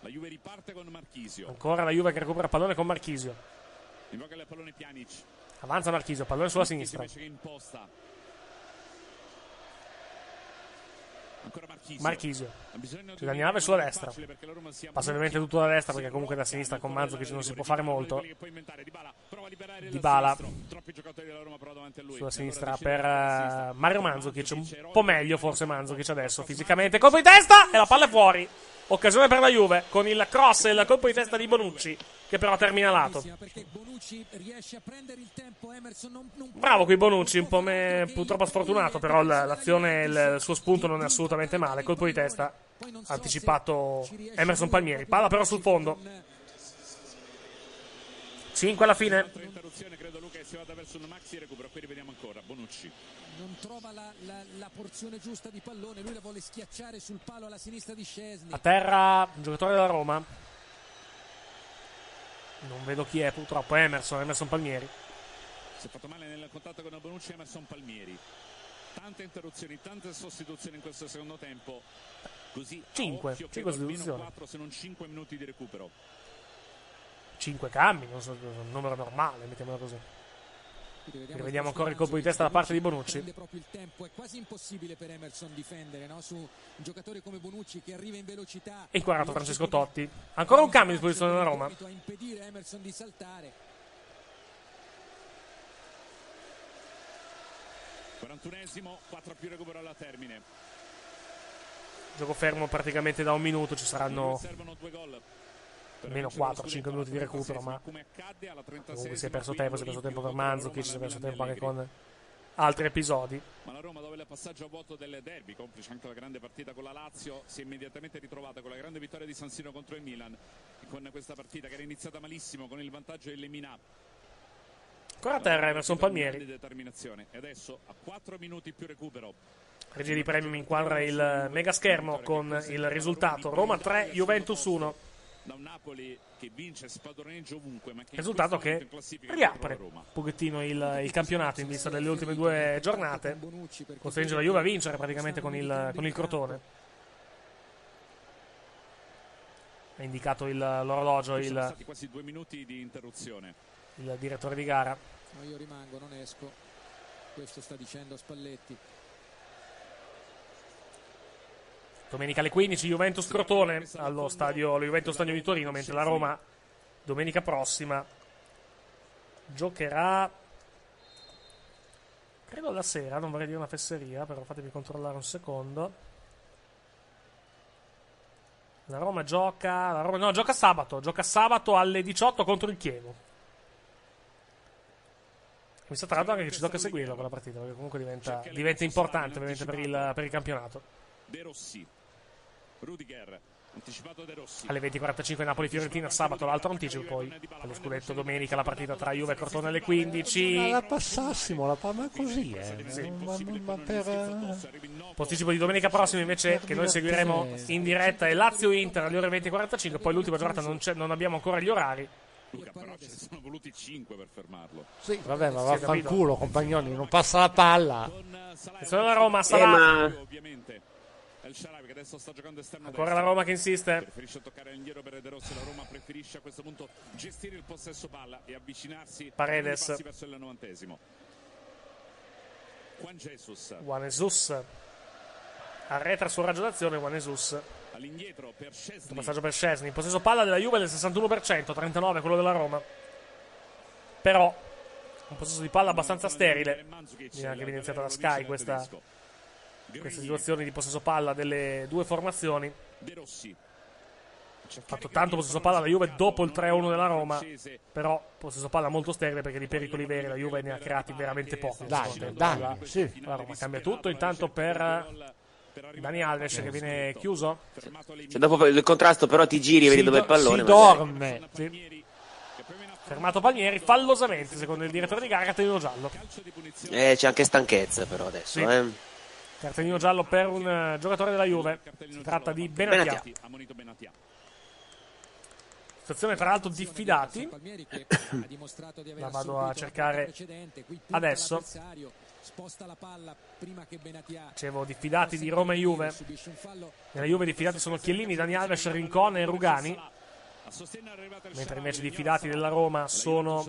La Juve riparte con Marchisio. Ancora la Juve che recupera il pallone con Marchisio. Invoca il pallone Pjanic. Avanza Marchisio, pallone sulla sinistra. Invece che imposta. Ancora Marchisio. Ci Daniel Alves sulla destra. Passa ovviamente tutto da destra perché comunque da sinistra con Mandzukic non si può fare molto. Dybala Troppi giocatori della Roma però davanti a lui. sulla sinistra per eh, Mario Mandzukic. Un po' meglio forse Mandzukic adesso fisicamente. Colpo di testa e la palla è fuori. Occasione per la Juve con il cross e il colpo di testa di Bonucci che però termina lato. Bravo qui Bonucci, un po' me, purtroppo sfortunato, però l'azione, il, il suo spunto non è assolutamente male. Colpo di testa anticipato Emerson Palmieri. Palla però sul fondo. 5 alla fine. Altra interruzione, credo Luca che si vada verso un maxi recupero. Qui rivediamo ancora Bonucci. non trova la, la- la porzione giusta di pallone lui la vuole schiacciare sul palo alla sinistra di Scesni A terra, un giocatore della Roma. Non vedo chi è purtroppo. Emerson, Emerson Palmieri. Si è fatto male nel contatto con Bonucci Emerson Palmieri. Tante interruzioni, tante sostituzioni in questo secondo tempo. Così a Cinque, occhio, cinque credo almeno sostituzioni. 4 se non 5 minuti di recupero. 5 cambi, non so, un numero normale, mettiamola così. Rivediamo ancora il colpo di testa da parte di Bonucci. prende proprio il tempo è quasi impossibile per Emerson difendere no? su un giocatore come Bonucci che arriva in velocità E inquadrato Francesco Totti. Ancora un cambio a disposizione della Roma. a impedire a Emerson di saltare 41esimo, 4 più recupero alla termine. Gioco fermo praticamente da un minuto, ci saranno almeno vincere lo 4-5 scudetto minuti di recupero, ma 36esima, come accadde alla 36esima comunque si è perso tempo, si è perso tempo per Mandzukic, si è perso tempo anche con altri episodi. Ma la Roma, dove il passaggio a vuoto del derby, complice anche la grande partita con la Lazio, si è immediatamente ritrovata con la grande vittoria di San Siro contro il Milan. Con questa partita che era iniziata malissimo con il vantaggio del Lemina. Ancora a terra Emerson Palmieri. Determinazione. E adesso a 4 minuti più recupero. Regia di Premium inquadra il mega schermo con il risultato Roma 3, Juventus 1. Da un Napoli che vince spadroneggia ovunque, ma che Risultato che riapre un pochettino il, il campionato in vista delle ultime due giornate. Costringe la Juve a vincere praticamente con il, con il Crotone. Ha indicato il- l'orologio il, stati quasi due minuti di interruzione. il direttore di gara. no, io rimango non esco questo sta dicendo Spalletti Domenica alle 15 Juventus Crotone allo stadio allo Juventus Stadio di Torino, mentre la Roma domenica prossima giocherà credo alla sera, non vorrei dire una fesseria, però fatemi controllare un secondo. La Roma gioca, la Roma, no, gioca sabato, gioca sabato alle 18 contro il Chievo. Mi sta l'altro anche che ci tocca seguirla quella partita, perché comunque diventa, diventa importante ovviamente per il, per il campionato. De Rossi. Rudiger. Anticipato De Rossi. alle 20.45 Napoli-Fiorentina sabato l'altro anticipo poi per lo scudetto domenica la partita tra Juve e Crotone alle 15 Ma la passassimo, la pa- ma così, eh. Ma, ma per... eh, posticipo di domenica prossima invece che noi seguiremo in diretta è Lazio-Inter alle ore 20.45 poi l'ultima giornata non, c'è- non abbiamo ancora gli orari Luca, però ce ne sono voluti 5 per fermarlo. Sì, vabbè, ma Sì, vaffanculo, compagnoni, non passa la palla. attenzione la Roma Eh, Salah ma... Ovviamente. El Sharawi che adesso sta giocando esterno ancora destro. la Roma che insiste Preferisce toccare l'indietro per De Rossi. La Roma preferisce a questo punto gestire il possesso palla e avvicinarsi Paredes. verso il novantesimo. Juan Jesus Juan Jesus arretra sul raggio d'azione Juan Jesus all'indietro per Szczesny. passaggio per Scesni possesso palla della Juve del 61% 39 quello della Roma però un possesso di palla abbastanza sterile viene anche evidenziata da Sky questa, queste situazioni di possesso palla delle due formazioni De Rossi. ha fatto tanto possesso palla la Juve dopo il 3-1 della Roma però possesso palla molto sterile perché di pericoli veri la Juve ne ha creati veramente pochi Dai, dai, sì. la Roma cambia tutto intanto per Dani Alves che viene chiuso Cioè, dopo il contrasto però ti giri e vedi Si dove è il pallone. si dorme Sì. fermato Palmieri fallosamente secondo il direttore di gara cartellino giallo Eh, c'è anche stanchezza però adesso. Sì. Eh. Cartellino giallo per un eh, giocatore della Juve si tratta di Benatia. Situazione tra l'altro diffidati. *coughs* La vado a cercare adesso. Dicevo, diffidati di Roma e Juve. Nella Juve diffidati sono Chiellini, Dani Alves, Rincon e Rugani. Mentre invece diffidati della Roma sono.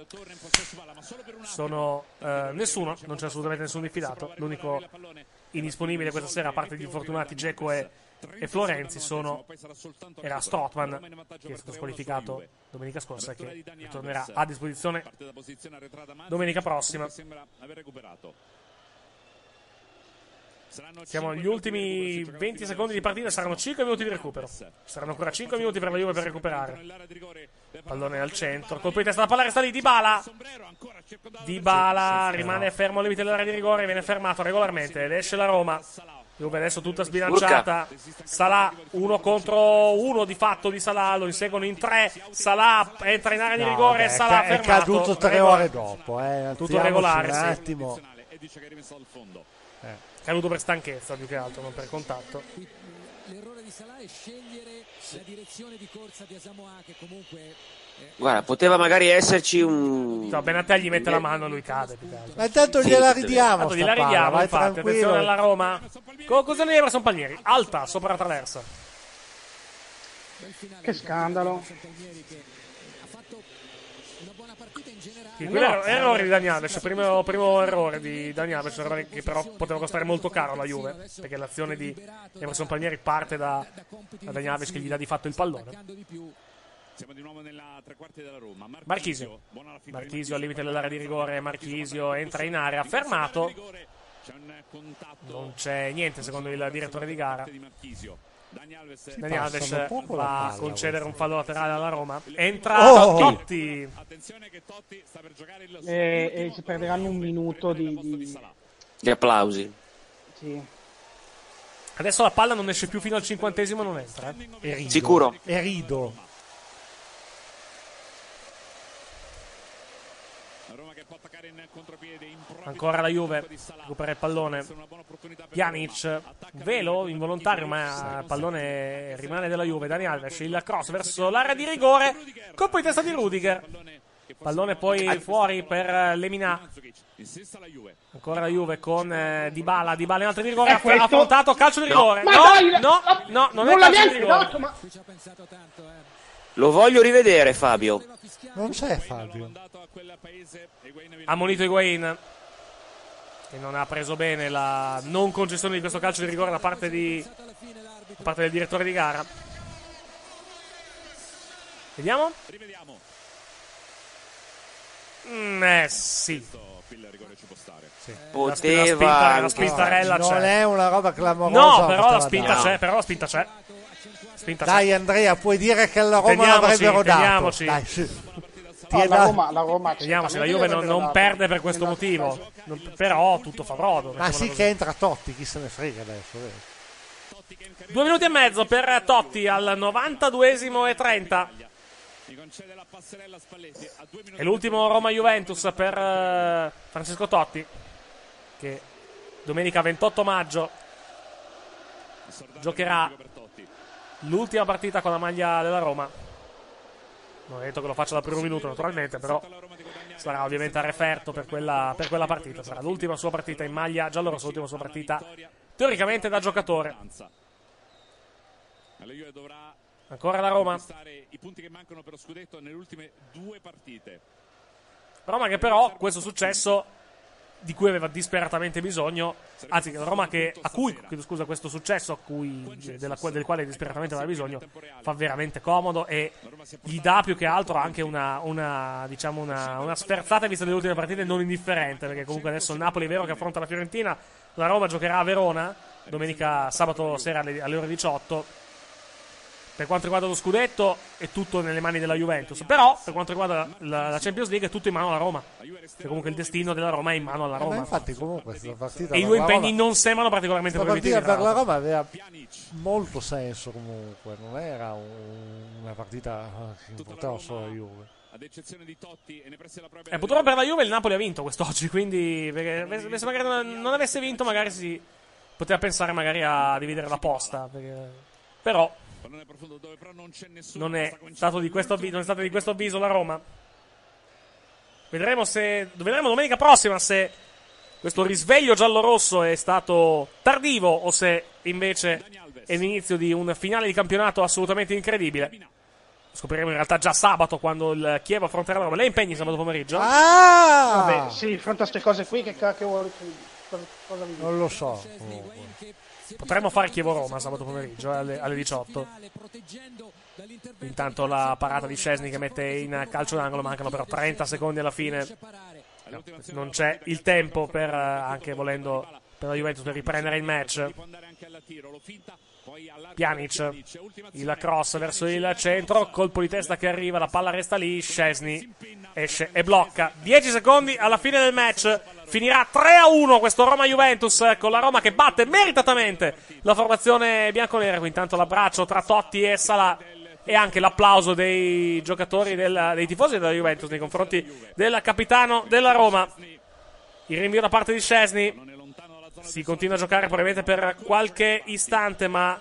Sono. eh, nessuno, non c'è assolutamente nessun diffidato. L'unico indisponibile questa sera, a parte gli infortunati Geco e, e Florenzi, sono. Era Strottman, che è stato squalificato domenica scorsa che ritornerà a disposizione domenica prossima. Siamo agli ultimi 20 secondi di partita, saranno 5 minuti di recupero. Saranno ancora 5 minuti per la Juve per recuperare. Pallone al centro, colpo di testa la palla resta lì, Dybala. Dybala rimane fermo al limite dell'area di rigore, viene fermato regolarmente ed esce la Roma. Juve adesso tutta sbilanciata. Salah uno contro uno di fatto di Salah, lo inseguono in tre. Salah entra in area di No, rigore, Salah è ca- è fermato. caduto tre ore dopo. Eh. Tutto regolare, un sì. attimo. Caduto per stanchezza più che altro, non per contatto. l'errore di Salah è scegliere la direzione di corsa di Asamoah che comunque eh, Guarda, poteva magari esserci un. No, Benatel gli mette la mano e lui cade. Ma intanto gliela sì, ridiamo. Tanto sta gliela palla, ridiamo, vai infatti. tranquillo. Attenzione alla Roma. Conclusione di Emerson Palmieri. Alta, sopra la traversa. Che scandalo. Sì, quello era errore di Dani Alves. Primo, primo errore di Dani Alves, un errore che però poteva costare molto caro alla Juve. Perché l'azione di Emerson Palmieri parte da, da Dani Alves che gli dà di fatto il pallone. Siamo di nuovo nella tre quarti della Roma. Marchisio. Marchisio al limite dell'area di rigore. Marchisio entra in area, fermato. Non c'è niente secondo il direttore di gara. Di. Dani Alves Dani Alves va a concedere un fallo laterale alla Roma. Entra Oh! Totti. Attenzione che Totti sta per giocare il E, e si perderanno un minuto di... di- Gli applausi. sì. Adesso la palla non esce più fino al cinquantesimo, non entra. eh. Erido. Sicuro? Erido. La Roma che può attaccare in contropiede improvviso Ancora la Juve recupera il pallone. Pjanic, velo involontario, ma il pallone rimane della Juve. Dani Alves, il cross verso l'area di rigore. Colpo di testa di Rudiger. Pallone poi fuori per eh, Lemina. Ancora la Juve con eh, Dybala. Dybala in alto di rigore. È Ha affrontato calcio di rigore. No, no, no, non è non calcio di rigore. ma... Lo voglio rivedere, Fabio. Non c'è Fabio. Ammonito Higuain che non ha preso bene la non concessione di questo calcio di rigore da parte, di, da parte del direttore di gara. Vediamo. rivediamo Mm, eh sì. qui il rigore ci può stare La, sp- la Poteva spinta, la spintarella non c'è. è una roba clamorosa. No, però la poteva spinta c'è, però la spinta c'è. Spinta Dai c'è. Andrea, puoi dire che la Roma Teniamoci, l'avrebbero dato. teniamoci. Dai, sì. È la da- Roma, la Roma Vediamo se la Juve non, non perde per questo motivo. Non- però tutto fa brodo. Ma sì così. che entra Totti, chi se ne frega adesso. vero? Due minuti e mezzo per Totti al 92esimo e 30. gli concede la passerella Spalletti a due minuti E l'ultimo Roma-Juventus per eh, Francesco Totti, che domenica 28 maggio giocherà l'ultima partita con la maglia della Roma. Non è detto che lo faccia dal primo minuto, naturalmente, però sarà ovviamente a referto per quella, per quella partita. Sarà l'ultima sua partita in maglia giallorossa, l'ultima sua partita teoricamente da giocatore. Ancora la Roma. conquistare i punti che mancano per lo scudetto nelle ultime due partite Roma che però questo successo di cui aveva disperatamente bisogno, anzi la Roma che, a cui, scusa, questo successo a cui, della, del quale disperatamente aveva bisogno fa veramente comodo e gli dà più che altro anche una, una, diciamo una, una sferzata vista delle ultime partite non indifferente perché comunque adesso il Napoli è vero che affronta la Fiorentina, la Roma giocherà a Verona domenica sabato sera alle, alle ore 18 per quanto riguarda lo scudetto è tutto nelle mani della Juventus. Però, per quanto riguarda la, la Champions League, è tutto in mano alla Roma. Che comunque il destino della Roma è in mano alla Eh, ma Roma. infatti comunque questa partita E i due la impegni Roma- non sembrano particolarmente questa proibitivi. partita tra per la. Roma aveva molto senso comunque, non era un- una partita che importava solo la Juve. ad eccezione di Totti e ne prese la propria Eh, purtroppo per la Juve il Napoli ha vinto quest'oggi. *laughs* Quindi, perché, se magari non, non avesse vinto, magari si poteva pensare magari a dividere la posta. perché- però, non è stato di questo avviso, non è stato di questo avviso la Roma. Vedremo se vedremo domenica prossima se questo risveglio giallo-rosso è stato tardivo o se invece è l'inizio di un finale di campionato assolutamente incredibile. Scopriremo in realtà già sabato quando il Chievo affronterà la Roma. Lei impegni sabato pomeriggio? Ah! Vabbè, sì, di fronte a queste cose qui, che cacchio vuole cosa, cosa? Non lo so. Potremmo fare Chievo-Roma sabato pomeriggio eh, alle, alle 18. Intanto la parata di Scesni che mette in calcio d'angolo. Mancano però 30 secondi alla fine. No, non c'è il tempo per, eh, anche volendo, per la Juventus per riprendere il match. Pjanic, il cross verso il centro, colpo di testa che arriva, la palla resta lì, Scesni esce e blocca. 10 secondi alla fine del match, finirà 3 a 1 questo Roma-Juventus con la Roma che batte meritatamente la formazione bianconera. Qui intanto l'abbraccio tra Totti e Salah e anche l'applauso dei giocatori, del- dei tifosi della Juventus nei confronti del capitano della Roma. Il rinvio da parte di Scesni. Si continua a giocare probabilmente per qualche istante, ma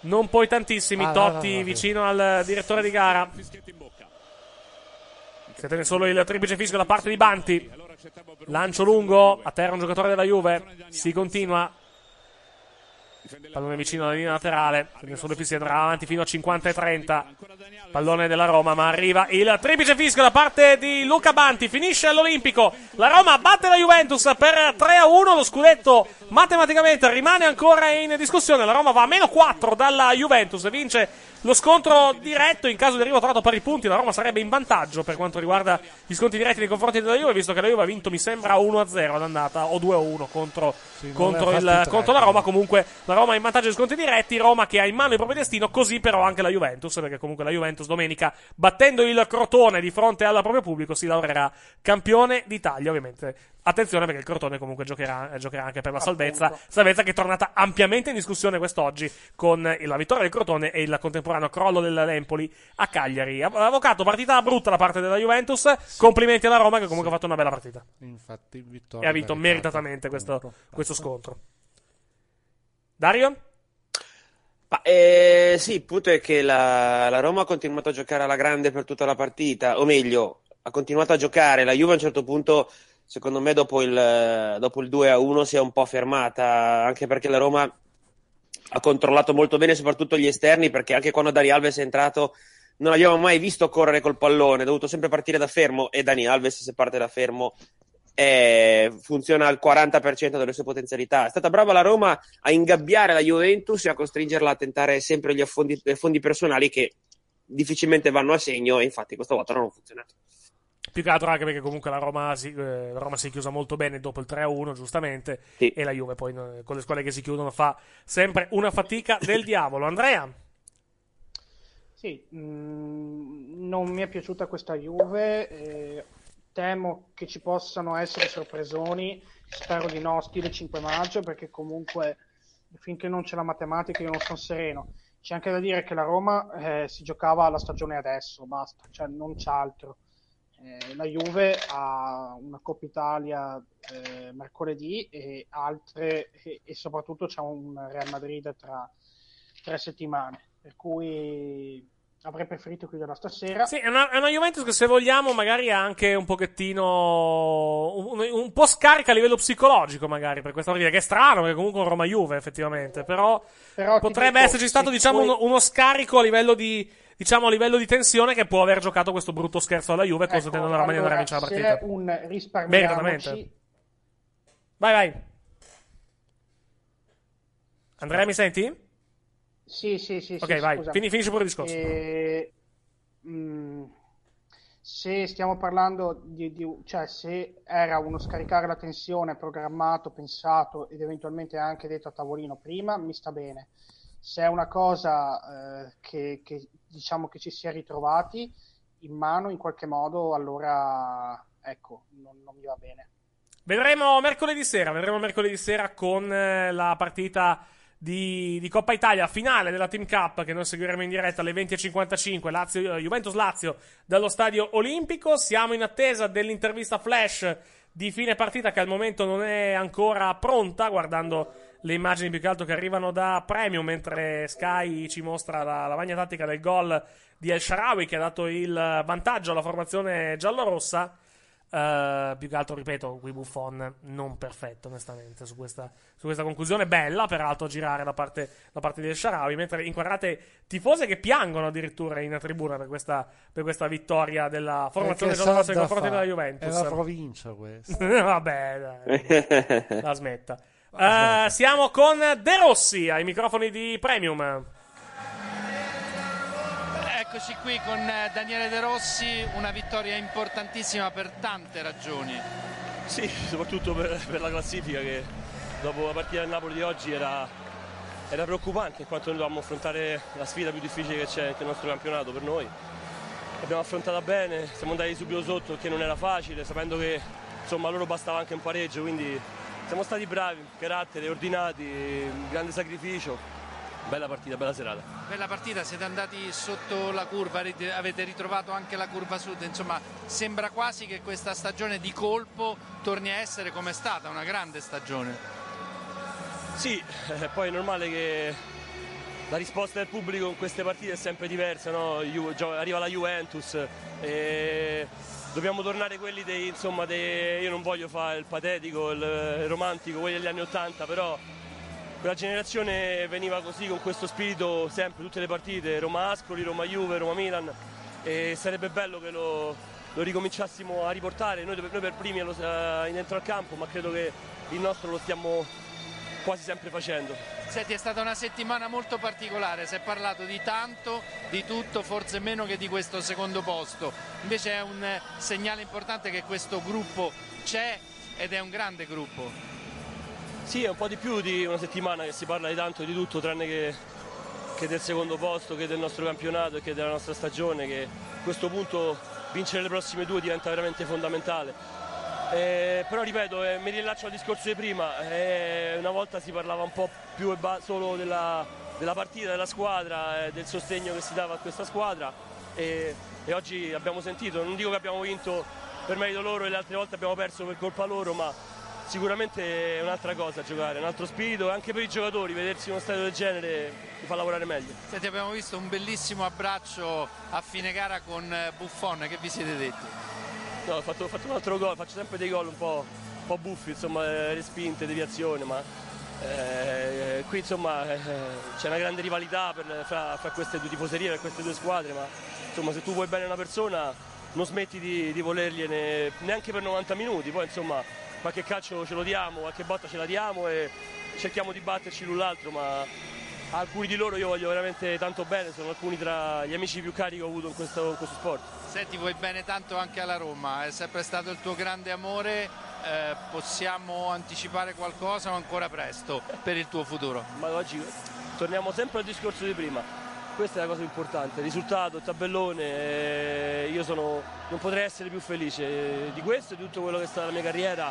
non poi tantissimi. Ah, no, Totti no, no, vicino al direttore di gara. Si tiene solo il triplice fischio da parte di Banti. Lancio lungo, a terra un giocatore della Juve. Si continua. Pallone vicino alla linea laterale. Solo più si andrà avanti fino a 50 e 30. Pallone della Roma, ma arriva il triplice fischio da parte di Luca Banti. Finisce all'Olimpico. La Roma batte la Juventus per 3 a 1. Lo scudetto matematicamente rimane ancora in discussione. La Roma va a meno 4 dalla Juventus. Vince lo scontro diretto. In caso di arrivo trovato pari punti, la Roma sarebbe in vantaggio per quanto riguarda gli sconti diretti nei confronti della Juve, visto che la Juve ha vinto, mi sembra, 1 a 0 all'andata o 2 a 1 contro, non contro, il- contro la Roma. Comunque la Roma è in vantaggio di sconti diretti. Roma che ha in mano il proprio destino, così però anche la Juventus, perché comunque la Juventus domenica, battendo il Crotone di fronte al proprio pubblico, si laureerà campione d'Italia, ovviamente. Attenzione perché il Crotone comunque giocherà, eh, giocherà anche per la salvezza. Salvezza che è tornata ampiamente in discussione quest'oggi con la vittoria del Crotone e il contemporaneo crollo dell'Empoli a Cagliari. Av- Avvocato, partita brutta da parte della Juventus. Complimenti alla Roma che comunque ha fatto una bella partita. Infatti, vittoria E ha vinto meritata. meritatamente questo, questo scontro. Dario? Ma, eh, sì, il punto è che la, la Roma ha continuato a giocare alla grande per tutta la partita, o meglio, ha continuato a giocare. La Juve a un certo punto, secondo me, dopo il, dopo il 2 a 1 si è un po' fermata, anche perché la Roma ha controllato molto bene, soprattutto gli esterni, perché anche quando Dani Alves è entrato non abbiamo mai visto correre col pallone, ha dovuto sempre partire da fermo e Dani Alves se parte da fermo eh, funziona al 40% delle sue potenzialità. È stata brava la Roma a ingabbiare la Juventus e a costringerla a tentare sempre gli affondi, affondi personali che difficilmente vanno a segno e infatti questa volta non hanno funzionato. Più che altro anche perché comunque la Roma si, eh, la Roma si è chiusa molto bene dopo il 3-1, giustamente. E la Juve poi eh, con le squadre che si chiudono fa sempre una fatica del *laughs* diavolo. Andrea? Sì, mh, non mi è piaciuta questa Juve, eh, temo che ci possano essere sorpresoni, spero di no, stile 5 maggio, perché comunque finché non c'è la matematica io non sono sereno. C'è anche da dire che la Roma eh, si giocava la stagione adesso, basta, cioè non c'è altro. Eh, la Juve ha una Coppa Italia eh, mercoledì e altre, e, e soprattutto c'è un Real Madrid tra tre settimane, per cui avrei preferito chiuderla stasera. Sì, è una, è una Juventus che se vogliamo magari ha anche un pochettino un, un po' scarica a livello psicologico magari per questa partita, che è strano perché comunque è un Roma-Juve effettivamente, però, Però potrebbe dico, esserci stato diciamo puoi- uno, uno scarico a livello di diciamo a livello di tensione che può aver giocato questo brutto scherzo alla Juve consentendo alla Roma di andare a vincere la partita. un risparmiamoci Meritatamente. Vai, vai. Andrea, mi senti? Sì, sì, sì. Ok, sì, vai, fini- finisci pure il discorso. Eh, mm, se stiamo parlando di, di- cioè se era uno scaricare la tensione programmato, pensato ed eventualmente anche detto a tavolino prima, mi sta bene. Se è una cosa eh, che, che diciamo che ci si è ritrovati in mano in qualche modo, allora ecco, non, non mi va bene. Vedremo mercoledì sera, vedremo mercoledì sera con eh, la partita di, di Coppa Italia finale della Team Cup che noi seguiremo in diretta alle 20.55 Lazio, eh, Juventus Lazio dallo stadio olimpico. Siamo in attesa dell'intervista flash di fine partita che al momento non è ancora pronta guardando le immagini più che altro che arrivano da Premium, mentre Sky ci mostra la lavagna tattica del gol di El Sharawi che ha dato il vantaggio alla formazione giallorossa. Eh, più che altro, ripeto, qui Buffon non perfetto, onestamente, su questa, su questa conclusione. Bella, peraltro, girare da parte, da parte di El Sharawi, mentre inquadrate tifose che piangono addirittura in tribuna per questa, per questa vittoria della formazione giallorossa nei confronti della Juventus. È la provincia questa. *laughs* Vabbè, dai, la smetta. *laughs* Eh, siamo con De Rossi ai microfoni di Premium. Eccoci qui con eh, Daniele De Rossi, una vittoria importantissima per tante ragioni. Sì, soprattutto per, per la classifica che dopo la partita del Napoli di oggi era, era preoccupante in quanto noi dovevamo affrontare la sfida più difficile che c'è nel nostro campionato per noi. L'abbiamo affrontata bene, siamo andati subito sotto perché non era facile, sapendo che insomma, a loro bastava anche un pareggio, quindi siamo stati bravi, carattere, ordinati, grande sacrificio. Bella partita, bella serata. Bella partita, siete andati sotto la curva, avete ritrovato anche la curva sud, insomma sembra quasi che questa stagione di colpo torni a essere come è stata, una grande stagione. Sì, eh, poi è normale che la risposta del pubblico in queste partite è sempre diversa, no? Arriva la Juventus e dobbiamo tornare quelli dei, insomma, dei, io non voglio fare il patetico, il, il romantico, quelli degli anni Ottanta, però quella generazione veniva così con questo spirito sempre, tutte le partite, Roma Ascoli, Roma Juve, Roma Milan e sarebbe bello che lo, lo ricominciassimo a riportare, noi, noi per primi lo, eh, dentro al campo, ma credo che il nostro lo stiamo quasi sempre facendo. Senti, è stata una settimana molto particolare, si è parlato di tanto, di tutto, forse meno che di questo secondo posto. Invece è un segnale importante che questo gruppo c'è ed è un grande gruppo. Sì, è un po' di più di una settimana che si parla di tanto e di tutto, tranne che, che del secondo posto, che del nostro campionato e che della nostra stagione, che a questo punto vincere le prossime due diventa veramente fondamentale. Eh, però ripeto, eh, mi rilascio al discorso di prima, eh, una volta si parlava un po' più e solo della, della partita, della squadra, eh, del sostegno che si dava a questa squadra e, e oggi abbiamo sentito, non dico che abbiamo vinto per merito loro e le altre volte abbiamo perso per colpa loro, ma sicuramente è un'altra cosa giocare, un altro spirito, anche per i giocatori, vedersi in uno stadio del genere ti fa lavorare meglio. Senti, abbiamo visto un bellissimo abbraccio a fine gara con eh, Buffon, che vi siete detti? No, ho fatto, ho fatto un altro gol, faccio sempre dei gol un po', un po' buffi, insomma, eh, respinte, deviazioni, ma eh, qui insomma eh, c'è una grande rivalità per- fra, fra queste due tifoserie, fra queste due squadre, ma insomma se tu vuoi bene una persona non smetti di, di volergliene neanche per 90 minuti, poi insomma qualche calcio ce lo diamo, qualche botta ce la diamo e cerchiamo di batterci l'un l'altro, ma a alcuni di loro io voglio veramente tanto bene, sono alcuni tra gli amici più cari che ho avuto in questo, in questo sport. Senti, vuoi bene tanto anche alla Roma, è sempre stato il tuo grande amore, eh, possiamo anticipare qualcosa o ancora presto per il tuo futuro? Ma oggi torniamo sempre al discorso di prima. Questa è la cosa importante, risultato, tabellone, eh, io sono, non potrei essere più felice eh, di questo e di tutto quello che è stata la mia carriera.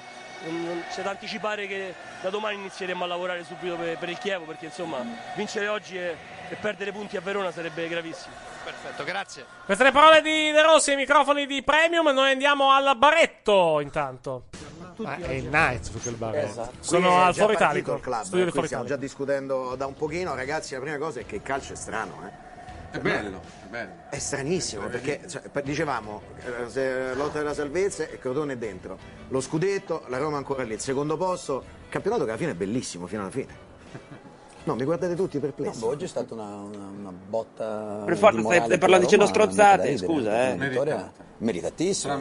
C'è da anticipare che da domani inizieremo a lavorare subito per, per il Chievo perché insomma vincere oggi e, e perdere punti a Verona sarebbe gravissimo. Perfetto, grazie. Queste le parole di De Rossi ai microfoni di Premium. Noi andiamo al baretto intanto. Ma è il Knights più che il Barretto. Sono Qui è al Foro Italico, studio eh, Foro stiamo già discutendo da un pochino, ragazzi. La prima cosa è che il calcio è strano, eh. È bello, è bello. È stranissimo perché cioè, dicevamo eh, lotta della salvezza e Crotone è dentro. Lo scudetto, la Roma ancora lì, il secondo posto, campionato che alla fine è bellissimo fino alla fine. No, mi guardate tutti perplessi. No, oggi è stata una, una, una botta. Per forza, stai- per parlando la dicendo strozzate, scusa, una eh. vittoria meritatissima.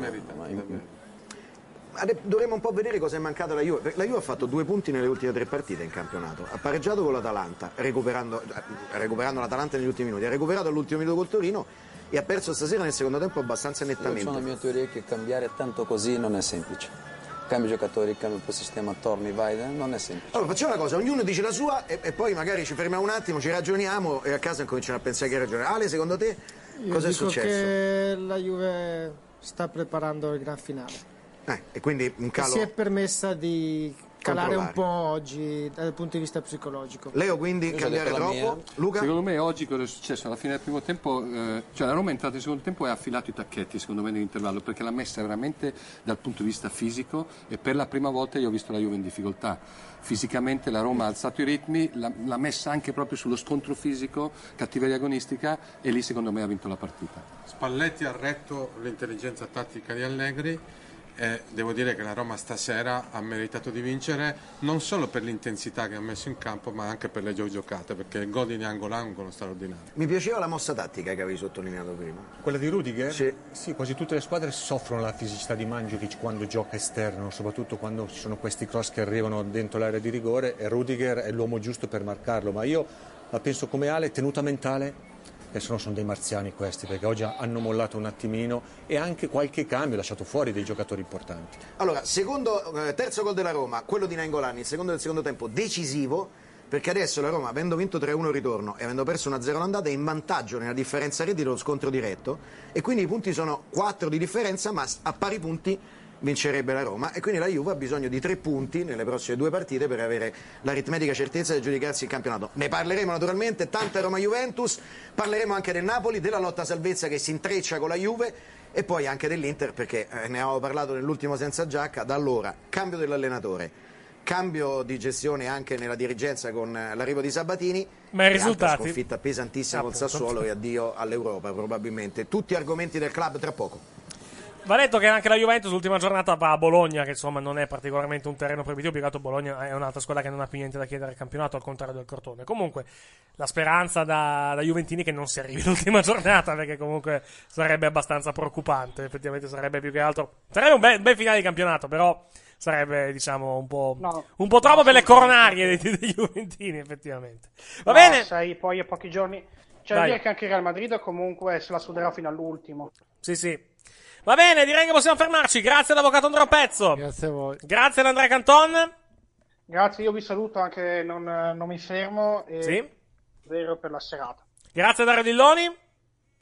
Dovremmo un po' vedere cosa è mancato alla Juve. La Juve ha fatto due punti nelle ultime tre partite in campionato. Ha pareggiato con l'Atalanta, recuperando, eh, recuperando l'Atalanta negli ultimi minuti. Ha recuperato all'ultimo minuto col Torino e ha perso stasera nel secondo tempo abbastanza Io nettamente. sono la mia teoria che cambiare tanto così non è semplice. Cambi giocatori, cambi il sistema, torni, vai, eh, non è semplice. Allora facciamo una cosa, ognuno dice la sua e, e poi magari ci fermiamo un attimo, ci ragioniamo e a casa cominciamo a pensare che ragione. Ale, secondo te Io cosa è successo? che la Juve sta preparando il gran finale. Eh, e quindi un calo. si è permessa di calare un po' oggi dal punto di vista psicologico. Leo quindi cambiare troppo? Luca? Secondo me oggi cosa è successo? Alla fine del primo tempo, eh, cioè la Roma è entrata in secondo tempo e ha affilato i tacchetti secondo me nell'intervallo perché l'ha messa veramente dal punto di vista fisico e per la prima volta io ho visto la Juve in difficoltà. Fisicamente la Roma ha alzato i ritmi, l'ha, l'ha messa anche proprio sullo scontro fisico, cattiveria agonistica e lì secondo me ha vinto la partita. Spalletti ha retto l'intelligenza tattica di Allegri e devo dire che la Roma stasera ha meritato di vincere non solo per l'intensità che ha messo in campo ma anche per le gio- giocate perché il gol di angolo angolo straordinario. Mi piaceva la mossa tattica che avevi sottolineato prima. Quella di Rudiger? Sì. quasi tutte le squadre soffrono la fisicità di Mandzukic quando gioca esterno, soprattutto quando ci sono questi cross che arrivano dentro l'area di rigore e Rudiger è l'uomo giusto per marcarlo, ma io la penso come Ale, tenuta mentale, e se no sono dei marziani questi, perché oggi hanno mollato un attimino e anche qualche cambio, lasciato fuori dei giocatori importanti. Allora, secondo, eh, terzo gol della Roma, quello di Nainggolan, il secondo del secondo tempo, decisivo, perché adesso la Roma, avendo vinto 3-1 il ritorno e avendo perso 1-0 l'andata, è in vantaggio nella differenza reti dello scontro diretto e quindi i punti sono 4 di differenza, ma a pari punti vincerebbe la Roma e quindi la Juve ha bisogno di tre punti nelle prossime due partite per avere l'aritmetica certezza di giudicarsi il campionato. Ne parleremo naturalmente, tanta Roma-Juventus, parleremo anche del Napoli, della lotta salvezza che si intreccia con la Juve e poi anche dell'Inter perché eh, ne avevamo parlato nell'ultimo senza giacca, da allora cambio dell'allenatore, cambio di gestione anche nella dirigenza con eh, l'arrivo di Sabatini Ma i risultati? sconfitta pesantissima col. Sassuolo e addio all'Europa probabilmente. Tutti argomenti del club tra poco. Va detto che anche la Juventus l'ultima giornata va a Bologna, che insomma non è particolarmente un terreno proibitivo, più che altro Bologna è un'altra squadra che non ha più niente da chiedere al campionato, al contrario del Cortone. Comunque, la speranza da, da Juventini è che non si arrivi *laughs* l'ultima giornata, perché comunque sarebbe abbastanza preoccupante, effettivamente sarebbe più che altro... Sarebbe un bel, bel finale di campionato, però sarebbe, diciamo, un po', un po' troppo per le coronarie dei, dei Juventini, effettivamente. Va No, bene? Sai, poi a pochi giorni. C'è da Dai. dire che anche il Real Madrid comunque se la suderà fino all'ultimo. Sì, sì. Va bene, direi che possiamo fermarci. Grazie all'avvocato Andrea Pezzo. Grazie a voi. Grazie ad Andrea Canton. Grazie, io vi saluto anche, non, non mi fermo. E Sì. Vero per la serata. Grazie a Dario Dilloni.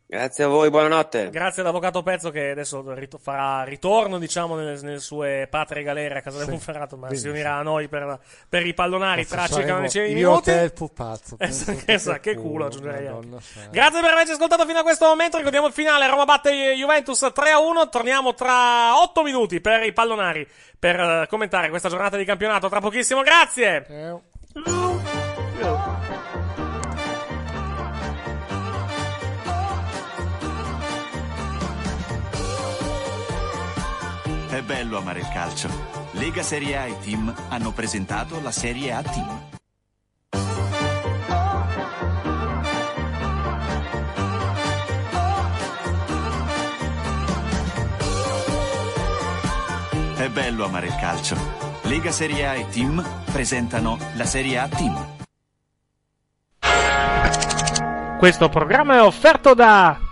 Grazie a voi, buonanotte. Grazie all'avvocato Pezzo che adesso rit- farà ritorno, diciamo, nelle, nelle sue patrie galere a casa del Sì. Monferrato, ma si Benissimo. unirà a noi per, per i pallonari tra circa una decina di io, minuti. te e il pupazzo. Eh, penso che culo culo, aggiungerei. Madonna. Grazie per averci ascoltato fino a questo momento. Ricordiamo il finale: Roma batte Juventus 3-1. Torniamo tra 8 minuti per i pallonari per eh, commentare questa giornata di campionato. Tra pochissimo, grazie. È bello amare il calcio. Lega Serie A e Team hanno presentato la Serie A Team. È bello amare il calcio. Lega Serie A e Team presentano la Serie A Team. Questo programma è offerto da.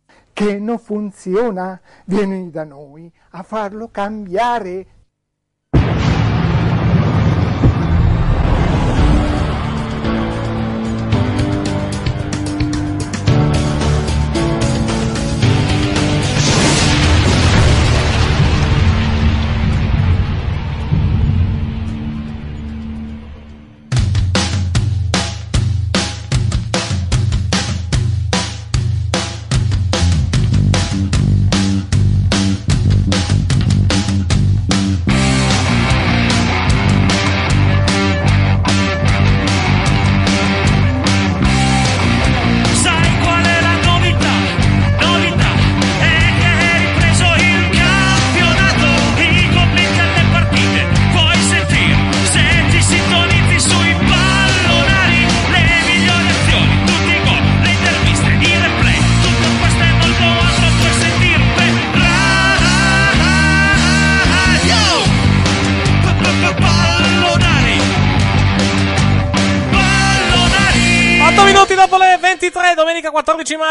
che non funziona, vieni da noi a farlo cambiare.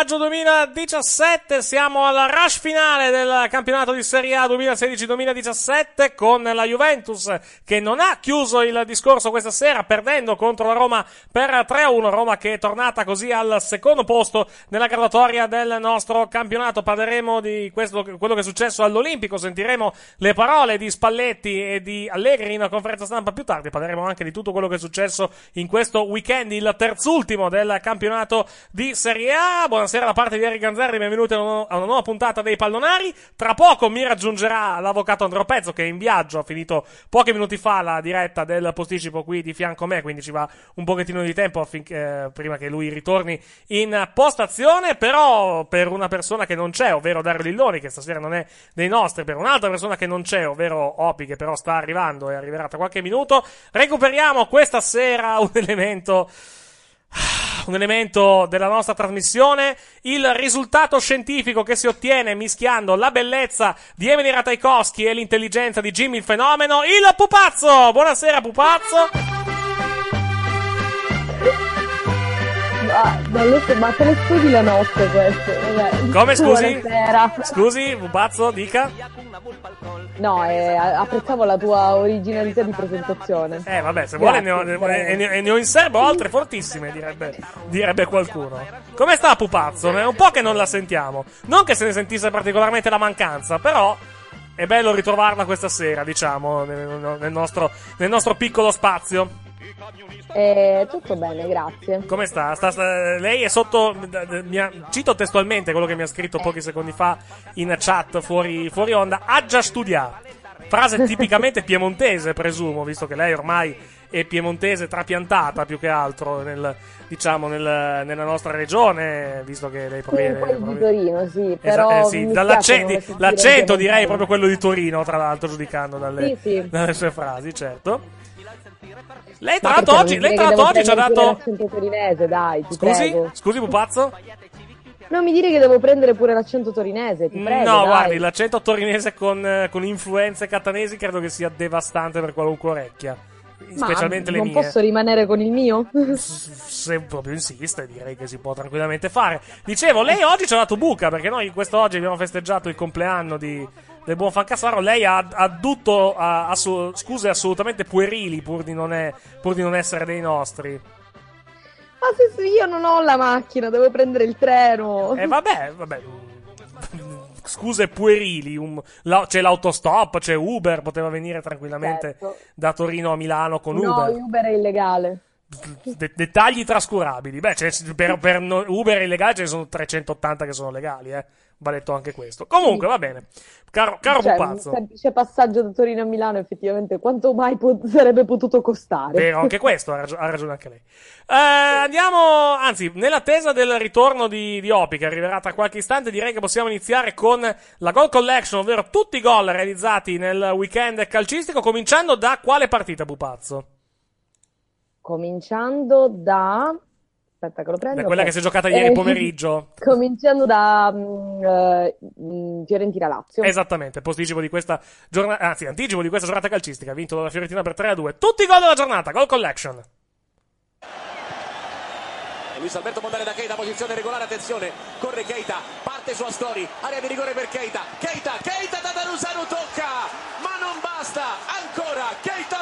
Maggio 2017, siamo alla rush finale del campionato di Serie A 2016-2017 con la Juventus che non ha chiuso il discorso questa sera perdendo contro la Roma per 3-1, Roma che è tornata così al secondo posto nella graduatoria del nostro campionato. Parleremo di questo, quello che è successo all'Olimpico, sentiremo le parole di Spalletti e di Allegri in conferenza stampa più tardi, parleremo anche di tutto quello che è successo in questo weekend, il terzultimo del campionato di Serie A. Buonasera da parte di Eric Ganzerri, benvenuti a una, nuova puntata dei pallonari. Tra poco mi raggiungerà l'avvocato Andrea Pezzo che è in viaggio, ha finito pochi minuti fa la diretta del posticipo qui di fianco a me, quindi ci va un pochettino di tempo affinché, eh, prima che lui ritorni in postazione, però per una persona che non c'è, ovvero Dario Lilloni, che stasera non è dei nostri, per un'altra persona che non c'è, ovvero Opi, che però sta arrivando e arriverà tra qualche minuto, recuperiamo questa sera un elemento un elemento della nostra trasmissione, il risultato scientifico che si ottiene mischiando la bellezza di Emily Ratajkowski e l'intelligenza di Jimmy il fenomeno, il pupazzo! Buonasera pupazzo! Ah, ma te le studi la notte questo? Vabbè. Come scusi? Buonasera. Scusi, pupazzo, dica. No, eh, apprezzavo la tua originalità di presentazione. Eh, vabbè, se vuole ne ho, ne, ne- ne ho in serbo altre fortissime, direbbe, direbbe qualcuno. Come sta pupazzo? È un po' che non la sentiamo. Non che se ne sentisse particolarmente la mancanza, però è bello ritrovarla questa sera, diciamo, nel, nel nostro, nel nostro piccolo spazio. Eh, tutto bene, grazie. Come sta? Sta- sta- lei è sotto. ha- cito testualmente quello che mi ha scritto pochi secondi fa in chat fuori, fuori onda. Ha già studiato. Frase tipicamente piemontese, presumo, visto che lei ormai è piemontese trapiantata più che altro nel, diciamo, nel- nella nostra regione, visto che lei Sì, proviene. un po' di proviene- Torino, sì, Esa- però eh, sì, l'accento sentire direi proprio quello di Torino, tra l'altro, giudicando dalle, Sì, sì. dalle sue frasi, certo. Lei, tra l'altro, oggi, non lei, tra l'altro, oggi ci ha dato. torinese, dai, Scusi? prego. Scusi, pupazzo? Non mi dire che devo prendere pure l'accento torinese, ti prego, no, dai. guardi, l'accento torinese con, eh, con influenze catanesi credo che sia devastante per qualunque orecchia. Ma Specialmente le non mie. posso rimanere con il mio? *laughs* Se proprio insiste, direi che si può tranquillamente fare. Dicevo, lei oggi ci ha dato buca, perché noi quest'oggi abbiamo festeggiato il compleanno di, del buon Fancassaro. Lei ha addutto a, scuse assolutamente puerili pur di, non è- pur di non essere dei nostri. Ma se se io non ho la macchina, devo prendere il treno. E vabbè, vabbè. *laughs* Scuse puerili, un- la- c'è l'autostop, c'è Uber, poteva venire tranquillamente Certo. da Torino a Milano con no, Uber. Uber è illegale. De- dettagli trascurabili. Beh, c'è- per, per no- Uber è illegale, ce ne sono 380 che sono legali, eh. Va detto anche questo. Comunque, va bene. Caro, caro Cioè, un pupazzo. semplice passaggio da Torino a Milano, effettivamente, quanto mai po- sarebbe potuto costare? Vero, anche questo ha, ragio- ha ragione anche lei. Eh, andiamo, anzi, nell'attesa del ritorno di, di Opi, che arriverà tra qualche istante, direi che possiamo iniziare con la Goal Collection, ovvero tutti i gol realizzati nel weekend calcistico, cominciando da quale partita, Pupazzo? Cominciando da... Aspetta che lo prendo. Da quella ok. che si è giocata ieri Eh, *laughs* pomeriggio. Cominciando da mm, eh, mm, Fiorentina-Lazio. Esattamente, posticipo di questa giornata, anzi, anticipo di questa giornata calcistica, vinto dalla Fiorentina per 3-2. Tutti i gol della giornata, Goal Collection. E Luis Alberto può andare da Keita, posizione regolare, attenzione, corre Keita, parte su Astori, area di rigore per Keita, Keita, Keita da Darusano tocca, ma non basta, ancora Keita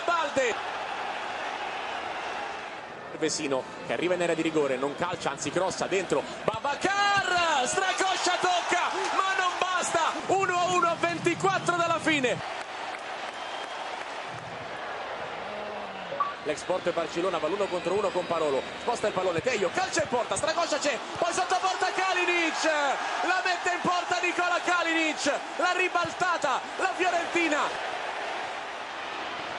Vesino che arriva in area di rigore, non calcia, anzi crossa dentro, Babacar, stracoscia, tocca, ma non basta, 1-1 a 24 dalla fine. L'ex Porto e Barcellona va l'uno contro uno con Parolo. Sposta il pallone, Teio, calcia in porta, Stracoscia c'è, poi sotto porta Kalinic. La mette in porta Nicola Kalinic. La ribaltata, la Fiorentina.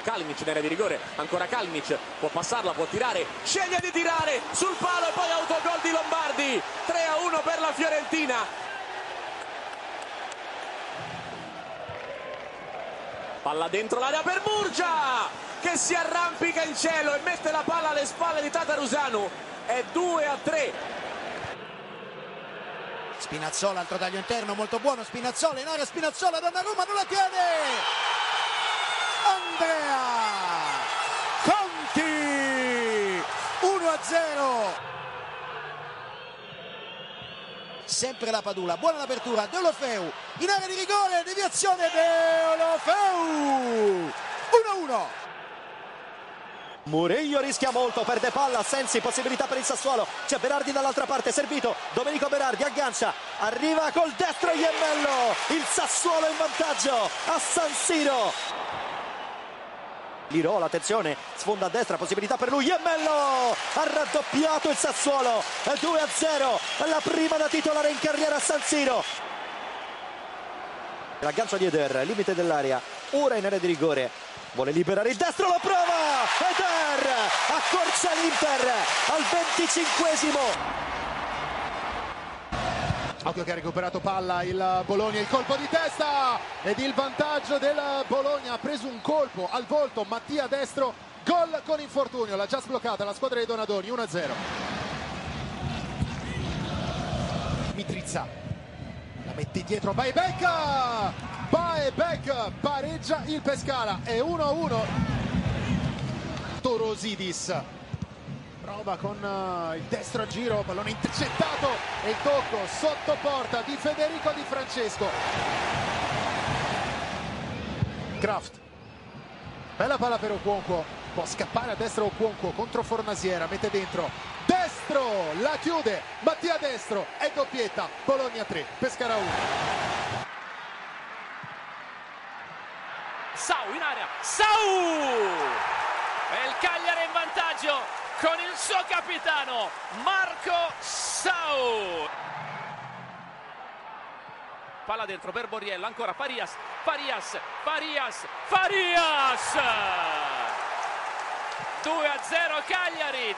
Kalinic in area di rigore, ancora Kalinic, può passarla, può tirare, sceglie di tirare sul palo e poi autogol di Lombardi. 3 a 1 per la Fiorentina. Palla dentro l'area per Murgia che si arrampica in cielo e mette la palla alle spalle di Tatarusanu. È 2 a 3. Spinazzola, altro taglio interno molto buono, Spinazzola in area, Spinazzola, Donnarumma non la tiene! Andrea Conti 1 a 0 sempre la Padula. Buona l'apertura, Deulofeu in area di rigore, deviazione Deulofeu. 1-1. Murillo rischia molto, perde palla, Sensi, possibilità per il Sassuolo, c'è Berardi dall'altra parte, servito, Domenico Berardi aggancia, arriva col destro Iemmello, il Sassuolo in vantaggio a San Siro. Lirola, attenzione, sfonda a destra, possibilità per lui, Iemmello ha raddoppiato il Sassuolo, 2 a 0, la prima da titolare in carriera a San Siro. L'aggancio di Eder, limite dell'area, ora in area di rigore, vuole liberare il destro, lo prova, Eder accorcia l'Inter al 25esimo. Occhio che ha recuperato palla il Bologna, il colpo di testa ed il vantaggio del Bologna ha preso un colpo al volto Mattia Destro, gol con infortunio, l'ha già sbloccata la squadra dei Donadoni 1-0. Mitrizza la mette dietro Baebecca, Baebecca pareggia il Pescara, è 1-1. Torosidis prova con uh, il destro a giro, pallone intercettato e il tocco sotto porta di Federico Di Francesco. Kraft, bella palla per Oquonquo, può scappare a destra Oquonquo contro Fornasiera, mette dentro, destro, la chiude, Mattia Destro, è doppietta, Bologna 3, Pescara 1. Sau in area, Sau! E il Cagliari in vantaggio con il suo capitano Marco Sau. Palla dentro per Borriello, ancora Farias, Farias, Farias, Farias! 2 a 0 Cagliari.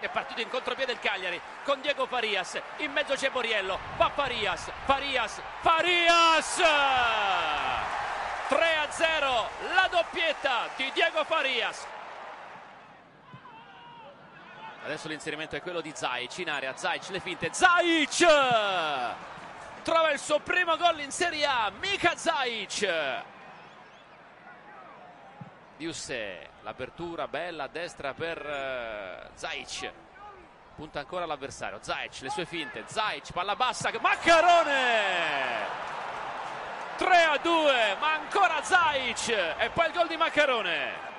È partito in contropiede il Cagliari con Diego Farias. In mezzo c'è Borriello. Va Farias, Farias, Farias! 3 a 0 la doppietta di Diego Farias. Adesso l'inserimento è quello di Zaic in area. Zaic le finte. Zaic trova il suo primo gol in Serie A. Mika Zaic. Diusse l'apertura bella a destra per uh, Zaic. Punta ancora l'avversario. Zaic le sue finte. Zaic palla bassa. Maccarone! 3 a 2, ma ancora Zaic e poi il gol di Maccarone.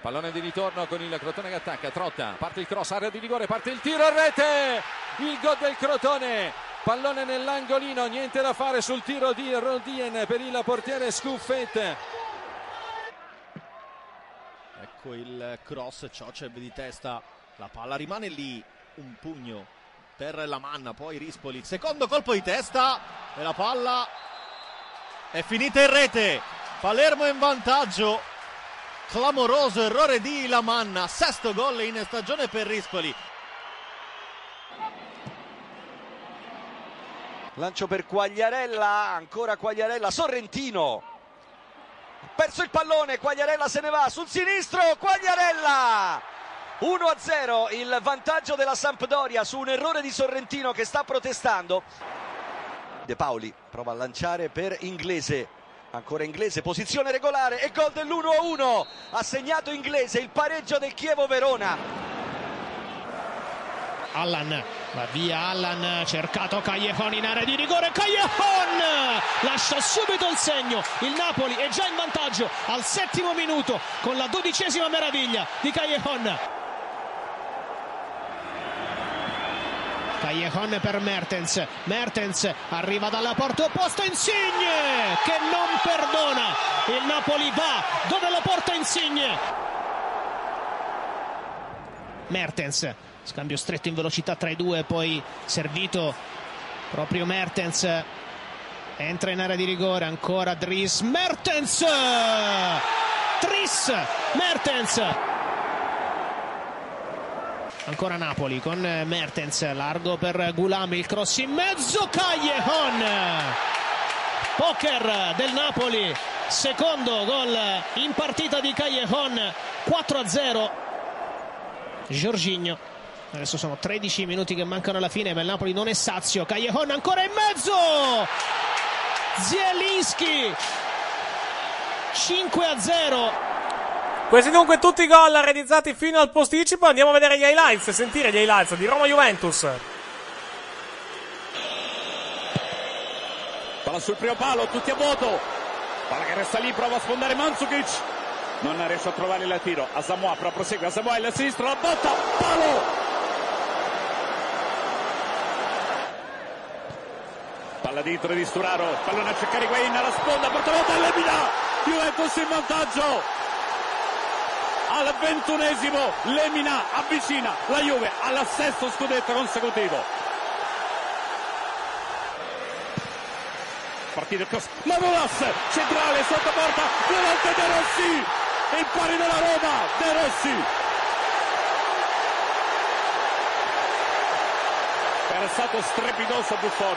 Pallone di ritorno con il Crotone che attacca, Trotta, parte il cross, area di rigore, parte il tiro a rete, il gol del Crotone, pallone nell'angolino, niente da fare sul tiro di Rodien per il portiere Scuffet. Ecco il cross, Cioceb di testa, la palla rimane lì, un pugno per la manna, poi Rispoli, secondo colpo di testa e la palla è finita in rete, Palermo in vantaggio, clamoroso errore di Lamanna, sesto gol in stagione per Rispoli. Lancio per Quagliarella, ancora Quagliarella, Sorrentino. Perso il pallone, Quagliarella se ne va sul sinistro, Quagliarella! 1-0 il vantaggio della Sampdoria su un errore di Sorrentino che sta protestando. De Paoli prova a lanciare per Inglese. Ancora Inglese, posizione regolare e gol dell'1-1. Ha segnato Inglese il pareggio del Chievo Verona. Allan va via Allan cercato Callejon in area di rigore Callejon lascia subito il segno il Napoli è già in vantaggio al settimo minuto con la dodicesima meraviglia di Callejon Callejon per Mertens. Mertens arriva dalla porta opposta Insigne che non perdona. Il Napoli va dove lo porta Insigne. Mertens scambio stretto in velocità tra i due poi servito proprio Mertens. Entra in area di rigore ancora Dries. Mertens! Dries Mertens ancora Napoli con Mertens largo per Gulam il cross in mezzo Callejon! Poker del Napoli secondo gol in partita di Callejon 4 a 0 Giorginio adesso sono 13 minuti che mancano alla fine ma il Napoli non è sazio. Callejon ancora in mezzo! Zielinski! 5 a 0 Questi dunque tutti i gol realizzati fino al posticipo. Andiamo a vedere gli highlights sentire gli highlights di Roma Juventus. Palla sul primo palo, tutti a vuoto. Palla che resta lì, prova a sfondare Mandzukic. Non riesce a trovare il tiro. Asamoah però prosegue. Asamoah il sinistro, la botta, palo. Palla dentro di Sturaro, pallone a cercare Higuain alla sponda, portavoce Lemina. Juventus in vantaggio. Al ventunesimo Lemina avvicina la Juve al sesto scudetto consecutivo. Partita il cross, Manolas, centrale, sotto porta, volte De Rossi, il pari della Roma, De Rossi. Era stato strepitoso Buffon.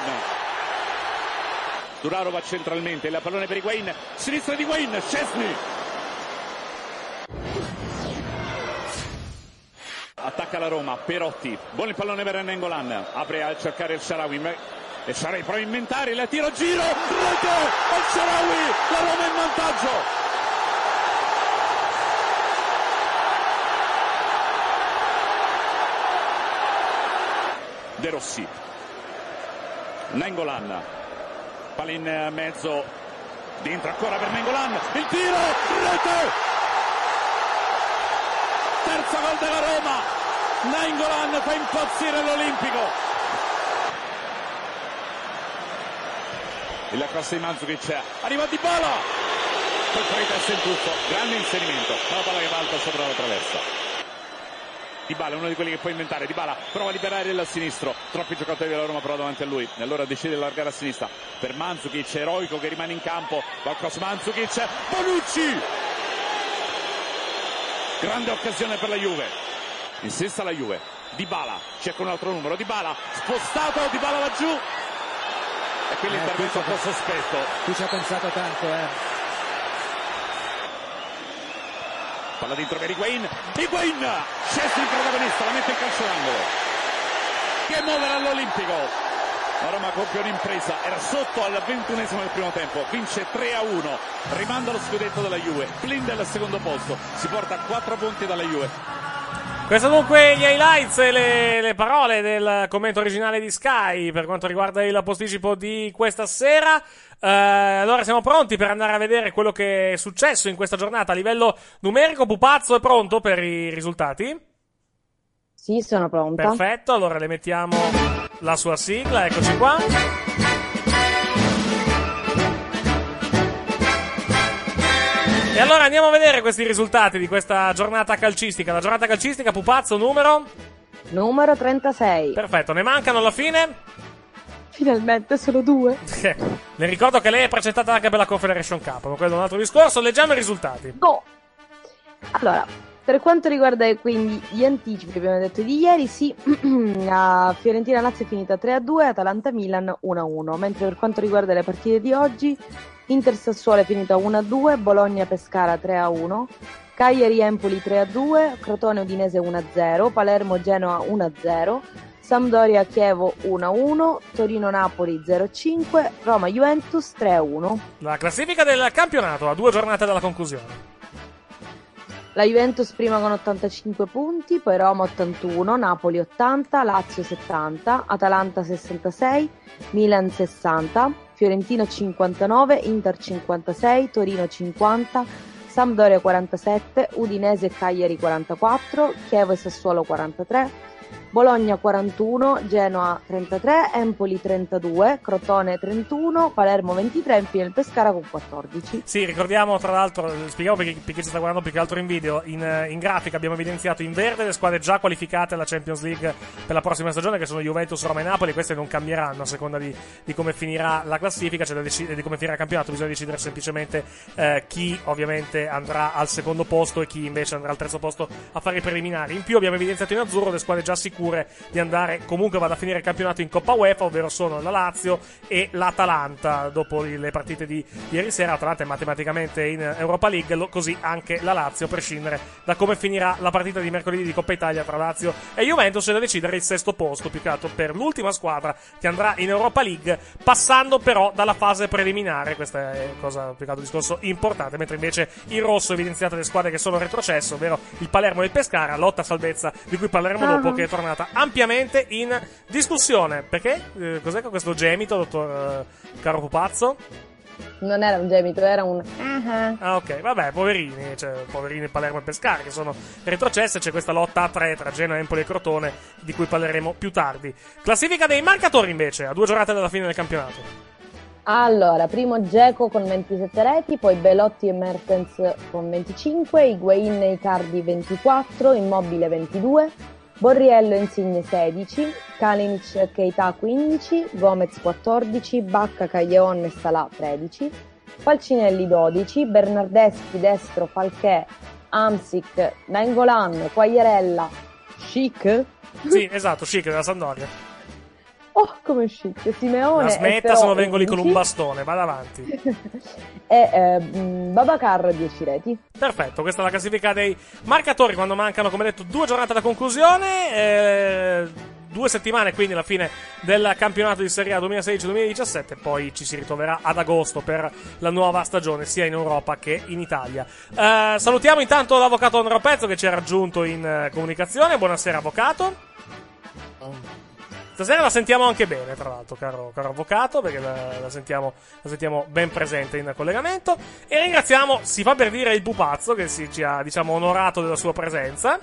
Duraro va centralmente, il pallone per Higuain, sinistra di Higuain, Scesni. Attacca la Roma, Perotti, buon il pallone per Nengolan, apre a cercare il Sharawi, e Sharawi prova a inventare il tiro, giro, rete, al Sharawi, la Roma in vantaggio. De Rossi, Nengolan, palla in mezzo, dentro ancora per Nengolan, il tiro, rete! Terzo gol della Roma, Nengolan fa impazzire l'Olimpico. Il cross di Mandzukic, arriva Di Bala, poi fuori testa il tuffo, grande inserimento, la palla che valta sopra la traversa. Di Bala è uno di quelli che può inventare. Di Bala prova a liberare il sinistro. Troppi giocatori della Roma però davanti a lui. E allora decide di allargare a sinistra. Per Mandzukic, eroico che rimane in campo. Va cross Mandzukic. Bonucci! Grande occasione per la Juve. Insista la Juve. Di Bala, cerca un altro numero. Di Bala, spostato. Di Bala va giù. E qui l'intervento un po' sospetto. Qui ci ha pensato tanto, eh. Palla dentro per Higuain. Higuain! Scessi il protagonista, la mette in calcio d'angolo. Che muovere all'Olimpico. La Roma compie un'impresa, era sotto al ventunesimo del primo tempo, vince 3 a 1, rimanda lo scudetto della Juve, blinda al secondo posto, si porta a 4 punti dalla Juve. Questo dunque gli highlights e le, le, parole del commento originale di Sky per quanto riguarda il posticipo di questa sera. Eh, allora siamo pronti per andare a vedere quello che è successo in questa giornata a livello numerico. Pupazzo è pronto per i risultati? Sì, sono pronta. Perfetto, allora le mettiamo la sua sigla, eccoci qua. E allora andiamo a vedere questi risultati di questa giornata calcistica. La giornata calcistica, pupazzo, numero? Numero 36. Perfetto, ne mancano alla fine? Finalmente solo due. Le ricordo che lei è precettata anche per la Confederation Cup, ma quello è un altro discorso. Leggiamo i risultati. No. Allora, per quanto riguarda quindi gli anticipi abbiamo detto di ieri, sì, *clears throat* la Fiorentina-Lazio è finita 3-2, Atalanta-Milan 1-1, mentre per quanto riguarda le partite di oggi, Inter-Sassuolo è finita 1-2, Bologna-Pescara 3-1, Cagliari-Empoli 3-2, Crotone-Udinese 1-0, Palermo-Genoa 1-0, Sampdoria-Chievo 1-1, Torino-Napoli 0-5, Roma-Juventus 3-1. La classifica del campionato a due giornate dalla conclusione. La Juventus prima con 85 punti, poi Roma 81, Napoli 80, Lazio 70, Atalanta 66, Milan 60, Fiorentino 59, Inter 56, Torino 50, Sampdoria 47, Udinese e Cagliari 44, Chievo e Sassuolo 43, Bologna 41, Genoa 33, Empoli 32, Crotone 31, Palermo 23 e infine il Pescara con 14. Sì, ricordiamo tra l'altro, spieghiamo perché, perché ci sta guardando più che altro in video, in, in, grafica abbiamo evidenziato in verde le squadre già qualificate alla Champions League per la prossima stagione che sono Juventus, Roma e Napoli, queste non cambieranno a seconda di, di come finirà la classifica, cioè dec- di come finirà il campionato, bisogna decidere semplicemente eh, chi ovviamente andrà al secondo posto e chi invece andrà al terzo posto a fare i preliminari. In più abbiamo evidenziato in azzurro le squadre già sicure sicure di andare comunque vada a finire il campionato in Coppa UEFA, ovvero sono la Lazio e l'Atalanta. Dopo le partite di ieri sera, l'Atalanta è matematicamente in Europa League, così anche la Lazio, a prescindere da come finirà la partita di mercoledì di Coppa Italia tra Lazio e Juventus, c'è da decidere il sesto posto, più che altro per l'ultima squadra che andrà in Europa League, passando però dalla fase preliminare. Questa è cosa più che altro discorso importante, mentre invece in rosso evidenziate le squadre che sono retrocesse, ovvero il Palermo e il Pescara, lotta a salvezza di cui parleremo Ah. dopo, che è tornata ampiamente in discussione. Perché? Eh, cos'è questo gemito, dottor eh, caro pupazzo? Non era un gemito, era un. Ah, ok, vabbè, poverini, cioè, poverini Palermo e Pescara che sono retrocesse. C'è questa lotta a tre tra Genoa, Empoli e Crotone, di cui parleremo più tardi. Classifica dei marcatori invece, a due giornate dalla fine del campionato. Allora, primo Geco con 27 reti, poi Belotti e Mertens con 25, Higuain e Icardi 24, Immobile 22, Borriello Insigne 16, Kalinic Keita 15, Gomez 14, Bacca, Caglion e Salà 13, Falcinelli 12, Bernardeschi, Destro, Falchè, Amsic, Nainggolan, Quagliarella, Chic, Sì, esatto, chic della Sandoria. Oh come chic, Simeone La e smetta se no vengo lì con un 11, bastone, vada avanti. *laughs* e eh, Babacar 10 reti. Perfetto, questa è la classifica dei marcatori quando mancano, come detto, due giornate alla conclusione. eh, due settimane quindi alla fine del campionato di Serie A 2016-2017. Poi ci si ritroverà ad agosto per la nuova stagione, sia in Europa che in Italia. Eh, salutiamo intanto l'avvocato Andrea Pezzo che ci ha raggiunto in eh, comunicazione. Buonasera, avvocato. Stasera la sentiamo anche bene, tra l'altro, caro, caro avvocato, perché la, la sentiamo, la sentiamo ben presente in collegamento. E ringraziamo, si fa per dire, il pupazzo che si, ci ha, diciamo, onorato della sua presenza.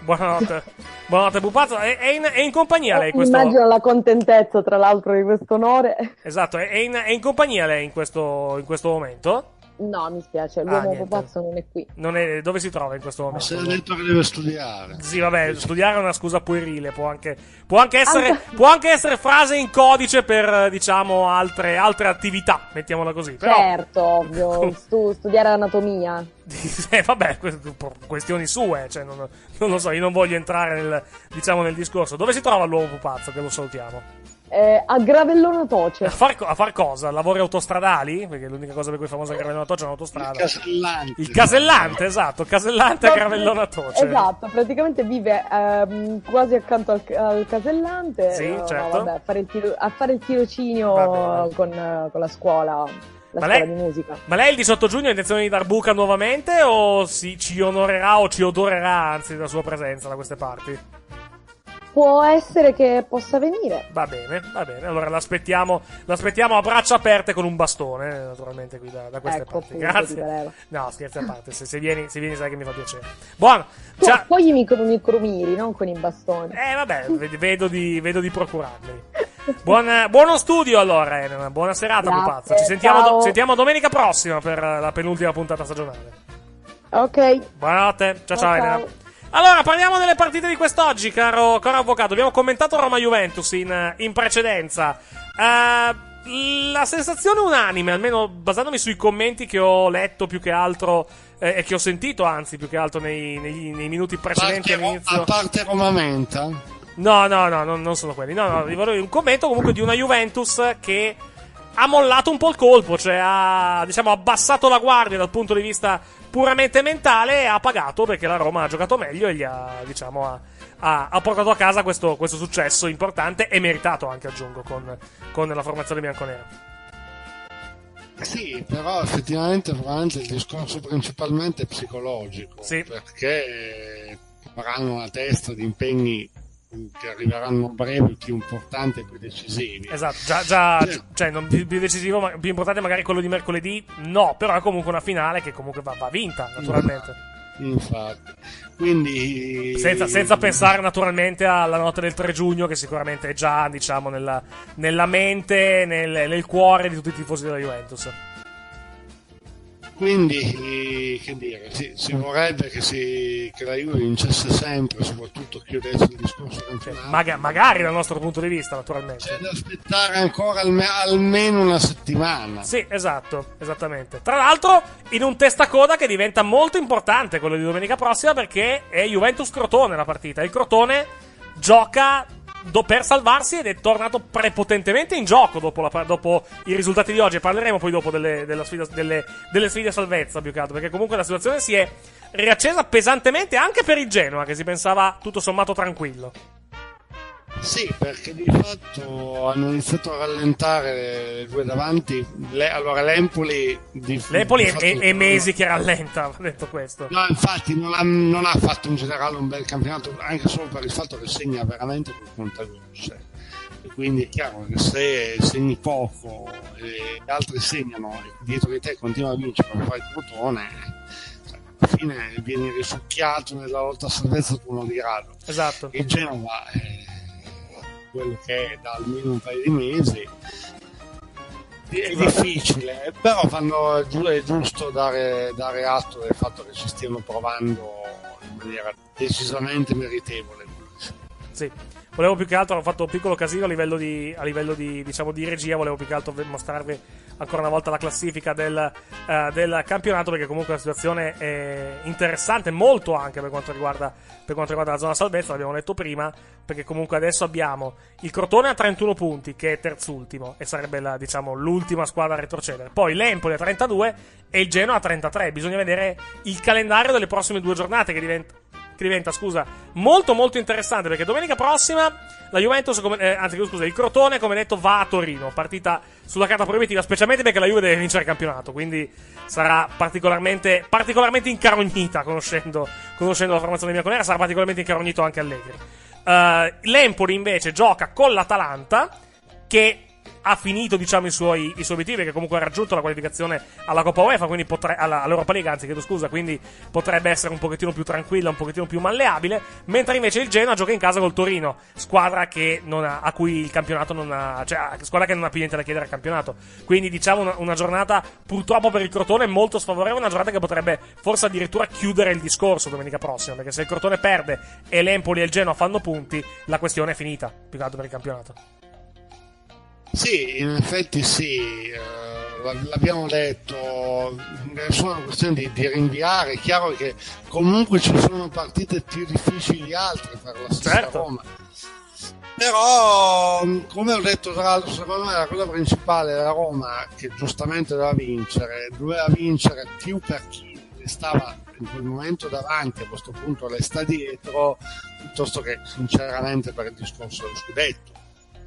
Buonanotte, *laughs* buonanotte pupazzo. È, è in, è in compagnia lei questo... Immagino la contentezza, tra l'altro, di questo onore. Esatto, è, è in, è in compagnia lei in questo, in questo momento? No, mi spiace, l'uomo niente. pupazzo non è qui. Non è, dove si trova in questo momento? Se ha detto che deve studiare. Sì, vabbè, studiare è una scusa puerile, può anche, può anche, essere, può anche essere frase in codice per, diciamo, altre, altre attività, mettiamola così. Però, Certo, ovvio, stu- studiare anatomia. *laughs* eh, vabbè, que- questioni sue, cioè, non, non lo so, io non voglio entrare nel, diciamo, nel discorso. Dove si trova l'uomo pupazzo, che lo salutiamo? Eh, a Gravellona Toce. A far, a far cosa? Lavori autostradali? Perché l'unica cosa per cui è famosa Gravellona Toce è un'autostrada. Il casellante. Il casellante, esatto, casellante a Gravellona Toce. Esatto, praticamente vive ehm, quasi accanto al, al casellante. Sì, eh, no, certo. vabbè, a, fare il tiro- a fare il tirocinio con, eh, con la scuola, la Ma scuola lei- di musica. Ma lei il 18 giugno ha intenzione di dar buca nuovamente o si, ci onorerà o ci odorerà anzi della sua presenza da queste parti? Può essere che possa venire. Va bene, va bene. Allora l'aspettiamo, l'aspettiamo a braccia aperte con un bastone, eh, naturalmente qui da, da queste Ecco, parti. Grazie. No, scherzi a parte, se, se vieni, se vieni sai che mi fa piacere. Buono. Tu Già, poi i micro, micromiri, non con i bastoni. eh vabbè, ved- vedo di, vedo di procurarli. Buon, buono studio allora, Elena. Buona serata, Grazie, pupazzo. Ci sentiamo, ciao. do- sentiamo domenica prossima per la penultima puntata stagionale. Ok. Buonanotte, ciao ciao, Ciao, Elena. ciao. Allora, parliamo delle partite di quest'oggi, caro, caro avvocato. Abbiamo commentato Roma-Juventus in, in precedenza. Eh, la sensazione unanime, almeno basandomi sui commenti che ho letto più che altro, eh, e che ho sentito anzi più che altro nei, negli- nei minuti precedenti Parte- all'inizio. a parte Roma Menta. No, no, no, non, non sono quelli. No, no, volevo un commento comunque di una Juventus che ha mollato un po' il colpo, cioè ha, diciamo, abbassato la guardia dal punto di vista puramente mentale e ha pagato perché la Roma ha giocato meglio e gli ha, diciamo, ha, ha- ha portato a casa questo, questo successo importante e meritato anche, aggiungo, con, con la formazione bianconera. Sì, però effettivamente probabilmente il discorso principalmente è psicologico. Perché avranno una testa di impegni che arriveranno a breve più importanti e più decisivi. Esatto, già, già cioè, non più, più decisivo, ma più importante magari quello di mercoledì, no, però è comunque una finale che comunque va, va vinta, naturalmente. Infatti. Quindi Senza, senza pensare naturalmente alla notte del 3 giugno, che sicuramente è già, diciamo, nella, nella mente, nel, nel cuore di tutti i tifosi della Juventus. Quindi, che dire, sì, si vorrebbe che, si, che la Juve vincesse sempre, soprattutto chiudesse il discorso campionato. Maga- magari dal nostro punto di vista, naturalmente. C'è da aspettare ancora alme- almeno una settimana. Sì, esatto, esattamente. Tra l'altro, in un testacoda che diventa molto importante quello di domenica prossima perché è Juventus-Crotone la partita. Il Crotone gioca do- per salvarsi ed è tornato prepotentemente in gioco dopo, la- dopo i risultati di oggi. Parleremo poi dopo delle, della sfida- delle- delle sfide a salvezza, più che altro, perché comunque la situazione si è riaccesa pesantemente anche per il Genoa, che si pensava tutto sommato tranquillo. Sì, perché di fatto hanno iniziato a rallentare le due davanti. Le- allora l'Empoli di, L'Empoli di è, è- è mesi che rallenta, *laughs* va detto questo. No, infatti non ha, non ha fatto in generale un bel campionato, anche solo per il fatto che segna veramente con contagiose. E quindi è chiaro che se segni poco e gli altri segnano e dietro di te continua a vincere per fare il crotone, cioè, alla fine vieni risucchiato nella lotta a salvezza con uno di grado. Esatto. Il Genova è quello che è da almeno un paio di mesi. È difficile, però fanno, è giusto dare, dare atto del fatto che ci stiano provando in maniera decisamente meritevole. Sì. Volevo più che altro, ho fatto un piccolo casino a livello di, a livello di, diciamo, di regia, volevo più che altro mostrarvi ancora una volta la classifica del, eh, del campionato perché comunque la situazione è interessante, molto anche per quanto, riguarda, per quanto riguarda la zona salvezza, l'abbiamo detto prima, perché comunque adesso abbiamo il Crotone a 31 punti che è terzultimo e sarebbe la, diciamo, l'ultima squadra a retrocedere, poi l'Empoli a 32 e il Genoa a 33, bisogna vedere il calendario delle prossime due giornate che diventa diventa, scusa, molto molto interessante perché domenica prossima la Juventus, come, eh, anzi scusa, il Crotone, come detto, va a Torino, partita sulla carta proibitiva, specialmente perché la Juve deve vincere il campionato, quindi sarà particolarmente, particolarmente incarognita, conoscendo, conoscendo la formazione bianconera, sarà particolarmente incarognito anche Allegri. Uh, L'Empoli invece gioca con l'Atalanta, che ha finito diciamo i suoi, i suoi obiettivi perché comunque ha raggiunto la qualificazione alla Coppa UEFA quindi potre, alla, all'Europa League anzi chiedo scusa quindi potrebbe essere un pochettino più tranquilla un pochettino più malleabile mentre invece il Genoa gioca in casa col Torino squadra che ha, a cui il campionato non ha cioè squadra che non ha più niente da chiedere al campionato. Quindi diciamo una, una giornata purtroppo per il Crotone molto sfavorevole una giornata che potrebbe forse addirittura chiudere il discorso domenica prossima perché se il Crotone perde e l'Empoli e il Genoa fanno punti la questione è finita più che altro per il campionato Sì, in effetti sì, eh, l'abbiamo detto, è solo una questione di, di rinviare, è chiaro che comunque ci sono partite più difficili di altre per la stessa Certo. Roma. Però, come ho detto tra l'altro, secondo me la cosa principale della Roma, che giustamente doveva vincere, doveva vincere più per chi le stava in quel momento davanti, a questo punto le sta dietro, piuttosto che sinceramente per il discorso dello scudetto.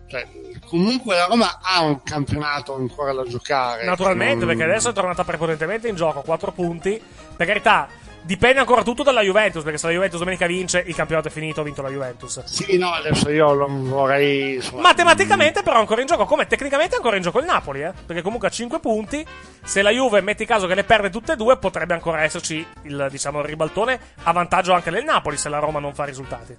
Cioè, comunque la Roma ha un campionato ancora da giocare. Naturalmente, Non- perché adesso è tornata prepotentemente in gioco, 4 punti. Per carità, dipende ancora tutto dalla Juventus, perché se la Juventus domenica vince, il campionato è finito, ha vinto la Juventus. Sì, no, adesso io non vorrei. insomma, Matematicamente, però, è ancora in gioco, come tecnicamente è ancora in gioco il Napoli, eh? Perché comunque ha 5 punti. Se la Juve, metti caso che le perde tutte e due, potrebbe ancora esserci il, diciamo, il ribaltone a vantaggio anche del Napoli se la Roma non fa risultati.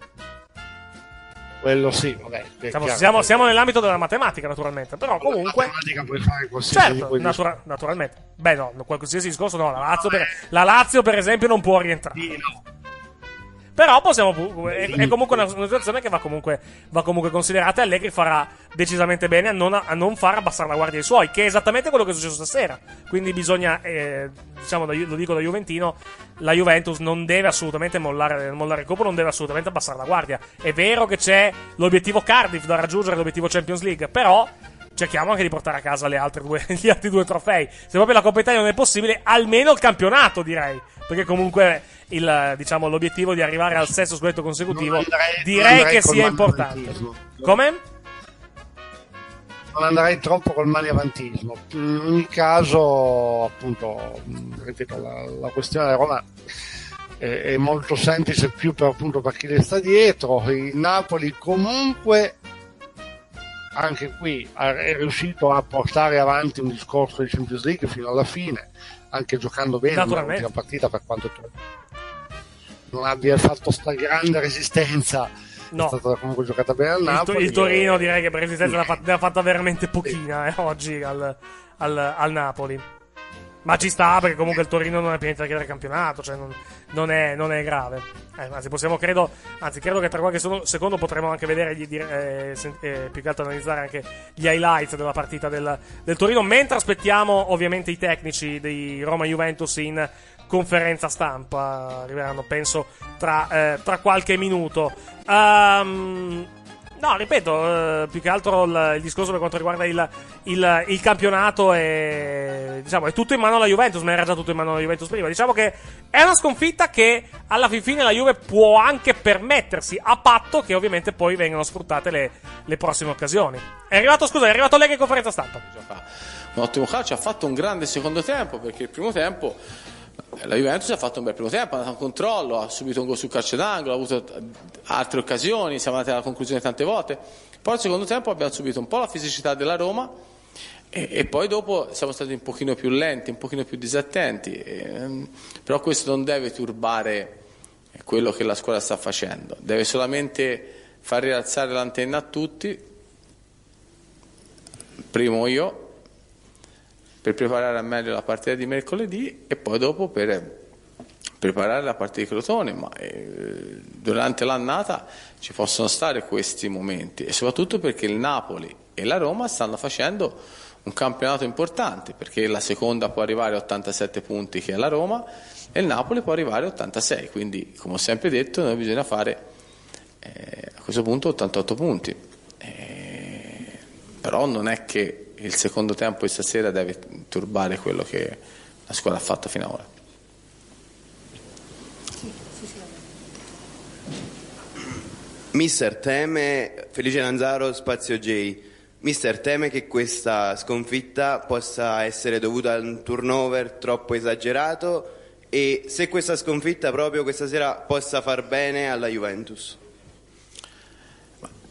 Quello sì, vabbè. Siamo, chiaro siamo- siamo nell'ambito della matematica, naturalmente. Però comunque. matematica puoi fare qualsiasi Certo, natura- naturalmente. Beh, no, no, qualsiasi discorso no. La Lazio, per, la Lazio, per esempio, non può rientrare. Però possiamo. È, è comunque una, una situazione che va comunque, va comunque considerata. E Allegri farà decisamente bene a non, a non far abbassare la guardia ai suoi, che è esattamente quello che è successo stasera. Quindi bisogna, eh, diciamo, da- lo dico da Juventino, la Juventus non deve assolutamente mollare, mollare il colpo, non deve assolutamente abbassare la guardia. È vero che c'è l'obiettivo Cardiff da raggiungere, l'obiettivo Champions League, però cerchiamo anche di portare a casa le altre due, *laughs* gli altri due trofei. Se proprio la Coppa Italia non è possibile, almeno il campionato, direi. Perché comunque il, diciamo, l'obiettivo di arrivare al sesto scudetto consecutivo andrei- direi che sia importante. Come? Non andrei troppo col maniavantismo. In ogni caso, appunto, ripeto, la, la questione della Roma è, è molto semplice più per, appunto, per chi le sta dietro. Il Napoli comunque anche qui è riuscito a portare avanti un discorso di Champions League fino alla fine, anche giocando bene l'ultima partita per quanto tu non abbia fatto sta grande resistenza. No. È stata comunque giocata bene al Il, Napoli. il Torino direi che per resistenza ne ha fatta veramente pochina eh, oggi al, al- al Napoli. Ma ci sta perché comunque il Torino non è più niente da chiedere campionato, cioè non, non, è, non è, grave. Eh, anzi, possiamo, credo, anzi, credo che tra qualche secondo potremo anche vedere, gli, eh, eh, più che altro analizzare anche gli highlights della partita del, del Torino, mentre aspettiamo ovviamente i tecnici di Roma-Juventus in conferenza stampa. Arriveranno, penso, tra, eh, tra qualche minuto. Um, No, ripeto, eh, più che altro il, il, discorso per quanto riguarda il, il, il, campionato è, diciamo, è tutto in mano alla Juventus, ma era già tutto in mano alla Juventus prima. Diciamo che è una sconfitta che alla fin fine la Juve può anche permettersi, a patto che ovviamente poi vengano sfruttate le, le prossime occasioni. È arrivato, scusa, è arrivato Lega in conferenza stampa. Un ottimo calcio, ha fatto un grande secondo tempo, perché il primo tempo la Juventus ha fatto un bel primo tempo, ha dato un controllo, ha subito un gol sul calcio d'angolo, ha avuto altre occasioni, siamo andati alla conclusione tante volte. Poi al secondo tempo abbiamo subito un po' la fisicità della Roma e, e poi dopo siamo stati un pochino più lenti, un pochino più disattenti, e, però questo non deve turbare quello che la squadra sta facendo, deve solamente far rialzare l'antenna a tutti, primo io, per preparare al meglio la partita di mercoledì e poi dopo per preparare la partita di Crotone, ma eh, durante l'annata ci possono stare questi momenti e soprattutto perché il Napoli e la Roma stanno facendo un campionato importante, perché la seconda può arrivare a 87 punti che è la Roma e il Napoli può arrivare a 86, quindi come ho sempre detto noi bisogna fare eh, a questo punto 88 punti, eh, però non è che il secondo tempo di stasera deve turbare quello che la squadra ha fatto fino ad ora. Mister teme, Felice Lanzaro, Spazio J. Mister teme che questa sconfitta possa essere dovuta a un turnover troppo esagerato e se questa sconfitta proprio questa sera possa far bene alla Juventus.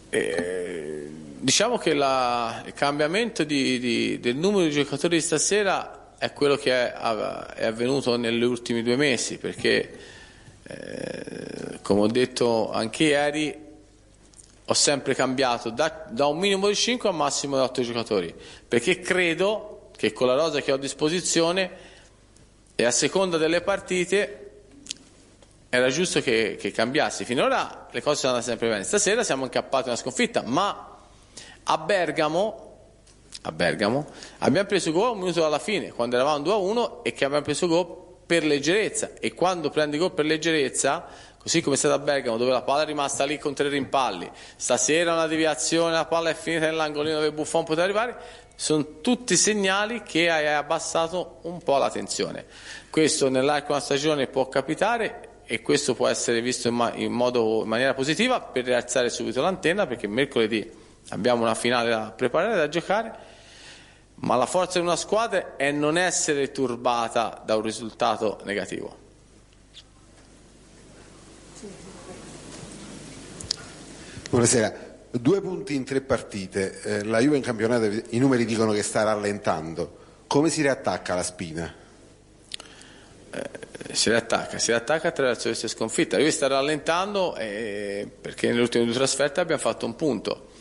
Eh, Diciamo che la, il cambiamento di, di, del numero di giocatori di stasera è quello che è, è avvenuto negli ultimi due mesi, perché eh, come ho detto anche ieri, ho sempre cambiato da, da, un minimo di 5 a un massimo di 8 giocatori, perché credo che con la rosa che ho a disposizione e a seconda delle partite era giusto che, che cambiassi. Finora le cose sono andate sempre bene. Stasera siamo incappati in una sconfitta, ma a Bergamo, a Bergamo abbiamo preso gol un minuto alla fine, quando eravamo 2-1 e che abbiamo preso gol per leggerezza e quando prendi gol per leggerezza, così come è stato a Bergamo dove la palla è rimasta lì con tre rimpalli, stasera una deviazione, la palla è finita nell'angolino dove Buffon poteva arrivare, sono tutti segnali che hai abbassato un po' la tensione. Questo nell'arco di una stagione può capitare e questo può essere visto in, ma- in, modo, in maniera positiva per rialzare subito l'antenna perché mercoledì abbiamo una finale da preparare, da giocare, ma la forza di una squadra è non essere turbata da un risultato negativo. Buonasera, due punti in tre partite, eh, la Juve in campionato i numeri dicono che sta rallentando, come si riattacca la spina? Eh, si riattacca, si riattacca attraverso queste sconfitte, la Juve sta rallentando eh, perché nelle ultime due trasferte abbiamo fatto un punto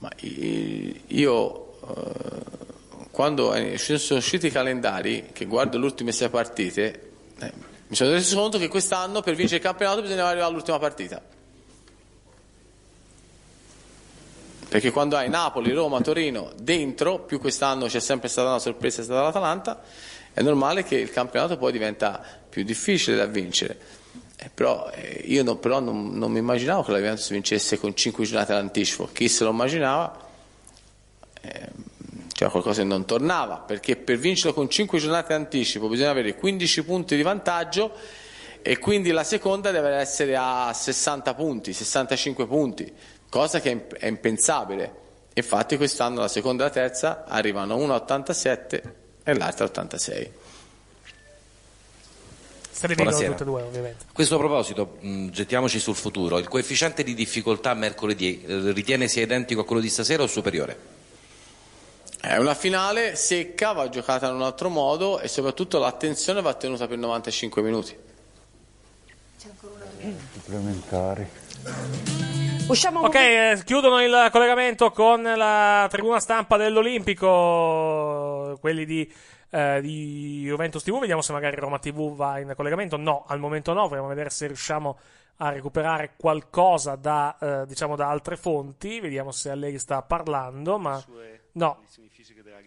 ma io eh, quando sono usciti i calendari, che guardo le ultime sei partite, eh, mi sono reso conto che quest'anno per vincere il campionato bisognava arrivare all'ultima partita. Perché quando hai Napoli, Roma, Torino dentro, più quest'anno c'è sempre stata una sorpresa, è stata l'Atalanta, è normale che il campionato poi diventa più difficile da vincere. Eh, però eh, io no, però non, non, mi immaginavo che la Juventus vincesse con 5 giornate d'anticipo. Chi se lo immaginava eh, c'era qualcosa che non tornava, perché per vincerlo con 5 giornate d'anticipo bisogna avere 15 punti di vantaggio e quindi la seconda deve essere a 60 punti, 65 punti, cosa che è impensabile. Infatti quest'anno la seconda e la terza arrivano una a 87 e l'altra a 86 vedono tutte e due ovviamente. A questo proposito, mh, gettiamoci sul futuro, il coefficiente di difficoltà mercoledì eh, ritiene sia identico a quello di stasera o superiore? È una finale secca, va giocata in un altro modo e soprattutto l'attenzione va tenuta per 95 minuti. Supplementari. Usciamo Ok, eh, chiudono il collegamento con la tribuna stampa dell'Olimpico, quelli di, eh, di Juventus TV. Vediamo se magari Roma TV va in collegamento. No, al momento no. Vogliamo vedere se riusciamo a recuperare qualcosa da, eh, diciamo, da altre fonti. Vediamo se Allegri sta parlando. Ma no.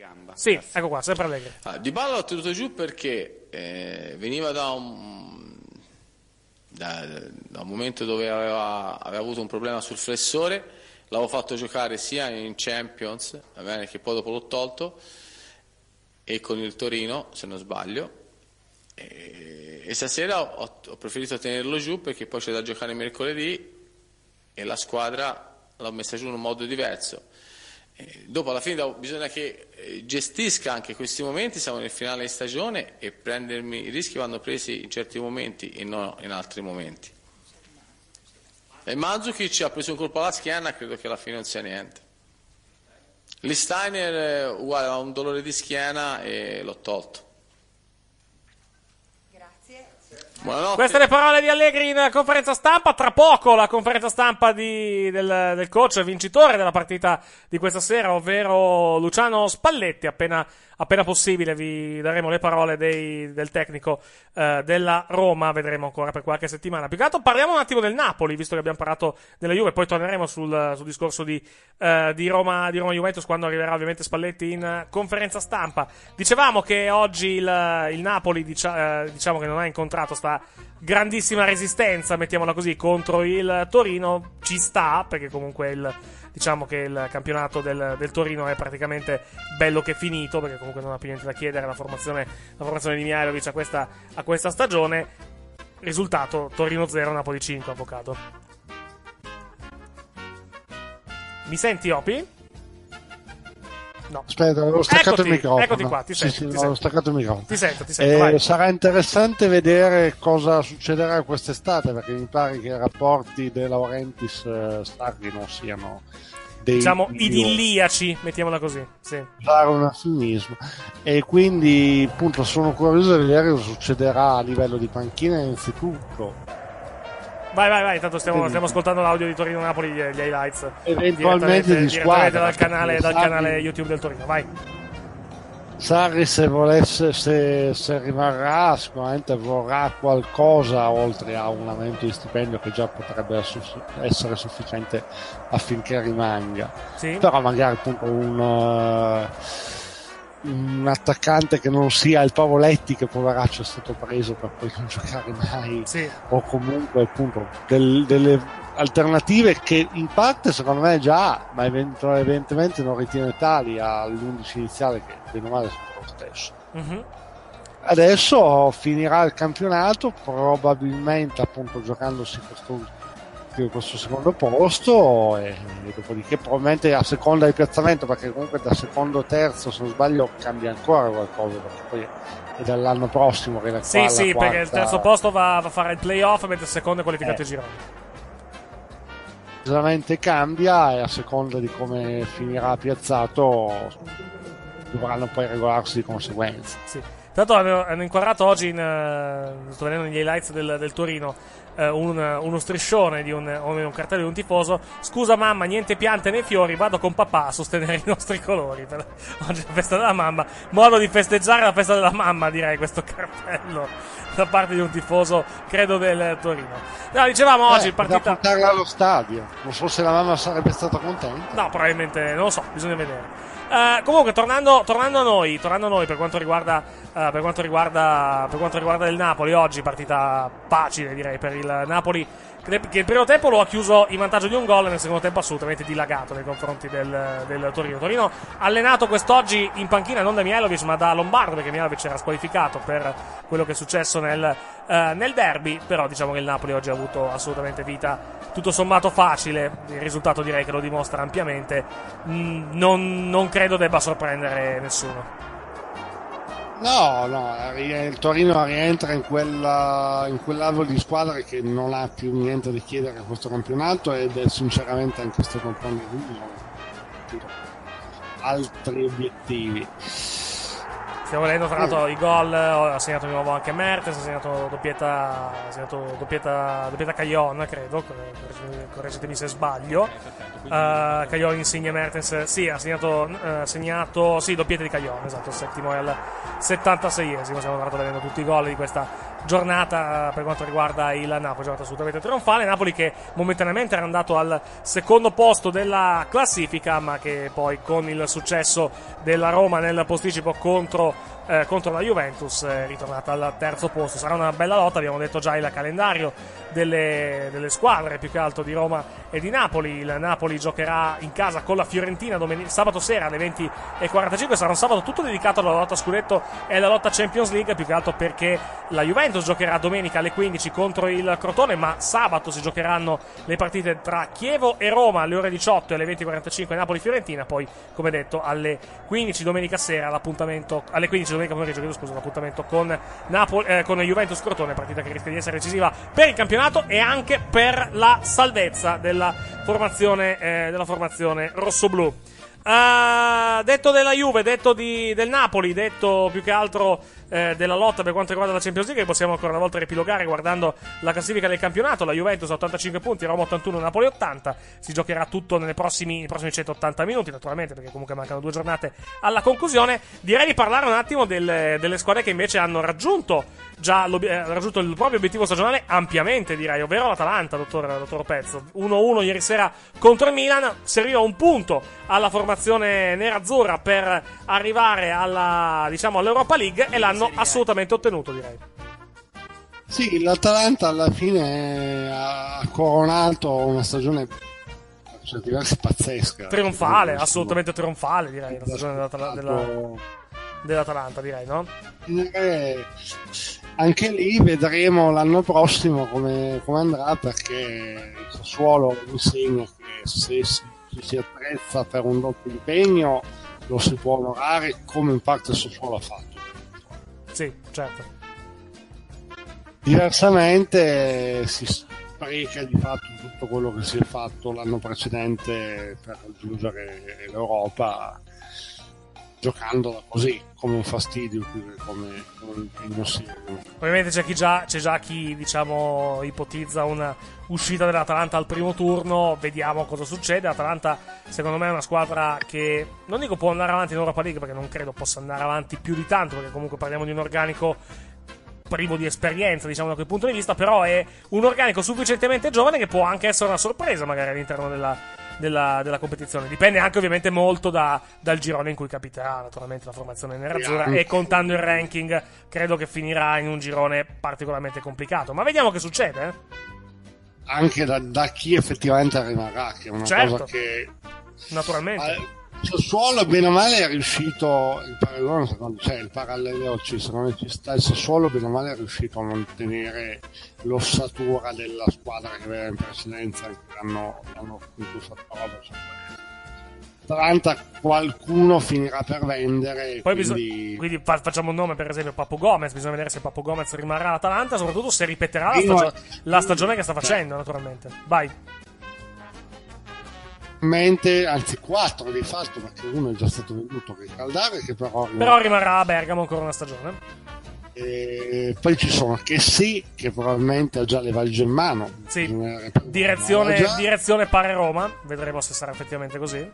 gamba. Sì, ecco qua, sempre Allegri. Ah, di Balla l'ho tenuto giù perché eh, veniva da un, da, da un momento dove aveva, aveva avuto un problema sul flessore, l'avevo fatto giocare sia in Champions, va bene, che poi dopo l'ho tolto, e con il Torino, se non sbaglio. E, e stasera ho, ho preferito tenerlo giù perché poi c'è da giocare mercoledì e la squadra l'ho messa giù in un modo diverso. Eh, dopo alla fine bisogna che eh, gestisca anche questi momenti, siamo nel finale di stagione e i rischi vanno presi in certi momenti e non in altri momenti. E Mandzukic ha preso un colpo alla schiena, credo che alla fine non sia niente. Listeiner eh, uguale ha un dolore di schiena e l'ho tolto. Buonanotte. Queste le parole di Allegri in conferenza stampa. Tra poco la conferenza stampa di- del, del coach vincitore della partita di questa sera, ovvero Luciano Spalletti. Appena, appena possibile vi daremo le parole dei- del tecnico eh, della Roma. Vedremo ancora per qualche settimana. Più che altro parliamo un attimo del Napoli, visto che abbiamo parlato della Juve. Poi torneremo sul, sul discorso di, eh, di Roma, di Roma Juventus quando arriverà ovviamente Spalletti in eh, conferenza stampa. Dicevamo che oggi il, il Napoli dicia- eh, diciamo che non ha incontrato sta grandissima resistenza, mettiamola così, contro il Torino. Ci sta, perché comunque il, diciamo che il campionato del, del Torino è praticamente bello che finito, perché comunque non ha più niente da chiedere la formazione, la formazione di Mihailovic a questa, a questa stagione. Risultato Torino 0, Napoli 5, avvocato. Mi senti, Opi? No. Aspetta, avevo staccato Eccoti, il microfono. eccoti qua, ti Sì, sento, sì, ti no, sento. avevo staccato il microfono. Ti sento, ti sento, Eh, sarà interessante vedere cosa succederà quest'estate, perché mi pare che i rapporti De Laurentiis eh, Sarri non siano dei Diciamo idilliaci, mettiamola così. Sì. usare un eufemismo e quindi appunto sono curioso di vedere cosa succederà a livello di panchina innanzitutto Vai, vai, vai, tanto stiamo, stiamo ascoltando l'audio di Torino Napoli, gli, gli highlights. Eventualmente di squadra, dal canale, dal canale YouTube del Torino. Vai. Sarri se volesse se, se rimarrà sicuramente vorrà qualcosa oltre a un aumento di stipendio che già potrebbe essere sufficiente affinché rimanga Sì. però magari appunto un, eh, un attaccante che non sia il Pavoletti che poveraccio è stato preso per poi non *laughs* giocare mai. O comunque appunto del- delle alternative che in parte secondo me già ha, ma evidentemente non ritiene tali all'11 iniziale che bene o male sono lo stesso. Mhm. adesso finirà il campionato probabilmente appunto giocandosi questo, questo secondo posto e, dopodiché probabilmente a seconda del piazzamento perché comunque da secondo o terzo se non sbaglio cambia ancora qualcosa perché poi è dall'anno prossimo che la Sì, sì, perché il quarta- terzo posto va, va a fare il playoff, mentre il secondo è qualificato Eh. ai gironi. decisamente cambia e a seconda di come finirà piazzato dovranno poi regolarsi di conseguenza Sì. Tanto hanno, hanno inquadrato oggi, in, eh, sto vedendo negli highlights del, del Torino, eh, un- uno striscione di un, un cartello di un tifoso. Scusa mamma, niente piante né fiori, vado con papà a sostenere *laughs* i nostri colori. Per- oggi è la festa della mamma. Modo di festeggiare la festa della mamma, direi, questo cartello da parte di un tifoso, credo, del Torino. No, dicevamo oggi, Eh, partita... da portarla allo stadio non so se la mamma sarebbe stata contenta No, probabilmente non lo so, bisogna vedere. Eh, comunque, tornando, tornando a noi, tornando a noi per quanto riguarda, eh, per quanto riguarda, per quanto riguarda il Napoli, oggi partita facile direi per il Napoli. Che il primo tempo lo ha chiuso in vantaggio di un gol, e nel secondo tempo assolutamente dilagato nei confronti del, del Torino. Torino allenato quest'oggi in panchina non da Mihailovic ma da Lombardo, perché Mihailovic era squalificato per quello che è successo nel, eh, nel derby. Però diciamo che il Napoli oggi ha avuto assolutamente vita tutto sommato facile. Il risultato direi che lo dimostra ampiamente. Mm, non, non credo debba sorprendere nessuno. No, no, ri- il Torino rientra in, quella, in quell'alveo di squadre che non ha più niente da chiedere a questo campionato ed è sinceramente anche stato un po' di altri obiettivi. Stiamo vedendo tra l'altro i gol, ha segnato di nuovo anche Mertens, ha segnato doppietta, ha segnato doppietta, doppietta Caglion, credo, correggetemi se sbaglio. Uh, Caglion insigne Mertens, sì, ha segnato, uh, segnato sì, doppietta di Caglion, esatto, il settimo e al 76esimo, stiamo tra vedendo tutti i gol di questa giornata per quanto riguarda il Napoli, giornata assolutamente trionfale, Napoli che momentaneamente era andato al secondo posto della classifica, ma che poi con il successo della Roma nel posticipo contro eh, contro la Juventus è ritornata al terzo posto. Sarà una bella lotta, abbiamo detto già il calendario delle, delle, squadre, più che altro di Roma e di Napoli. Il Napoli giocherà in casa con la Fiorentina domen- sabato sera alle 20.45. Sarà un sabato tutto dedicato alla lotta scudetto e alla lotta Champions League, più che altro perché la Juventus giocherà domenica alle 15 contro il Crotone, ma sabato si giocheranno le partite tra Chievo e Roma alle ore 18 e alle 20.45 Napoli-Fiorentina. Poi, come detto, alle 15 domenica sera l'appuntamento alle 15 domenica pomeriggio, chiedo scusa, l'appuntamento con, Napoli, eh, con Juventus Crotone, partita che rischia di essere decisiva per il campionato e anche per la salvezza della formazione, eh, della formazione rossoblù. Uh, detto della Juve, detto di, del Napoli, detto più che altro eh, della lotta per quanto riguarda la Champions League, possiamo ancora una volta ripilogare guardando la classifica del campionato. La Juventus ha 85 punti, Roma 81, Napoli 80. Si giocherà tutto nei prossimi, nei prossimi 180 minuti, naturalmente, perché comunque mancano due giornate alla conclusione. Direi di parlare un attimo delle, delle squadre che invece hanno raggiunto già eh, raggiunto il proprio obiettivo stagionale ampiamente, direi, ovvero l'Atalanta, dottor, dottor Pezzo. 1-1 ieri sera contro il Milan, serviva un punto alla formazione nerazzurra per arrivare alla, diciamo, all'Europa League e l'hanno assolutamente ottenuto, direi. Sì, l'Atalanta alla fine ha coronato una stagione cioè, diversi pazzesca. Trionfale, assolutamente trionfale, direi, la stagione dell'Atalanta, della, dell'Atalanta direi, no? Eh, anche lì vedremo l'anno prossimo come, come andrà perché il Sassuolo insegna che se si, si attrezza per un doppio impegno lo si può onorare come in parte il Sassuolo ha fatto. Sì, certo. Diversamente si spreca di fatto tutto quello che si è fatto l'anno precedente per raggiungere l'Europa giocandola così come un fastidio come, come un serio ovviamente c'è, chi già, c'è già chi diciamo ipotizza una uscita dell'Atalanta al primo turno vediamo cosa succede. l'Atalanta secondo me è una squadra che non dico può andare avanti in Europa League perché non credo possa andare avanti più di tanto perché comunque parliamo di un organico privo di esperienza, diciamo da quel punto di vista, però è un organico sufficientemente giovane che può anche essere una sorpresa magari all'interno della, della, della competizione. Dipende anche ovviamente molto da, dal girone in cui capiterà naturalmente la formazione nerazzurra e contando il ranking credo che finirà in un girone particolarmente complicato. Ma vediamo che succede. Eh? Anche da, da, chi effettivamente rimarrà, che è una certo. cosa che... Naturalmente. Eh, Sassuolo bene o male è riuscito il paragone secondo cioè il parallelo ci, secondo ci sta il Sassuolo bene o male è riuscito a mantenere l'ossatura della squadra che aveva in precedenza che l'hanno, l'hanno fatto roba cioè, Atalanta qualcuno finirà per vendere. Poi quindi... Bisog- quindi fa- facciamo un nome, per esempio, Papo Gomez. Bisogna vedere se Papo Gomez rimarrà all'Atalanta, soprattutto se ripeterà la, stagio- la stagione che sta facendo, naturalmente. Vai mente, anzi quattro di fatto perché uno è già stato venduto che Caldare che però, però rimarrà a Bergamo ancora una stagione. E poi ci sono che sì che probabilmente ha già le valge in mano. Sì. direzione, direzione pare Roma. Vedremo se sarà effettivamente così.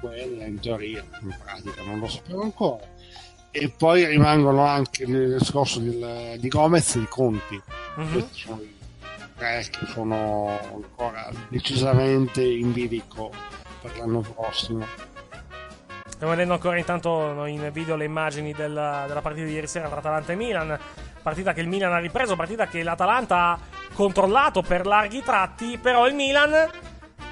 Quella in teoria in pratica non lo sappiamo ancora. E poi rimangono anche il discorso di, di Gomez e di Conti mm-hmm. questi sono i tre che sono ancora decisamente in bilico per l'anno prossimo. Stiamo vedendo ancora intanto in video le immagini della, della partita di ieri sera tra Atalanta e Milan. Partita che il Milan ha ripreso, partita che l'Atalanta ha controllato per larghi tratti, però il Milan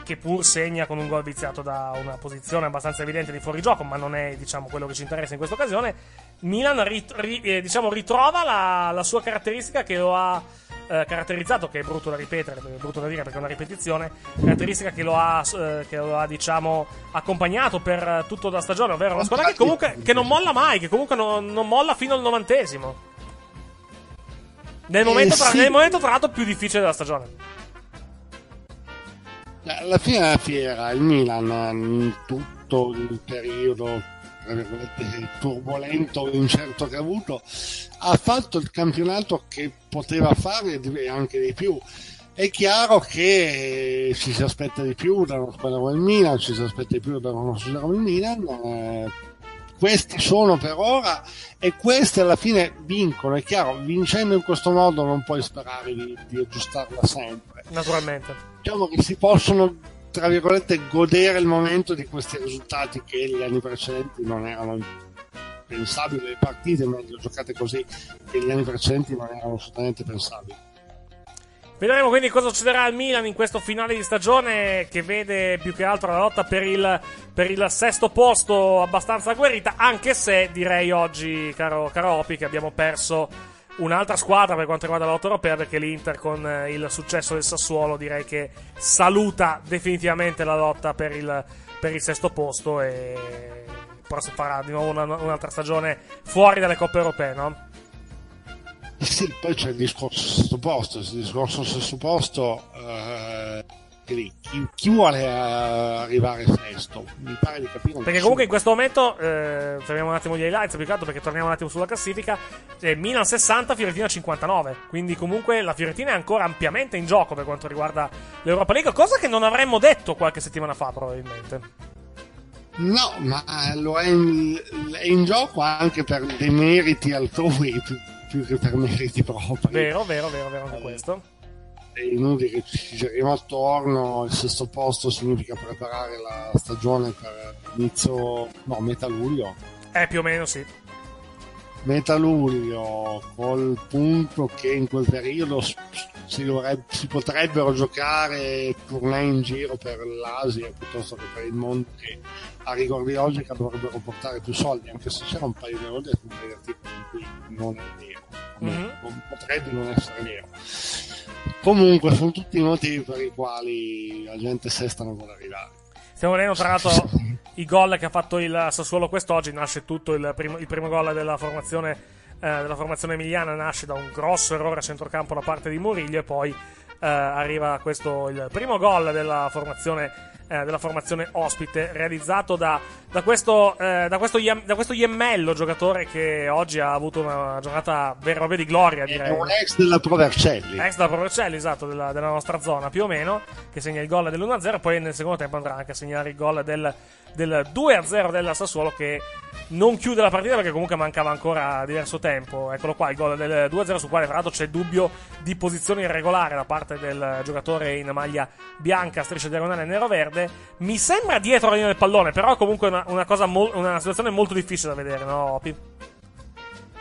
che pur segna con un gol viziato da una posizione abbastanza evidente di fuorigioco, ma non è diciamo, quello che ci interessa in questa occasione. Milan rit- ri- eh, diciamo, ritrova la, la, sua caratteristica che lo ha eh, caratterizzato, che è brutto da ripetere, è brutto da dire perché è una ripetizione, caratteristica che lo ha, eh, che lo ha diciamo, accompagnato per tutta la stagione, ovvero una squadra che comunque che non molla mai, che comunque non, non molla fino al novantesimo. Nel momento, tra, nel momento tra l'altro più difficile della stagione. Alla fine della fiera il Milan in tutto il periodo tra virgolette, turbolento incerto che ha avuto ha fatto il campionato che poteva fare e anche di più. È chiaro che ci si aspetta di più da uno squadra come il Milan ci si aspetta di più da uno squadra come il Milan eh, questi sono per ora e questi alla fine vincono è chiaro vincendo in questo modo non puoi sperare di, di aggiustarla sempre. Naturalmente. Diciamo che si possono tra virgolette godere il momento di questi risultati che gli anni precedenti non erano pensabili le partite meglio giocate così che gli anni precedenti non erano assolutamente pensabili. Vedremo quindi cosa succederà al Milan in questo finale di stagione che vede più che altro la lotta per il, per il sesto posto abbastanza agguerrita, anche se direi oggi, caro, caro Opi, che abbiamo perso un'altra squadra per quanto riguarda la lotta europea perché l'Inter con eh, il successo del Sassuolo direi che saluta definitivamente la lotta per il, per il sesto posto e forse farà di nuovo una, un'altra stagione fuori dalle coppe europee, no? Sì, poi c'è il discorso sesto posto, il discorso sesto posto, eh, chi, chi, vuole eh, arrivare sesto? Mi pare di capire. Perché comunque in questo momento, eh, fermiamo un attimo gli highlights, più che altro perché torniamo un attimo sulla classifica, eh, Milan 60, Fiorentina 59, quindi comunque la Fiorentina è ancora ampiamente in gioco per quanto riguarda l'Europa League, cosa che non avremmo detto qualche settimana fa probabilmente. No, ma lo è in, è in gioco anche per dei meriti altrui più che per meriti propri. Vero, vero, vero, vero anche questo. Inutile che ci giriamo attorno, il sesto posto significa preparare la stagione per inizio, no, metà luglio. Eh, più o meno sì. Metà luglio, col punto che in quel periodo si, dovrebbe, si potrebbero giocare tournée in giro per l'Asia piuttosto che per il mondo che a rigor di logica dovrebbero portare più soldi, anche se c'era un paio di volte un paio di articoli in cui non è vero, mm-hmm. non, potrebbe non essere vero. Comunque sono tutti i motivi per i quali la gente sesta non vuole arrivare. Stiamo vedendo tra l'altro *laughs* i gol che ha fatto il Sassuolo quest'oggi, nasce tutto il primo, il primo gol della formazione, eh, della formazione emiliana, nasce da un grosso errore a centrocampo da parte di Muriglio e poi eh, arriva questo il primo gol della formazione eh, della formazione ospite, realizzato da, da, questo, eh, da, questo, da questo Iemmello, giocatore che oggi ha avuto una giornata vera e propria di gloria. Direi. È un ex della Provercelli. Ex della Provercelli, esatto, della, della nostra zona più o meno, che segna il gol dell'1-0, poi nel secondo tempo andrà anche a segnare il gol del, del 2-0 della Sassuolo che non chiude la partita perché comunque mancava ancora diverso tempo. Eccolo qua, il gol del 2-0 sul quale tra l'altro c'è dubbio di posizione irregolare da parte del giocatore in maglia bianca, striscia diagonale nero-verde. Mi sembra dietro la linea del pallone, però comunque una, una, cosa mo- una situazione molto difficile da vedere, no, Opi?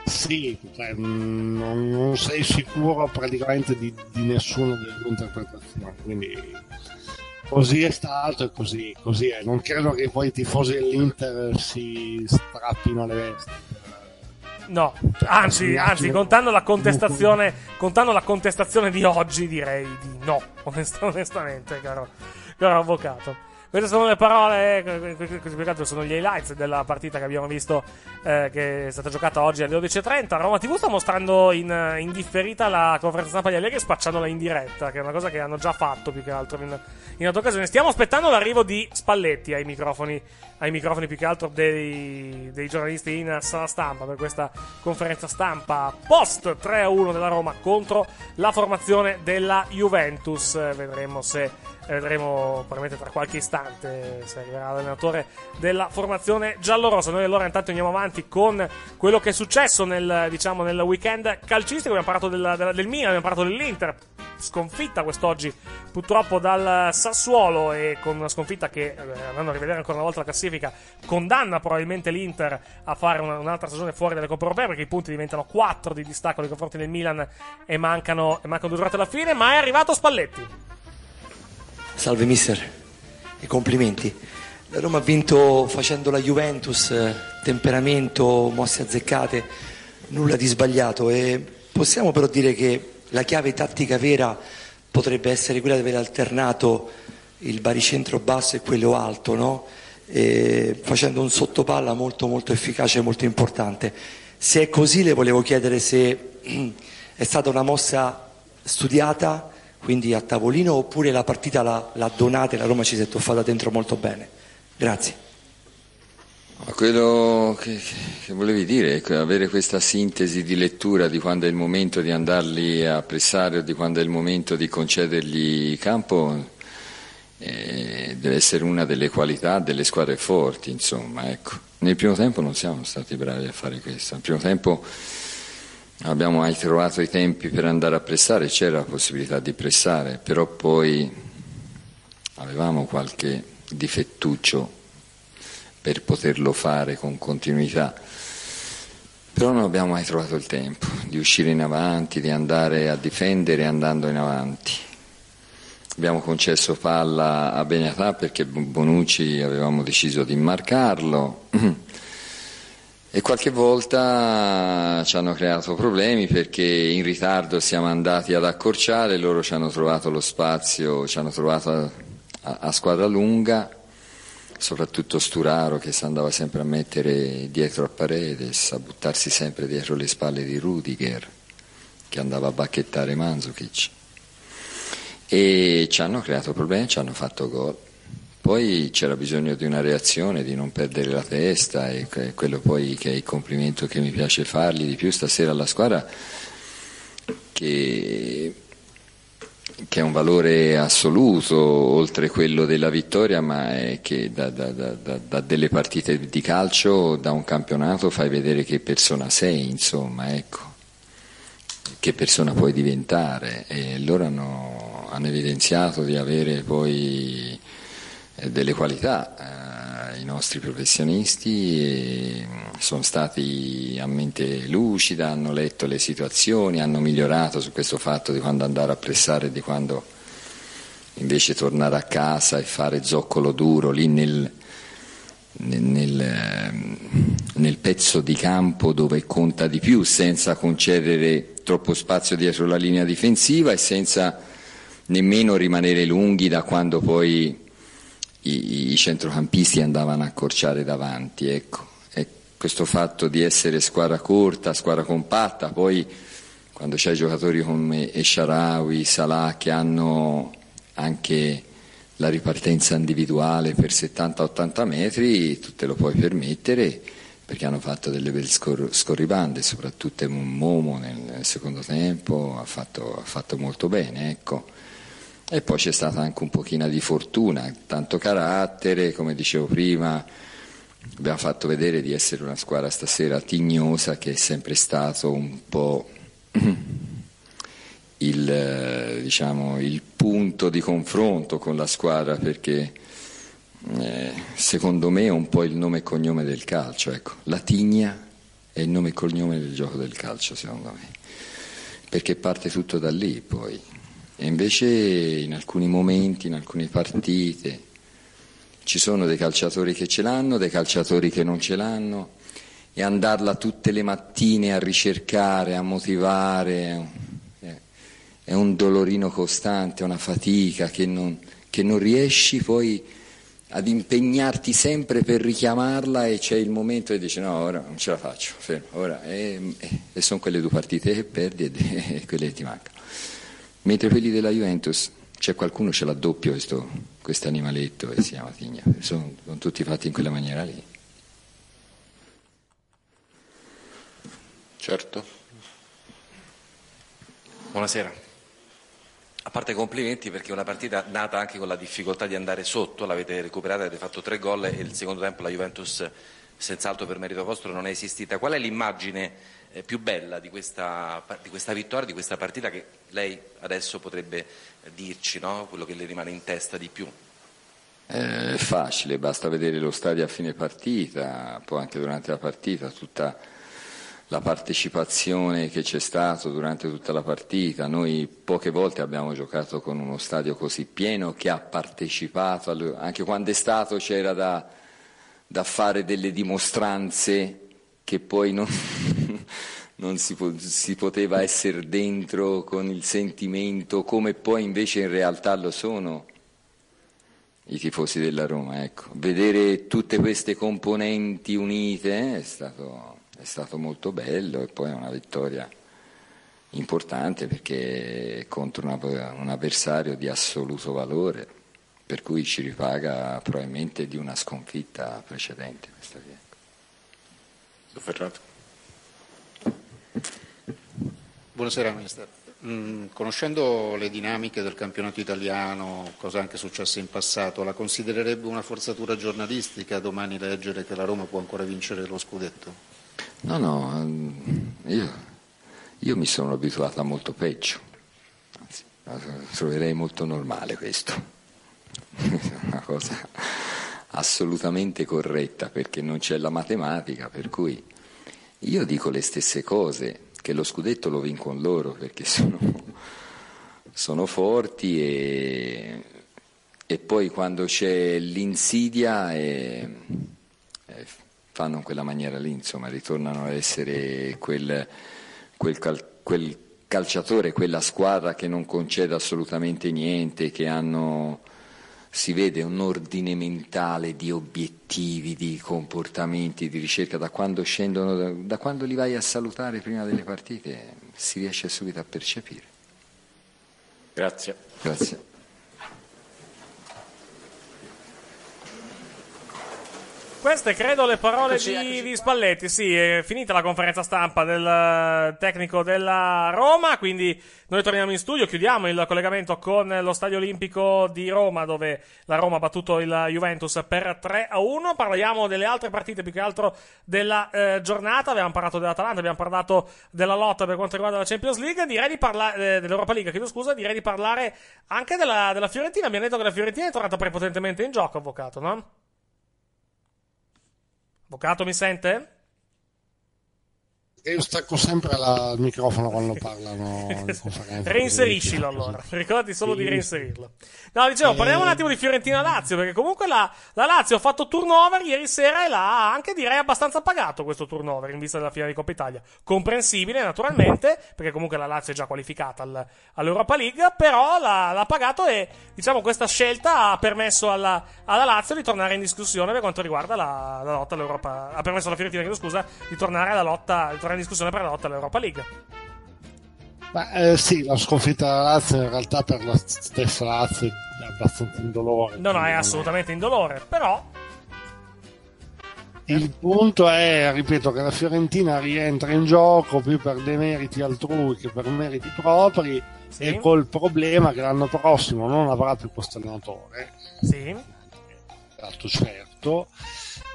Sì, cioè, non, non, sei sicuro praticamente di, di nessuna delle due interpretazioni, quindi così è stato e così, così è. Non credo che poi i tifosi dell'Inter si strappino le vesti. No, anzi, anzi contando, la contestazione, contando la contestazione di oggi, direi di no, *laughs* onestamente, caro, caro avvocato. Queste sono le parole, eh, sono gli highlights della partita che abbiamo visto eh, che è stata giocata oggi alle 12.30. Roma TV sta mostrando in, in differita la conferenza stampa di Allegri spacciandola in diretta, che è una cosa che hanno già fatto più che altro in, in altre occasioni. Stiamo aspettando l'arrivo di Spalletti ai microfoni, ai microfoni più che altro dei, dei giornalisti in sala stampa per questa conferenza stampa post 3-1 della Roma contro la formazione della Juventus. Vedremo se vedremo probabilmente tra qualche istante se arriverà l'allenatore della formazione giallorossa. Noi allora intanto andiamo avanti con quello che è successo nel, diciamo, nel weekend calcistico. Abbiamo parlato del, del, del Milan, abbiamo parlato dell'Inter. Sconfitta quest'oggi purtroppo dal Sassuolo e con una sconfitta che, eh, andando a rivedere ancora una volta la classifica, condanna probabilmente l'Inter a fare una, un'altra stagione fuori dalle Coppe Europee perché i punti diventano 4 di distacco nei confronti del Milan e mancano, e mancano due giornate alla fine, ma è arrivato Spalletti. Salve mister e complimenti. La Roma ha vinto facendo la Juventus, temperamento, mosse azzeccate, nulla di sbagliato e possiamo però dire che la chiave tattica vera potrebbe essere quella di aver alternato il baricentro basso e quello alto, no? E facendo un sottopalla molto molto efficace e molto importante. Se è così le volevo chiedere se *clears throat* è stata una mossa studiata quindi a tavolino oppure la partita la, la donate, la Roma ci si è tuffata dentro molto bene? Grazie. Quello che, che, volevi dire avere questa sintesi di lettura di quando è il momento di andarli a pressare o di quando è il momento di concedergli campo eh, deve essere una delle qualità delle squadre forti, insomma, ecco. Nel primo tempo non siamo stati bravi a fare questo, nel primo tempo abbiamo mai trovato i tempi per andare a pressare, c'era la possibilità di pressare, però poi avevamo qualche difettuccio per poterlo fare con continuità. Però non abbiamo mai trovato il tempo di uscire in avanti, di andare a difendere andando in avanti. Abbiamo concesso palla a Beniatà perché Bonucci avevamo deciso di marcarlo *clears throat* e qualche volta ci hanno creato problemi perché in ritardo siamo andati ad accorciare, loro ci hanno trovato lo spazio, ci hanno trovato a, a, a squadra lunga soprattutto Sturaro che si andava sempre a mettere dietro a Paredes, a buttarsi sempre dietro le spalle di Rudiger, che andava a bacchettare Manzukic. E ci hanno creato problemi, ci hanno fatto gol. Poi c'era bisogno di una reazione, di non perdere la testa e quello poi che è il complimento che mi piace fargli di più stasera alla squadra che che è un valore assoluto oltre quello della vittoria, ma è che da, da, da, da, delle partite di calcio, da un campionato, fai vedere che persona sei, insomma, ecco, che persona puoi diventare. E loro hanno, hanno evidenziato di avere poi eh, delle qualità, eh, i nostri professionisti sono stati a mente lucida, hanno letto le situazioni, hanno migliorato su questo fatto di quando andare a pressare e di quando invece tornare a casa e fare zoccolo duro lì nel, nel, nel, ehm, nel pezzo di campo dove conta di più, senza concedere troppo spazio dietro la linea difensiva e senza nemmeno rimanere lunghi da quando poi i, i centrocampisti andavano a accorciare davanti. Ecco. Questo fatto di essere squadra corta, squadra compatta, poi quando c'hai giocatori come Esharawi, Salah che hanno anche la ripartenza individuale per 70-80 metri, tu te lo puoi permettere perché hanno fatto delle belle scor- scorribande, soprattutto Momo nel secondo tempo ha fatto, ha fatto molto bene. Ecco. E poi c'è stata anche un pochino di fortuna, tanto carattere, come dicevo prima, abbiamo fatto vedere di essere una squadra stasera tignosa che è sempre stato un po' *clears throat* il, diciamo, il punto di confronto con la squadra perché eh, secondo me è un po' il nome e cognome del calcio, ecco. la tigna è il nome e cognome del gioco del calcio secondo me, perché parte tutto da lì poi. E invece in alcuni momenti, in alcune partite, ci sono dei calciatori che ce l'hanno, dei calciatori che non ce l'hanno, e andarla tutte le mattine a ricercare, a motivare, è un dolorino costante, una fatica che non, che non riesci poi ad impegnarti sempre per richiamarla e c'è il momento e dici no, ora non ce la faccio, fermo, ora, e, e sono quelle due partite che perdi e, *laughs* e quelle che ti mancano. Mentre quelli della Juventus, c'è qualcuno ce l'ha doppio questo animaletto e si chiama Tigna, sono, sono tutti fatti in quella maniera lì. Certo. Buonasera. A parte complimenti perché una partita nata anche con la difficoltà di andare sotto, l'avete recuperata, avete fatto tre gol e il secondo tempo la Juventus senz'altro per merito vostro non è esistita. Qual è l'immagine più bella di questa, di questa, vittoria, di questa partita che lei adesso potrebbe dirci, no? quello che le rimane in testa di più? È facile, basta vedere lo stadio a fine partita, poi anche durante la partita, tutta la partecipazione che c'è stata durante tutta la partita. Noi poche volte abbiamo giocato con uno stadio così pieno che ha partecipato, anche quando è stato c'era da, da fare delle dimostranze che poi non, *laughs* non si, po- si, poteva essere dentro con il sentimento come poi invece in realtà lo sono i tifosi della Roma. Ecco. Vedere tutte queste componenti unite è stato, è stato molto bello e poi è una vittoria importante perché è contro una- un avversario di assoluto valore, per cui ci ripaga probabilmente di una sconfitta precedente. Buonasera Mister. Mm, conoscendo le dinamiche del campionato italiano, cosa anche successe in passato, la considererebbe una forzatura giornalistica domani leggere che la Roma può ancora vincere lo scudetto? No, no, ehm, io, io mi sono abituato a molto peggio, anzi, troverei molto normale questo, *laughs* una cosa assolutamente corretta perché non c'è la matematica, per cui io dico le stesse cose, che lo scudetto lo vincono loro perché *laughs* sono, sono forti e, e poi quando c'è l'insidia eh, eh, fanno in quella maniera lì, insomma, ritornano ad essere quel, quel cal- quel calciatore, quella squadra che non concede assolutamente niente, che hanno, si vede un ordine mentale di obiettivi, di comportamenti, di ricerca, da quando scendono, da, da quando li vai a salutare prima delle partite, si riesce subito a percepire. Grazie. Grazie. Queste credo le parole Eccoci, di, eccoci di Spalletti. Sì, è finita la conferenza stampa del eh, tecnico della Roma. Quindi noi torniamo in studio. Chiudiamo il collegamento con lo Stadio Olimpico di Roma, dove la Roma ha battuto il Juventus per 3 a 1. Parliamo delle altre partite, più che altro della eh, giornata. Abbiamo parlato dell'Atalanta, abbiamo parlato della lotta per quanto riguarda la Champions League. Direi di parlare eh, dell'Europa League, chiedo scusa. Direi di parlare anche della, della Fiorentina. Abbiamo detto che la Fiorentina è tornata prepotentemente in gioco, avvocato, no? Avvocato, mi sente? Io stacco sempre la- il microfono quando parlano in *laughs* conferenza. Reinseriscilo allora. Ricordati solo di Sì. reinserirlo. No, dicevo, parliamo un Eh. attimo di Fiorentina-Lazio, perché comunque la, la Lazio ha fatto turnover ieri sera e l'ha anche direi abbastanza pagato questo turnover in vista della finale di Coppa Italia. Comprensibile, naturalmente, perché comunque la Lazio è già qualificata al- all'Europa League, però l'ha, l'ha pagato e diciamo questa scelta ha permesso alla, alla Lazio di tornare in discussione per quanto riguarda la, la lotta all'Europa. Ha permesso alla Fiorentina, chiedo scusa, di tornare alla lotta, di tornare in discussione per la lotta all'Europa League. Ma eh, sì, la sconfitta della Lazio in realtà per la stessa Lazio è abbastanza indolore. No, no, è assolutamente indolore, però Il punto è, ripeto, che la Fiorentina rientra in gioco più per demeriti altrui che per meriti propri e col problema che l'anno prossimo non avrà più questo allenatore, Sì. dato certo,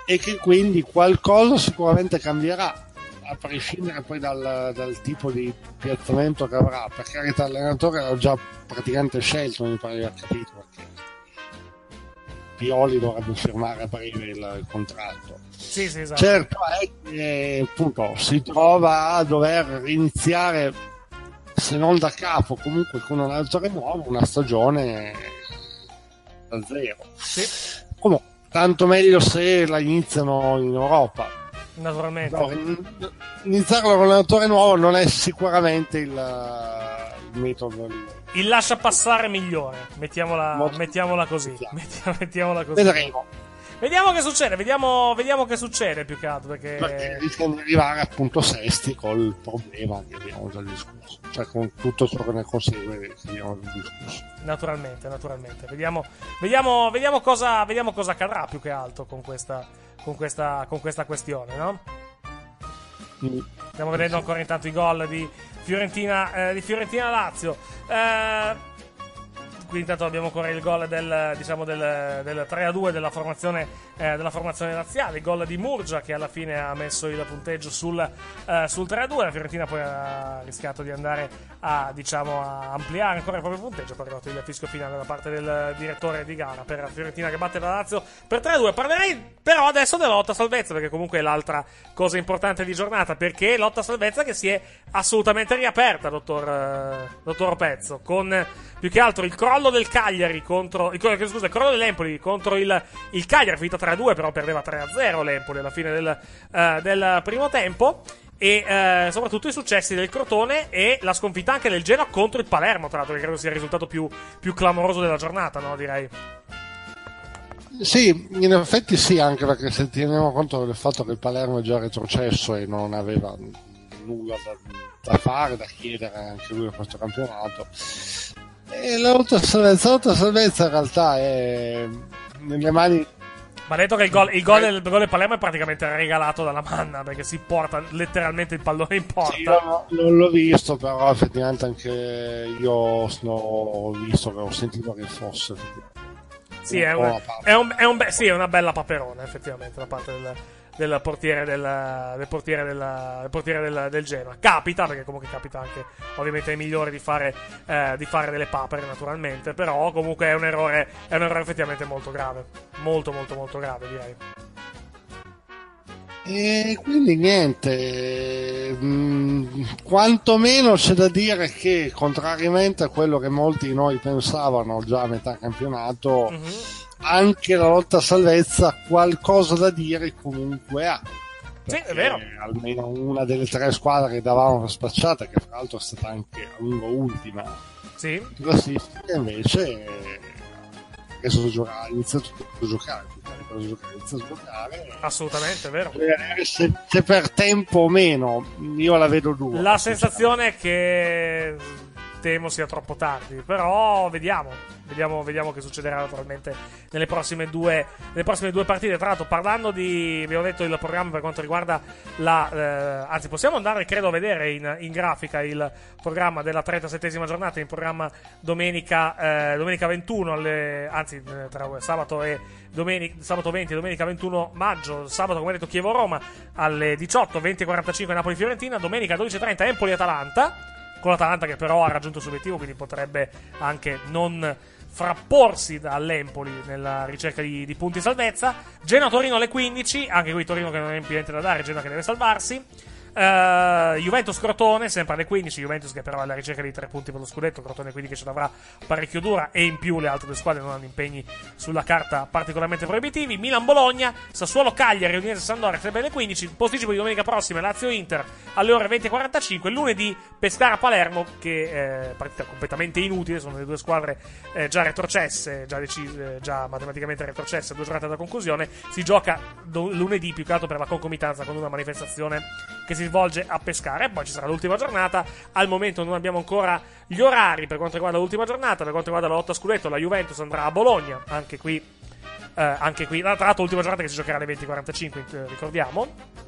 e che quindi qualcosa sicuramente cambierà a prescindere poi dal, dal tipo di piazzamento che avrà, per carità l'allenatore era già praticamente scelto, mi pare di aver capito, perché Pioli dovrebbe firmare a breve il, contratto. Sì, sì, esatto. Certo è che appunto si trova a dover iniziare, se non da capo, comunque con un allenatore nuovo, una stagione da zero. Comunque, tanto meglio se la iniziano in Europa. Naturalmente. No, in- iniziarlo con un allenatore nuovo non è sicuramente il, il metodo. Il lascia passare migliore. Mettiamola, mettiamola così. *laughs* Mettiamo- mettiamola così. Vedremo. Vediamo che succede, vediamo, vediamo che succede più che altro. Perché, Perché rischiano di arrivare appunto sesti col problema che abbiamo già discusso, cioè con tutto ciò che ne consegue che abbiamo già discusso. Naturalmente, naturalmente. Vediamo, vediamo, vediamo, cosa, vediamo cosa accadrà più che altro con questa, con questa, con questa questione, no? Stiamo vedendo ancora intanto i gol di Fiorentina, eh, di Fiorentina Lazio. Eh, qui intanto abbiamo ancora il gol del, diciamo del, del 3-2 della formazione, eh, della formazione laziale, il gol di Murgia che alla fine ha messo il punteggio sul, eh, sul 3-2, la Fiorentina poi ha rischiato di andare a, diciamo, a ampliare ancora il proprio punteggio, è arrivato il fischio finale da parte del direttore di gara per Fiorentina che batte la Lazio per 3-2. Parlerei però adesso della lotta salvezza perché comunque è l'altra cosa importante di giornata, perché lotta salvezza che si è assolutamente riaperta, dottor, eh, dottor Pezzo, con più che altro il crollo del Cagliari contro. Il, crollo- scusa, il crollo dell'Empoli contro il, il Cagliari, finita 3-2, però perdeva 3-0 l'Empoli alla fine del, eh, del primo tempo. E eh, soprattutto i successi del Crotone e la sconfitta anche del Genoa contro il Palermo, tra l'altro, che credo sia il risultato più, più clamoroso della giornata, no? Direi. Sì, in effetti sì, anche perché se teniamo conto del fatto che il Palermo è già retrocesso e non aveva nulla da, da fare, da chiedere anche lui a questo campionato. E la lotta salvezza, la lotta salvezza in realtà è nelle mani Ma detto che il gol, il gol del, il gol del Palermo è praticamente regalato dalla manna perché si porta letteralmente il pallone in porta. Sì, io non l'ho visto, però effettivamente anche io sono- ho visto che ho sentito che fosse. Sì, è, un un- po' a parte. è un- è un be- sì, è una bella paperona, effettivamente, da parte del, del portiere, del, del portiere, della- del, portiere del, del Genoa. Capita, perché comunque capita anche, ovviamente, ai migliori di fare, eh, di fare delle papere, naturalmente. Però, comunque, è un errore, è un errore effettivamente molto grave. Molto, molto, molto grave, direi. E quindi niente, mh, quantomeno c'è da dire che contrariamente a quello che molti di noi pensavano già a metà campionato, Mhm. Anche la lotta a salvezza qualcosa da dire comunque ha. Sì, è vero. Almeno una delle tre squadre che davamo per spacciata, che fra l'altro è stata anche a lungo ultima Sì. in classifica, invece eh, adesso gioca- ha iniziato a giocare, che altro a giocare, giocare. Assolutamente, è vero. Vedere se, se per tempo o meno, io la vedo dura. La sensazione è che temo sia troppo tardi, però vediamo. Vediamo, vediamo che succederà naturalmente nelle prossime, due, nelle prossime due partite. Tra l'altro, parlando di. Abbiamo detto il programma per quanto riguarda la. eh, anzi, possiamo andare, credo, a vedere in, in grafica il programma della 37esima giornata. In programma domenica, eh, domenica 21, alle, anzi, eh, tra sabato e domenica, sabato 20 e domenica 21 maggio. Sabato, come detto, Chievo-Roma alle 18, 20 e 45 Napoli-Fiorentina. Domenica 12.30 Empoli-Atalanta con l'Atalanta che però ha raggiunto il suo obiettivo, quindi potrebbe anche non frapporsi dall'Empoli nella ricerca di, di punti salvezza. Genoa-Torino alle 15, anche qui Torino che non è più niente da dare, Genoa che deve salvarsi. Eh, Juventus-Crotone, sempre alle 15, Juventus che però è alla ricerca di tre punti per lo scudetto, Crotone quindi che ce l'avrà parecchio dura e in più le altre due squadre non hanno impegni sulla carta particolarmente proibitivi. Milan-Bologna, Sassuolo-Cagliari, Udinese-Sandoria, sempre alle 15, posticipo di domenica prossima, Lazio-Inter alle ore 20.45, lunedì Pescara-Palermo che eh, partita completamente inutile, sono le due squadre eh, già retrocesse, già, decise, già matematicamente retrocesse, due giornate da conclusione, si gioca do- lunedì più che altro per la concomitanza con una manifestazione che si svolge a Pescara e poi ci sarà l'ultima giornata, al momento non abbiamo ancora gli orari per quanto riguarda l'ultima giornata, per quanto riguarda la lotta scudetto la Juventus andrà a Bologna, anche qui, eh, anche qui. Tra l'altro l'ultima giornata che si giocherà alle 20.45 eh, ricordiamo.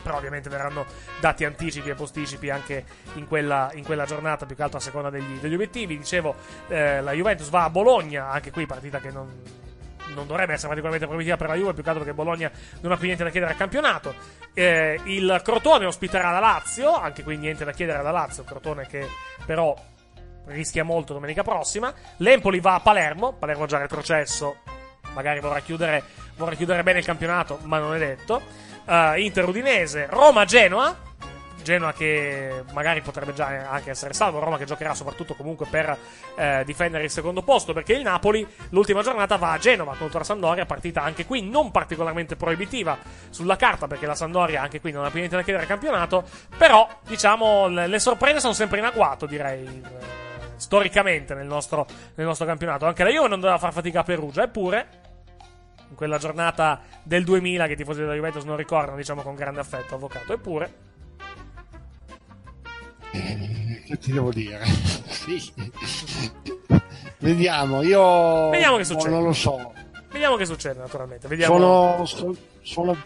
Però ovviamente verranno dati anticipi e posticipi anche in quella, in quella giornata, più che altro a seconda degli, degli obiettivi. Dicevo, eh, la Juventus va a Bologna, anche qui partita che non, non dovrebbe essere particolarmente proibitiva per la Juve, più che altro perché Bologna non ha più niente da chiedere al campionato. Eh, il Crotone ospiterà la Lazio, anche qui niente da chiedere alla Lazio, Crotone che però rischia molto domenica prossima. L'Empoli va a Palermo, Palermo già retrocesso, magari vorrà chiudere, vorrà chiudere bene il campionato, ma non è detto. Uh, Inter Udinese, Roma Genoa. Genoa che magari potrebbe già anche essere salvo, Roma che giocherà soprattutto comunque per eh, difendere il secondo posto perché il Napoli l'ultima giornata va a Genova contro la Sandoria, partita anche qui non particolarmente proibitiva sulla carta perché la Sandoria anche qui non ha più niente da chiedere al campionato, però diciamo le, le sorprese sono sempre in agguato direi eh, storicamente nel nostro, nel nostro campionato, anche la Juve non doveva far fatica a Perugia, eppure in quella giornata del 2000 che i tifosi della Juventus non ricordano, diciamo con grande affetto, avvocato. Eppure, Eh, che ti devo dire? *laughs* sì. Vediamo, io Vediamo che succede. non lo so. vediamo che succede, naturalmente. Vediamo. Sono, sono,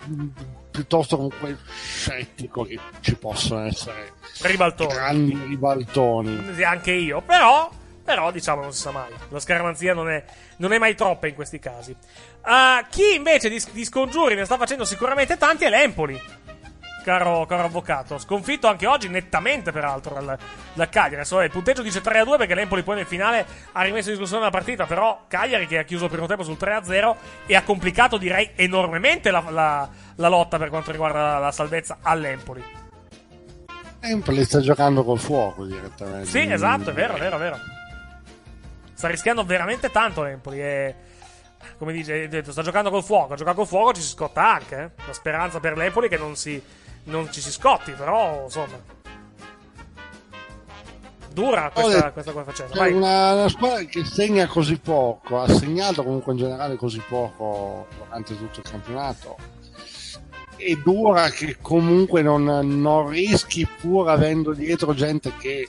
piuttosto comunque scettico che ci possano essere Ribaltoni. grandi ribaltoni. Anche io, però. Però, diciamo, non si sa mai. La scaramanzia non è, non è mai troppa in questi casi. Uh, chi invece di, di scongiuri ne sta facendo sicuramente tanti è l'Empoli. Caro, caro avvocato, sconfitto anche oggi nettamente, peraltro, dal, dal Cagliari. Adesso il punteggio dice 3 a 2 perché l'Empoli poi nel finale ha rimesso in discussione la partita. Però Cagliari che ha chiuso il primo tempo sul 3 a 0 e ha complicato, direi, enormemente la, la, la lotta per quanto riguarda la, la salvezza all'Empoli. Empoli sta giocando col fuoco direttamente. Sì, esatto, è vero, è vero, è vero. Sta rischiando veramente tanto l'Empoli e come dice, detto, sta giocando col fuoco. A giocare col fuoco ci si scotta anche. eh. La speranza per l'Empoli che non, si, non ci si scotti, però insomma. Dura questa, detto, questa qua facendo. C'è Vai. una, una squadra che segna così poco, ha segnato comunque in generale così poco durante tutto il campionato. è dura che comunque non, non rischi pur avendo dietro gente che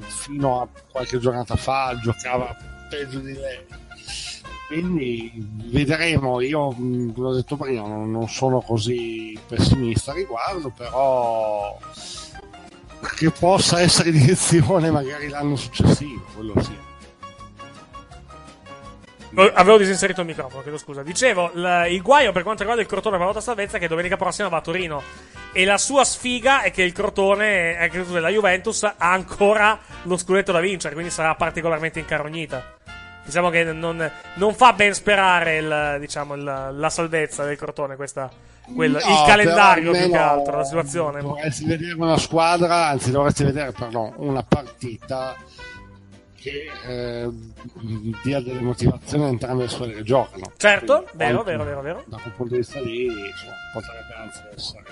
fino a qualche giornata fa giocava peggio di lei quindi vedremo io l'ho detto prima non, sono così pessimista a riguardo però che possa essere in direzione magari l'anno successivo quello sì Avevo disinserito il microfono, chiedo scusa. Dicevo, l- il guaio per quanto riguarda il Crotone per la salvezza è che domenica prossima va a Torino. E la sua sfiga è che il Crotone, è che la Juventus ha ancora lo scudetto da vincere, quindi sarà particolarmente incarognita. Diciamo che non, non fa ben sperare il, diciamo, il- la salvezza del Crotone, questa, quel- No, il calendario più che altro, la situazione. dovresti vedere una squadra anzi dovresti vedere pardon, una partita che eh, dia delle motivazioni a entrambe le squadre che giocano Certo, Quindi, vero, vero, vero, vero. da quel punto di vista lì insomma, potrebbe anzi essere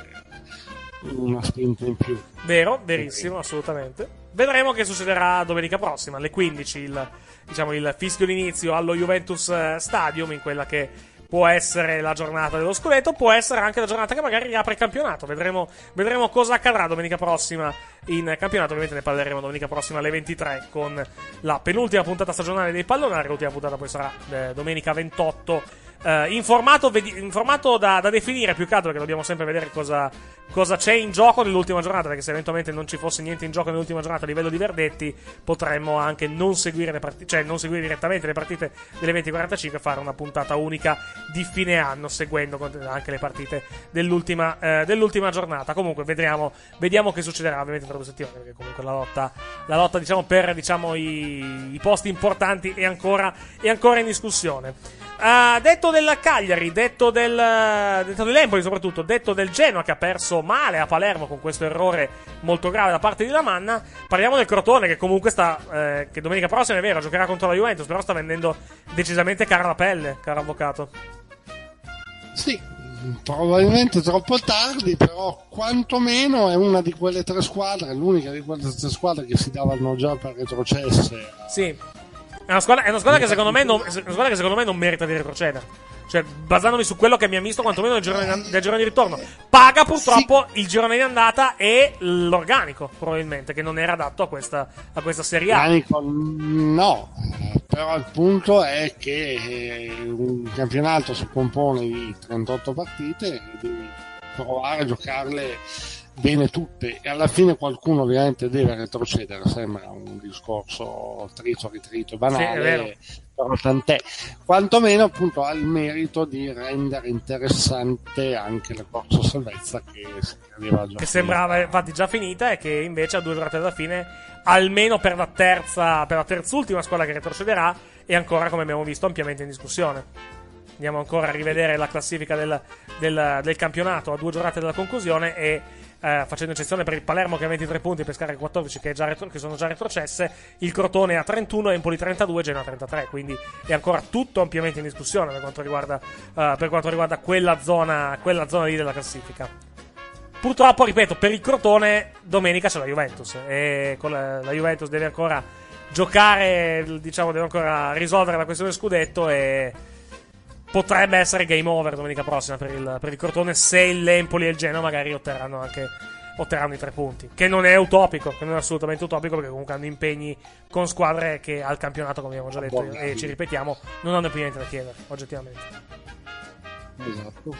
una spinta in più Vero, verissimo, assolutamente. Vedremo che succederà domenica prossima, alle 15, il, diciamo, il fischio d'inizio allo Juventus eh, Stadium, in quella che può essere la giornata dello scudetto, può essere anche la giornata che magari riapre il campionato. Vedremo, vedremo cosa accadrà domenica prossima in campionato. Ovviamente ne parleremo domenica prossima alle 23 con la penultima puntata stagionale dei pallonari. L'ultima puntata poi sarà eh, domenica 28. Eh, in formato, in formato da, da definire più che altro perché dobbiamo sempre vedere cosa, cosa c'è in gioco nell'ultima giornata perché se eventualmente non ci fosse niente in gioco nell'ultima giornata a livello di verdetti potremmo anche non seguire le partite cioè non seguire direttamente le partite delle 20.45 e fare una puntata unica di fine anno seguendo anche le partite dell'ultima, eh, dell'ultima giornata. Comunque vedremo, vediamo che succederà ovviamente tra due settimane perché comunque la lotta, la lotta diciamo per diciamo, i, i posti importanti è ancora, è ancora in discussione Ah, detto del Cagliari, detto del detto dell'Empoli soprattutto, detto del Genoa che ha perso male a Palermo con questo errore molto grave da parte di Lamanna, parliamo del Crotone che comunque sta eh, che domenica prossima è vero, giocherà contro la Juventus, però sta vendendo decisamente cara la pelle, caro avvocato. Sì, probabilmente troppo tardi, però quantomeno è una di quelle tre squadre, l'unica di quelle tre squadre che si davano già per retrocesse. Sì. È una squadra, è una squadra che secondo me non, squadra che secondo me non merita di retrocedere. Cioè, basandomi su quello che mi ha visto quantomeno del girone, del girone di ritorno. Paga purtroppo il girone di andata e l'organico, probabilmente, che non era adatto a questa, a questa Serie A. Organico, no, però il punto è che eh, un campionato si compone di 38 partite e devi provare a giocarle bene tutte. E alla fine qualcuno ovviamente deve retrocedere sembra un discorso trito ritrito Sì, banale però tant'è. Quantomeno appunto ha il merito di rendere interessante anche la corsa salvezza che si credeva già Che sembrava infatti già finita e che invece a due giornate dalla fine, almeno per la terza, per la terzultima squadra che retrocederà, è ancora, come abbiamo visto, ampiamente in discussione. Andiamo ancora a rivedere la classifica del, del- del campionato a due giornate dalla conclusione e eh, facendo eccezione per il Palermo che ha 23 punti, Pescara 14 che, retro- che sono già retrocesse, il Crotone ha 31, Empoli 32, Genoa 33, quindi è ancora tutto ampiamente in discussione per quanto riguarda, eh, per quanto riguarda quella, zona, quella zona lì della classifica. Purtroppo, ripeto, per il Crotone domenica c'è la Juventus e con la, la Juventus deve ancora giocare, diciamo, deve ancora risolvere la questione scudetto e potrebbe essere game over domenica prossima per il, per il Crotone se l'Empoli e il Genoa magari otterranno anche otterranno i tre punti, che non è utopico, che non è assolutamente utopico perché comunque hanno impegni con squadre che al campionato, come abbiamo già detto e ci ripetiamo, non hanno più niente da chiedere, oggettivamente. esatto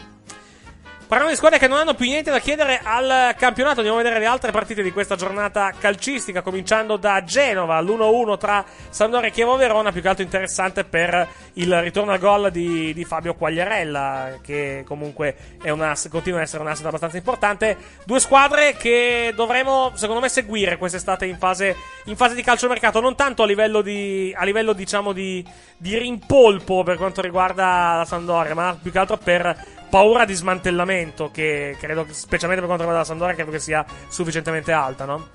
Parliamo di squadre che non hanno più niente da chiedere al campionato. Andiamo a vedere le altre partite di questa giornata calcistica, cominciando da Genova, l'1-1 tra Sampdoria e Chievo Verona, più che altro interessante per il ritorno al gol di, di Fabio Quagliarella, che comunque è un ass- continua ad essere un asset abbastanza importante. Due squadre che dovremo, secondo me, seguire quest'estate in fase, in fase di calciomercato, non tanto a livello di, a livello, diciamo, di, di rimpolpo per quanto riguarda la Sampdoria, ma più che altro per paura di smantellamento che credo specialmente per quanto riguarda la Sampdoria credo che sia sufficientemente alta, no?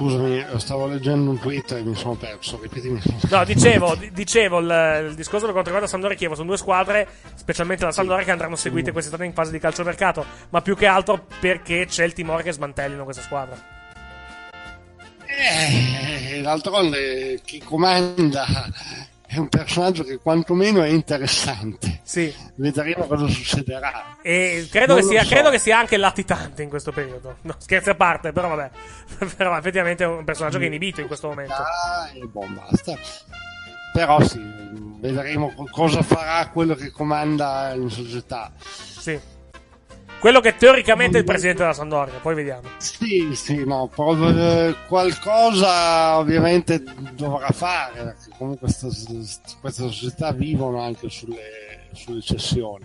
scusami stavo leggendo un tweet e mi sono perso ripetimi No, dicevo, di- dicevo il, il discorso per quanto riguarda Sampdoria e Chievo sono due squadre, specialmente la Sampdoria che andranno seguite quest'estate in fase di calciomercato, ma più che altro perché c'è il timore che smantellino questa squadra. Eh, d'altronde chi comanda è un personaggio che quantomeno è interessante. Sì. Vedremo cosa succederà. E credo, che sia, so. credo che sia anche latitante in questo periodo. No, scherzi a parte, però vabbè. *laughs* però effettivamente è un personaggio che è inibito in questo momento. Ah, e boh, basta. Però sì, vedremo co- cosa farà quello che comanda in società. Sì. Quello che teoricamente è il presidente della Sandoria, poi vediamo. Sì, sì, no, eh, qualcosa ovviamente dovrà fare, perché comunque queste società vivono anche sulle, sulle cessioni.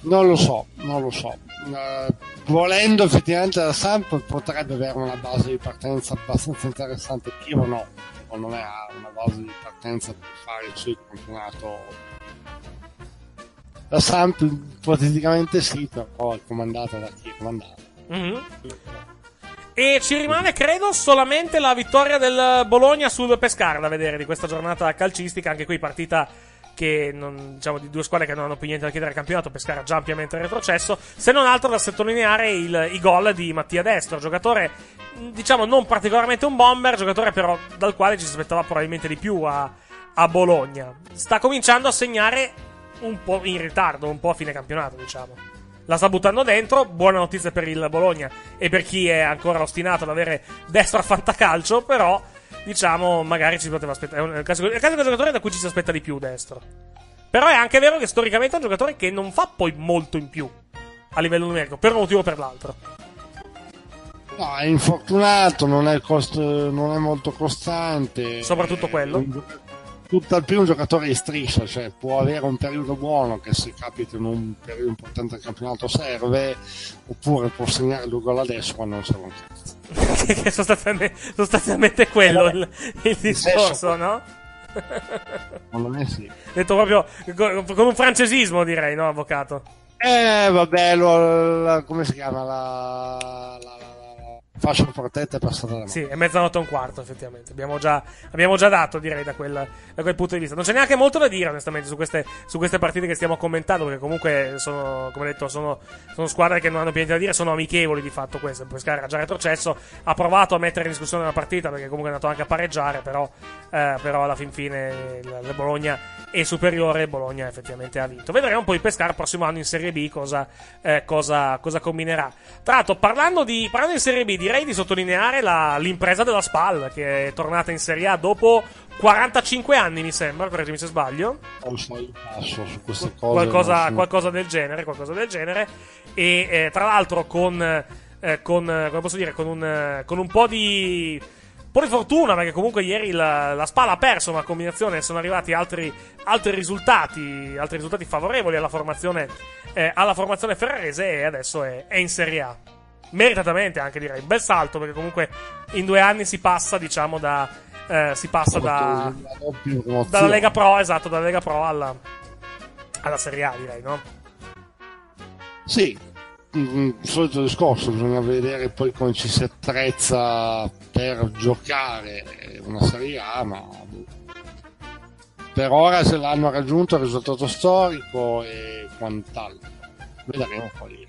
Non lo so, non lo so. Eh, volendo effettivamente la Samp potrebbe avere una base di partenza abbastanza interessante. Chievo no, secondo me ha una base di partenza per fare il suo campionato. La Samp ipoteticamente sì, però è comandata da chi è comandata. Mhm. E ci rimane, credo, solamente la vittoria del Bologna sul Pescara da vedere di questa giornata calcistica. Anche qui partita che non, diciamo di due squadre che non hanno più niente da chiedere al campionato. Pescara già ampiamente retrocesso. Se non altro da sottolineare il- i gol di Mattia Destro, giocatore diciamo non particolarmente un bomber, giocatore però dal quale ci si aspettava probabilmente di più a, a Bologna. Sta cominciando a segnare un po' in ritardo, un po' a fine campionato, diciamo. La sta buttando dentro, buona notizia per il Bologna e per chi è ancora ostinato ad avere destro a fantacalcio, però diciamo magari ci poteva aspettare. È un- è il classico, è classico giocatore da cui ci si aspetta di più destro. Però è anche vero che storicamente è un giocatore che non fa poi molto in più a livello numerico, per un motivo o per l'altro. No, è infortunato, non è, cost- non è molto costante. Soprattutto quello. Tutt'al più un giocatore di striscia, cioè può avere un periodo buono che se capita in un periodo importante del campionato serve, oppure può segnare due gol adesso quando non serve un cazzo. *laughs* che è sostanzialmente, sostanzialmente quello il, il discorso, no? Secondo me sì. Detto proprio con, un francesismo, direi, no, avvocato? Eh, vabbè, lo- la- come si chiama? La, la, la fascia protetta è passata da mano. Sì, è mezzanotte e un quarto, effettivamente. Abbiamo già, abbiamo già dato, direi, da quel, da quel punto di vista. Non c'è neanche molto da dire, onestamente, su queste, su queste partite che stiamo commentando, perché comunque sono, come detto, sono, sono squadre che non hanno più niente da dire, sono amichevoli di fatto queste. Pescara era già retrocesso, ha provato a mettere in discussione la partita, perché comunque è andato anche a pareggiare, però, eh, però alla fin fine il, Bologna è superiore e Bologna effettivamente ha vinto. Vedremo poi Pescara il prossimo anno in Serie B cosa, eh, cosa, cosa combinerà. Tra l'altro, parlando di, parlando di Serie B, direi di sottolineare la- l'impresa della SPAL, che è tornata in Serie A dopo 45 anni, mi sembra, correggimi se sbaglio. Queste cose. Qualcosa, qualcosa del genere, qualcosa del genere. E eh, tra l'altro con, eh, con, eh, come posso dire, con un, eh, con un po' di un po' di fortuna, perché comunque ieri la, la Spal ha perso una combinazione e sono arrivati altri, altri risultati, altri risultati favorevoli alla formazione, eh, alla formazione ferrarese e adesso è, è in Serie A. Meritatamente anche direi, bel salto perché comunque in due anni si passa diciamo da... eh, si passa da, dalla Lega Pro, esatto, dalla Lega Pro alla, alla Serie A direi, no? Sì, mm, solito discorso, bisogna vedere poi come ci si attrezza per giocare una Serie A, ma per ora se l'hanno raggiunto il risultato storico e quant'altro. Vedremo poi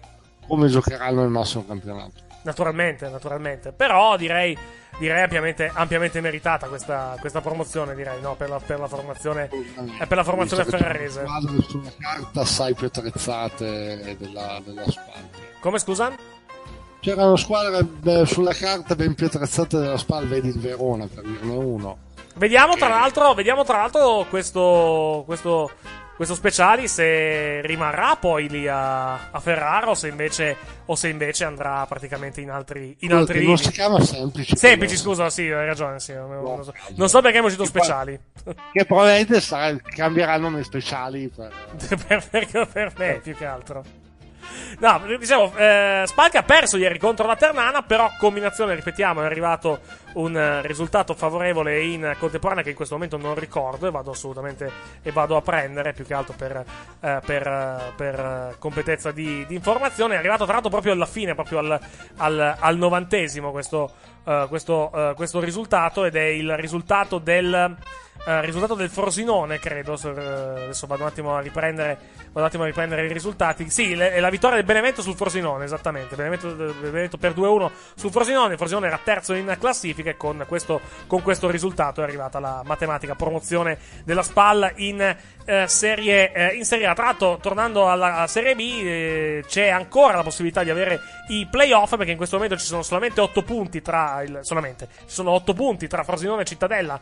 come giocheranno il massimo campionato. Naturalmente, naturalmente. Però direi, direi ampiamente, ampiamente meritata questa, questa promozione, direi, no? Per la, per la formazione, eh, per la formazione ferrarese. sulla carta assai più attrezzate della, della Spal. Come scusa? C'erano squadre eh, sulla carta ben più attrezzate della Spal, vedi il Verona per dirne uno. Vediamo tra l'altro, vediamo tra l'altro questo, questo, questo speciali se rimarrà poi lì a, a Ferrara o se invece, o se invece andrà praticamente in altri, in Quello altri non si chiama semplici. Semplici, scusa, sì, hai ragione, sì, non, non so. Non so perché abbiamo citato speciali. Che probabilmente sarà- cambieranno nei speciali per... *laughs* per, per- per me, più che altro. *laughs* No, diciamo, eh, Spalk ha perso ieri contro la Ternana, però combinazione, ripetiamo, è arrivato un eh, risultato favorevole in contemporanea che in questo momento non ricordo e vado assolutamente e vado a prendere più che altro per, eh, per, eh, per, eh, competenza di, di informazione. È arrivato tra l'altro proprio alla fine, proprio al, al, al novantesimo questo, eh, questo, questo risultato ed è il risultato del... eh, risultato del Frosinone, credo. eh, adesso vado un attimo a riprendere. Vado un attimo a riprendere i risultati. Sì, le- la vittoria del Benevento sul Frosinone, esattamente. Benevento, Benevento per 2-1 sul Frosinone. Il Frosinone era terzo in classifica. e con questo, con questo risultato è arrivata la matematica promozione della SPAL in, eh, serie, eh, in Serie A. Tra l'altro, tornando alla, Serie B, eh, c'è ancora la possibilità di avere i playoff perché in questo momento ci sono solamente 8 punti tra il, solamente, ci sono 8 punti tra Frosinone e Cittadella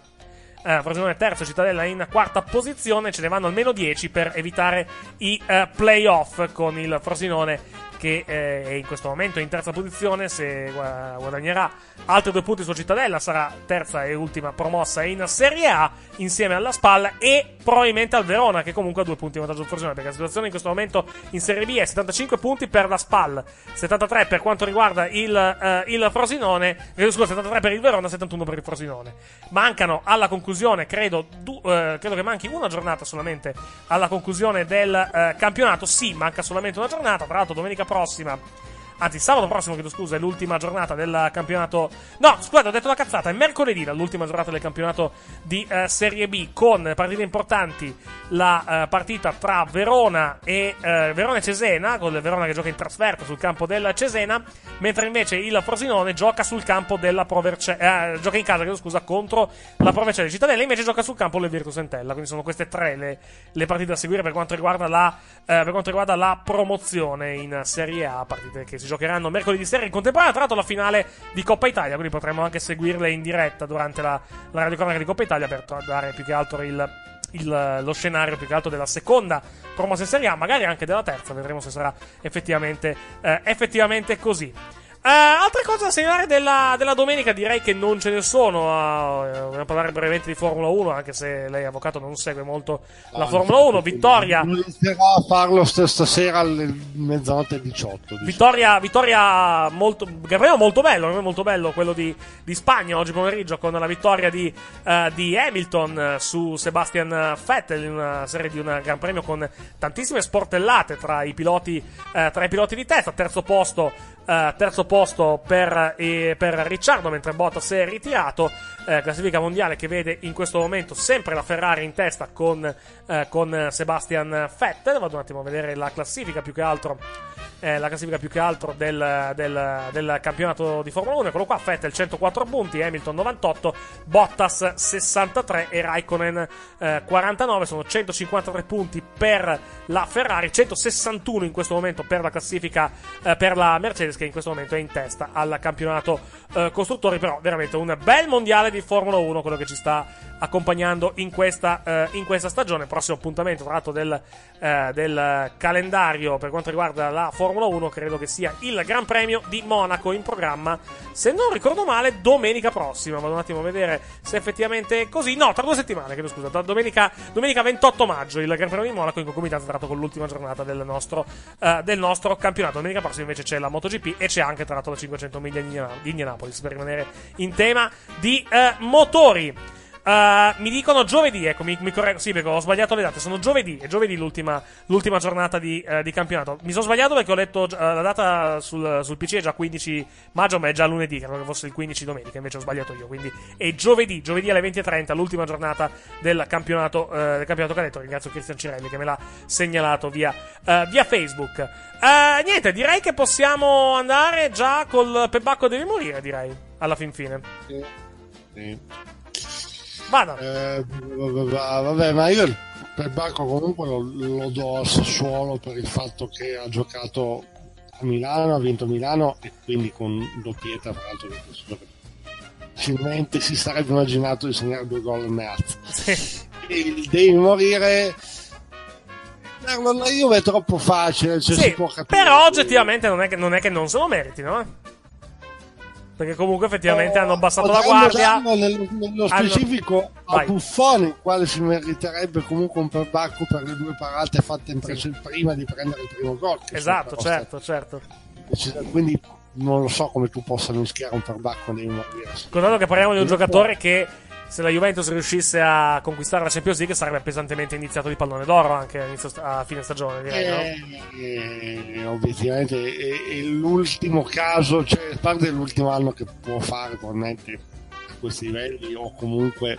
eh, Frosinone terzo, Cittadella in quarta posizione, ce ne vanno almeno 10 per evitare i eh, playoff con il Frosinone che eh, è in questo momento in terza posizione, se guadagnerà altri due punti su Cittadella sarà terza e ultima promossa in Serie A insieme alla Spal e probabilmente al Verona che comunque ha due punti in vantaggio sul Frosinone perché la situazione in questo momento in Serie B è 75 punti per la Spal 73 per quanto riguarda il, eh, il Frosinone eh, scusa 73 per il Verona 71 per il Frosinone. Mancano alla conclusione credo, du, eh, credo che manchi una giornata solamente alla conclusione del eh, campionato. Sì manca solamente una giornata tra l'altro domenica prossima Anzi, sabato prossimo, chiedo scusa, è l'ultima giornata del campionato. No, scusate, ho detto una cazzata. È mercoledì l'ultima giornata del campionato di eh, Serie B con partite importanti. La eh, partita tra Verona e eh, Verona e Cesena, con il Verona che gioca in trasferta sul campo del Cesena, mentre invece il Frosinone gioca sul campo della Proverce- eh, gioca in casa, chiedo scusa, contro la Provercelli Cittadella, invece gioca sul campo del Virtus Entella. Quindi sono queste tre le, le partite da seguire per quanto riguarda la, eh, per quanto riguarda la promozione in Serie A, partite che si giocheranno mercoledì sera in contemporanea. Tra l'altro, la finale di Coppa Italia, quindi potremo anche seguirle in diretta durante la, la radiocronaca di Coppa Italia per dare più che altro il, il, lo scenario più che altro della seconda promossa in Serie A, magari anche della terza. Vedremo se sarà effettivamente, eh, effettivamente così. Uh, altre cose da segnalare della, della, domenica direi che non ce ne sono. Uh, vogliamo parlare brevemente di Formula 1, anche se lei, avvocato, non segue molto la ah, Formula 1. Vittoria. Inizierò a farlo stasera alle mezzanotte e 18. Diciamo. Vittoria, vittoria molto. Gran molto bello. Molto bello quello di, di, Spagna oggi pomeriggio con la vittoria di, uh, di Hamilton su Sebastian Vettel in una serie di un Gran Premio con tantissime sportellate tra i piloti, tra i piloti di testa. Terzo posto terzo posto per, eh, per, Ricciardo mentre Bottas è ritirato. Eh, classifica mondiale che vede in questo momento sempre la Ferrari in testa con, eh, con Sebastian Vettel. Vado un attimo a vedere la classifica più che altro eh, la classifica più che altro del, del, del, campionato di Formula 1. Eccolo qua, Vettel 104 punti, Hamilton 98, Bottas 63 e Raikkonen eh, 49. Sono 153 punti per la Ferrari, 161 in questo momento per la classifica eh, per la Mercedes che in questo momento è in testa al campionato eh, costruttori. Però veramente un bel mondiale di Formula 1 quello che ci sta accompagnando in questa, eh, in questa stagione. Prossimo appuntamento, tra l'altro, del, eh, del calendario per quanto riguarda la Formula Formula 1 credo che sia il Gran Premio di Monaco in programma, se non ricordo male, domenica prossima. Vado un attimo a vedere se effettivamente è così. No, tra due settimane, chiedo scusa, domenica, domenica 28 maggio il Gran Premio di Monaco in concomitanza tra l'altro con l'ultima giornata del nostro, uh, del nostro campionato. Domenica prossima invece c'è la MotoGP e c'è anche tra l'altro la 500 miglia di Indianapolis per rimanere in tema di uh, motori. Uh, mi dicono giovedì, ecco, mi, mi correggo, sì, perché ho sbagliato le date. Sono giovedì, è giovedì l'ultima, l'ultima giornata di, uh, di, campionato. Mi sono sbagliato perché ho letto uh, la data sul, sul, PC è già 15 maggio, ma è già lunedì, credo che fosse il 15 domenica, invece ho sbagliato io. Quindi è giovedì, giovedì alle 20.30, l'ultima giornata del campionato, del campionato cadetto. Ringrazio Cristian Cirelli che me l'ha segnalato via, via Facebook. niente, direi che possiamo andare già col Pebacco deve morire, direi, alla fin fine. Sì. sì. Vada. Eh, vabbè, ma io per Bacco comunque lo, lo, do al Sassuolo per il fatto che ha giocato a Milano, ha vinto Milano e quindi con doppietta, tra l'altro, facilmente si sarebbe immaginato di segnare due gol e mezzo. Sì. Il devi morire. La Juve è troppo facile, cioè sì, però oggettivamente non è, che, non è che non se lo meriti, no? Perché comunque effettivamente oh, hanno abbassato la guardia. Nello, nello specifico hanno... a Buffone, il quale si meriterebbe comunque un perbacco per le due parate fatte in sì. prima di prendere il primo gol. Esatto, certo, certo. Quindi non lo so come tu possa mischiare un perbacco nei morire. Contato che parliamo di un giocatore che se la Juventus riuscisse a conquistare la Champions League sarebbe pesantemente iniziato di pallone d'oro anche a, fine stagione direi eh, no? eh, obiettivamente è, è, l'ultimo caso cioè a parte l'ultimo anno che può fare probabilmente a questi livelli o comunque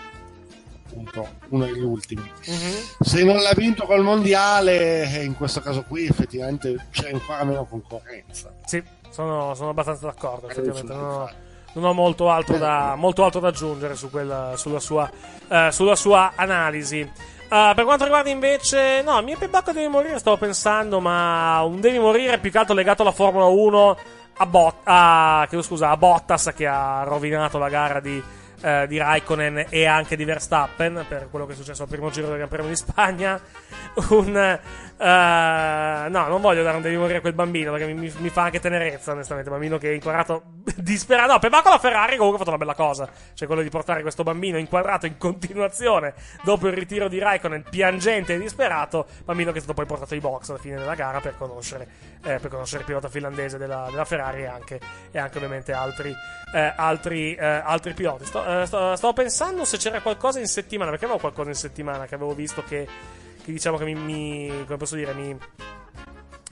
appunto uno degli ultimi mm-hmm. se non l'ha vinto col mondiale eh, in questo caso qui effettivamente c'è ancora meno concorrenza sì sono, sono abbastanza d'accordo effettivamente non ho molto altro da, molto altro da aggiungere su quella, sulla, sua, eh, sulla sua analisi. Uh, per quanto riguarda invece, no, mio Pebacco devi morire, stavo pensando, ma un devi morire più che altro legato alla Formula 1 a, Bot- a, chiedo scusa, a Bottas che ha rovinato la gara di, eh, di Raikkonen e anche di Verstappen per quello che è successo al primo giro del Gran Premio di Spagna. *laughs* Un, Uh, no, non voglio dare un devi morire a quel bambino perché mi, mi, fa anche tenerezza, onestamente. Bambino che è inquadrato *laughs* disperato. No, per Baco la Ferrari comunque ha fatto una bella cosa. Cioè, quello di portare questo bambino inquadrato in continuazione dopo il ritiro di Raikkonen, piangente e disperato. Bambino che è stato poi portato ai box alla fine della gara per conoscere, eh, per conoscere il pilota finlandese della, della Ferrari e anche, e anche, ovviamente altri, eh, altri, eh, altri piloti. Sto, eh, sto, stavo pensando se c'era qualcosa in settimana, perché avevo qualcosa in settimana che avevo visto che che diciamo che mi, mi come posso dire, mi,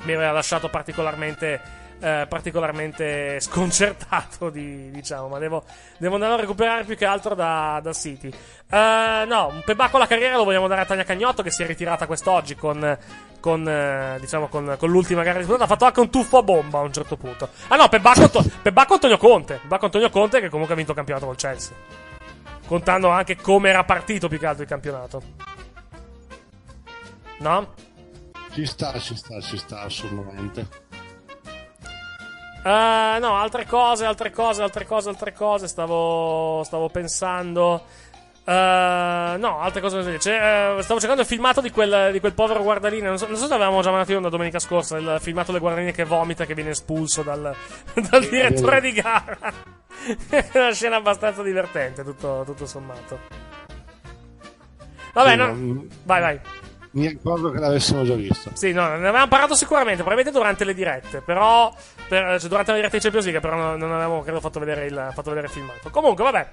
mi aveva lasciato particolarmente eh, particolarmente sconcertato, di, diciamo, ma devo, devo andare a recuperare più che altro da, da City. Uh, no, un pebacco alla carriera lo vogliamo dare a Tania Cagnotto che si è ritirata quest'oggi con, con, eh, diciamo, con, con l'ultima gara disputata. Ha fatto anche un tuffo a bomba a un certo punto. Ah no, pebacco, to- pebacco Antonio Conte. Pebacco Antonio Conte che comunque ha vinto il campionato col Chelsea. Contando anche come era partito più che altro il campionato. No? Ci sta, ci sta, ci sta assolutamente. Uh, no, altre cose, altre cose, altre cose, altre cose. Stavo, stavo pensando. Uh, no, altre cose. Cioè, uh, stavo cercando il filmato di quel, di quel povero guardaline. Non so, non so se avevamo già mandato onda domenica scorsa. Il filmato del guardaline che vomita, che viene espulso dal, *laughs* dal direttore di gara. *laughs* È una scena abbastanza divertente, tutto, tutto sommato. Vabbè, no. Vai, vai. Mi ricordo che l'avessimo già visto. Sì, no, ne avevamo parlato sicuramente, probabilmente durante le dirette, però. Per, cioè, durante la diretta di Champions League, però non, non avevamo, credo, fatto vedere, il, fatto vedere il filmato. Comunque, vabbè.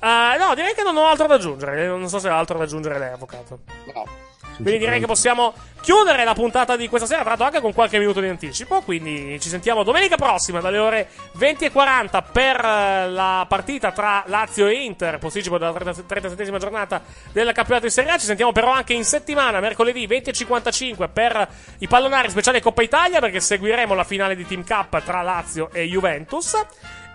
Uh, no, direi che non ho altro da aggiungere. Non so se ha altro da aggiungere lei, avvocato. No. Quindi direi che possiamo chiudere la puntata di questa sera, tra l'altro anche con qualche minuto di anticipo. Quindi ci sentiamo domenica prossima dalle ore 20.40 per eh, la partita tra Lazio e Inter, posticipo della 37esima giornata del campionato di Serie A. Ci sentiamo però anche in settimana, mercoledì 20.55 per i pallonari speciali Coppa Italia, perché seguiremo la finale di Team Cup tra Lazio e Juventus.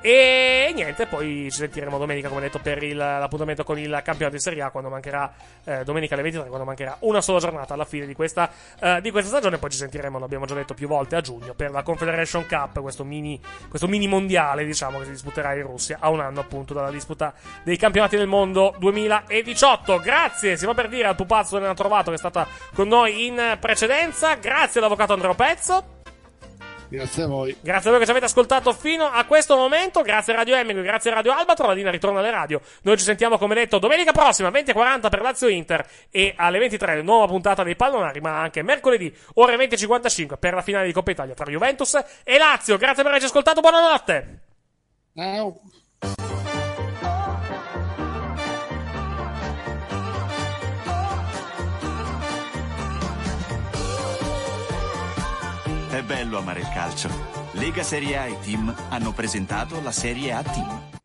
E niente, poi ci sentiremo domenica, come detto, per il, l'appuntamento con il campionato di Serie A quando mancherà eh, domenica alle 23, quando mancherà una sola giornata alla fine di questa, eh, di questa stagione. Poi ci sentiremo, l'abbiamo già detto più volte, a giugno per la Confederation Cup, questo mini, questo mini mondiale, diciamo, che si disputerà in Russia a un anno appunto dalla disputa dei campionati del mondo 2018. Grazie, si va per dire al pupazzo che ne ha trovato, che è stata con noi in precedenza. Grazie all'avvocato Andrea Pezzo. Grazie a voi. Grazie a voi che ci avete ascoltato fino a questo momento. Grazie Radio Emigo, grazie Radio Albatro. La linea ritorna alle radio. Noi ci sentiamo, come detto, domenica prossima, 20.40 per Lazio Inter e alle 23 nuova puntata dei pallonari, ma anche mercoledì, ore 20.55 per la finale di Coppa Italia tra Juventus e Lazio. Grazie per averci ascoltato. Buonanotte. Ciao. È bello amare il calcio. Lega Serie A e Team hanno presentato la Serie A Team.